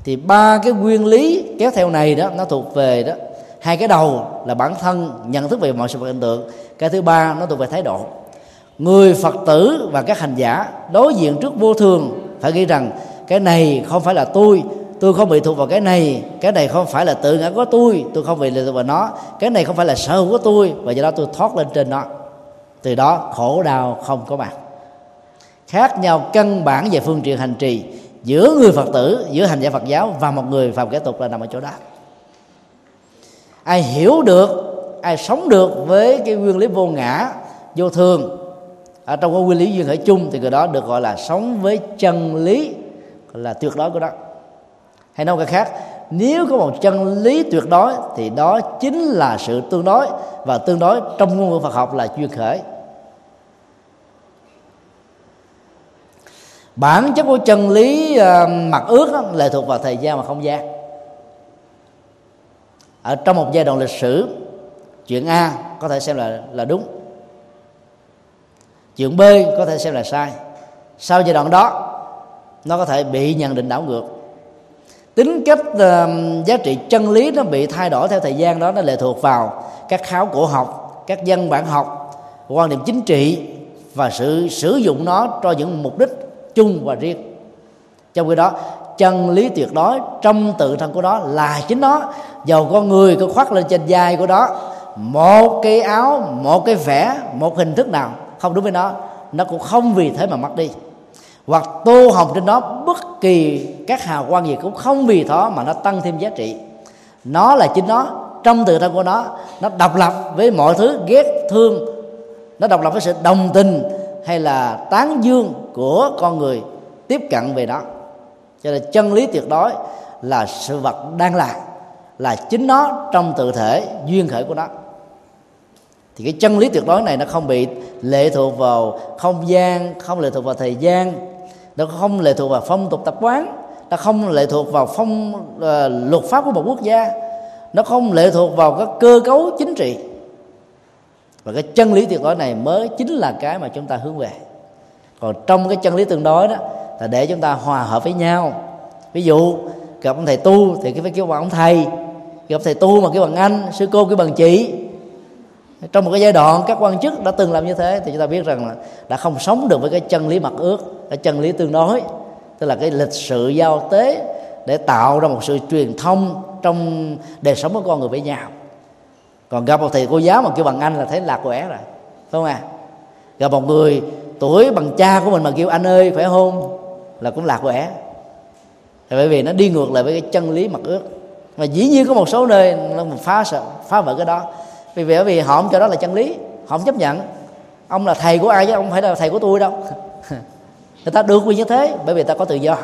thì ba cái nguyên lý kéo theo này đó nó thuộc về đó hai cái đầu là bản thân nhận thức về mọi sự vật hiện tượng, cái thứ ba nó thuộc về thái độ. Người phật tử và các hành giả đối diện trước vô thường phải nghĩ rằng, cái này không phải là tôi tôi không bị thuộc vào cái này cái này không phải là tự ngã của tôi tôi không bị lệ thuộc vào nó, cái này không phải là sở hữu của tôi, và do đó tôi thoát lên trên nó. Từ đó khổ đau không có mặt. Khác nhau căn bản về phương tiện hành trì giữa người phật tử, giữa hành giả phật giáo và một người phàm kẻ tục là nằm ở chỗ đó ai hiểu được ai sống được với cái nguyên lý vô ngã vô thường. Ở trong cái nguyên lý duyên khởi chung thì người đó được gọi là sống với chân lý là tuyệt đối của đó hay nói cái khác nếu có một chân lý tuyệt đối thì đó chính là sự tương đối và tương đối trong ngôn ngữ Phật học là duyên khởi. Bản chất của chân lý uh, mặt ước đó, lệ thuộc vào thời gian và không gian ở trong một giai đoạn lịch sử chuyện A có thể xem là là đúng. Chuyện B có thể xem là sai. Sau giai đoạn đó nó có thể bị nhận định đảo ngược. Tính cách uh, giá trị chân lý nó bị thay đổi theo thời gian đó nó lệ thuộc vào các kháo cổ học các dân bản học quan điểm chính trị và sự sử dụng nó cho những mục đích chung và riêng. Trong khi đó chân lý tuyệt đối, trong tự thân của nó là chính nó. Dầu con người có khoác lên trên vai của đó một cái áo, một cái vẽ một hình thức nào, không đúng với nó nó cũng không vì thế mà mất đi. Hoặc tô hồng trên đó, bất kỳ các hào quang gì cũng không vì đó mà nó tăng thêm giá trị. Nó là chính nó, trong tự thân của nó nó độc lập với mọi thứ, ghét thương. Nó độc lập với sự đồng tình hay là tán dương của con người tiếp cận về đó cho nên chân lý tuyệt đối là sự vật đang là là chính nó trong tự thể duyên khởi của nó. Thì cái chân lý tuyệt đối này nó không bị lệ thuộc vào không gian không lệ thuộc vào thời gian nó không lệ thuộc vào phong tục tập quán nó không lệ thuộc vào phong uh, luật pháp của một quốc gia nó không lệ thuộc vào các cơ cấu chính trị. Và cái chân lý tuyệt đối này mới chính là cái mà chúng ta hướng về. Còn trong cái chân lý tương đối đó là để chúng ta hòa hợp với nhau. Ví dụ, gặp ông thầy tu thì cái phải kêu bằng ông thầy. Gặp thầy tu mà kêu bằng anh, sư cô kêu bằng chị. Trong một cái giai đoạn, các quan chức đã từng làm như thế, thì chúng ta biết rằng là đã không sống được với cái chân lý mặt ước, cái chân lý tương đối. Tức là cái lịch sự giao tế để tạo ra một sự truyền thông trong đời sống của con người với nhau. Còn gặp một thầy cô giáo mà kêu bằng anh là thấy lạc quẻ rồi, phải không à gặp một người tuổi bằng cha của mình mà kêu, anh ơi phải không? Là cũng lạc quẻ bởi vì nó đi ngược lại với cái chân lý mặt ước. Mà dĩ nhiên có một số nơi nó phá sợ phá vỡ cái đó. Vì bởi vì họ không cho đó là chân lý họ không chấp nhận. Ông là thầy của ai chứ? Ông phải là thầy của tôi đâu. Người ta được quyền như thế bởi vì ta có tự do.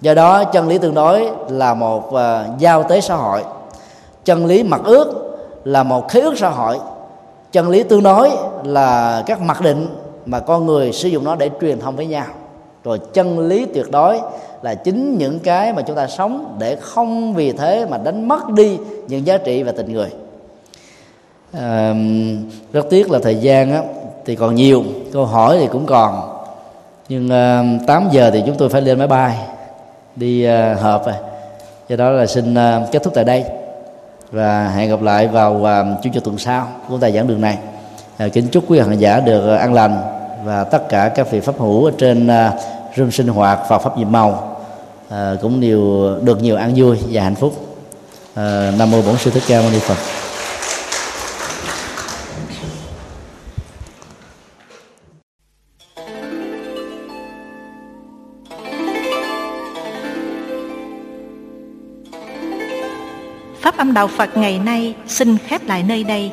Do đó chân lý tương đối là một uh, giao tế xã hội. Chân lý mặt ước là một khế ước xã hội. Chân lý tương đối là các mặc định mà con người sử dụng nó để truyền thông với nhau rồi chân lý tuyệt đối là chính những cái mà chúng ta sống để không vì thế mà đánh mất đi những giá trị và tình người. À, rất tiếc là thời gian á, thì còn nhiều câu hỏi thì cũng còn. Nhưng à, 8 giờ thì chúng tôi phải lên máy bay đi à, họp rồi. Do đó là xin à, kết thúc tại đây. Và hẹn gặp lại vào à, chủ nhật tuần sau của tài giảng đường này. À, kính chúc quý hành giả được an lành và tất cả các vị pháp hữu ở trên à, room sinh hoạt và pháp nhiệm màu à, cũng đều được nhiều an vui và hạnh phúc à, nam mô bổn sư thích ca mâu ni phật Pháp âm Đạo Phật ngày nay xin khép lại nơi đây.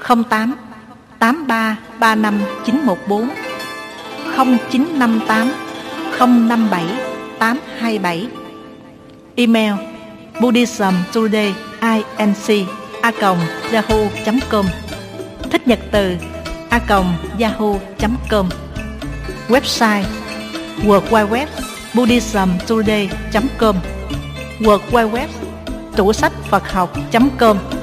08 83 35 914 0958 057 827 Email Buddhism Today inc a yahoo.com Thích nhật từ a yahoo.com Website World Wide Web buddhismtoday.com World Wide Web tủ sách Phật học.com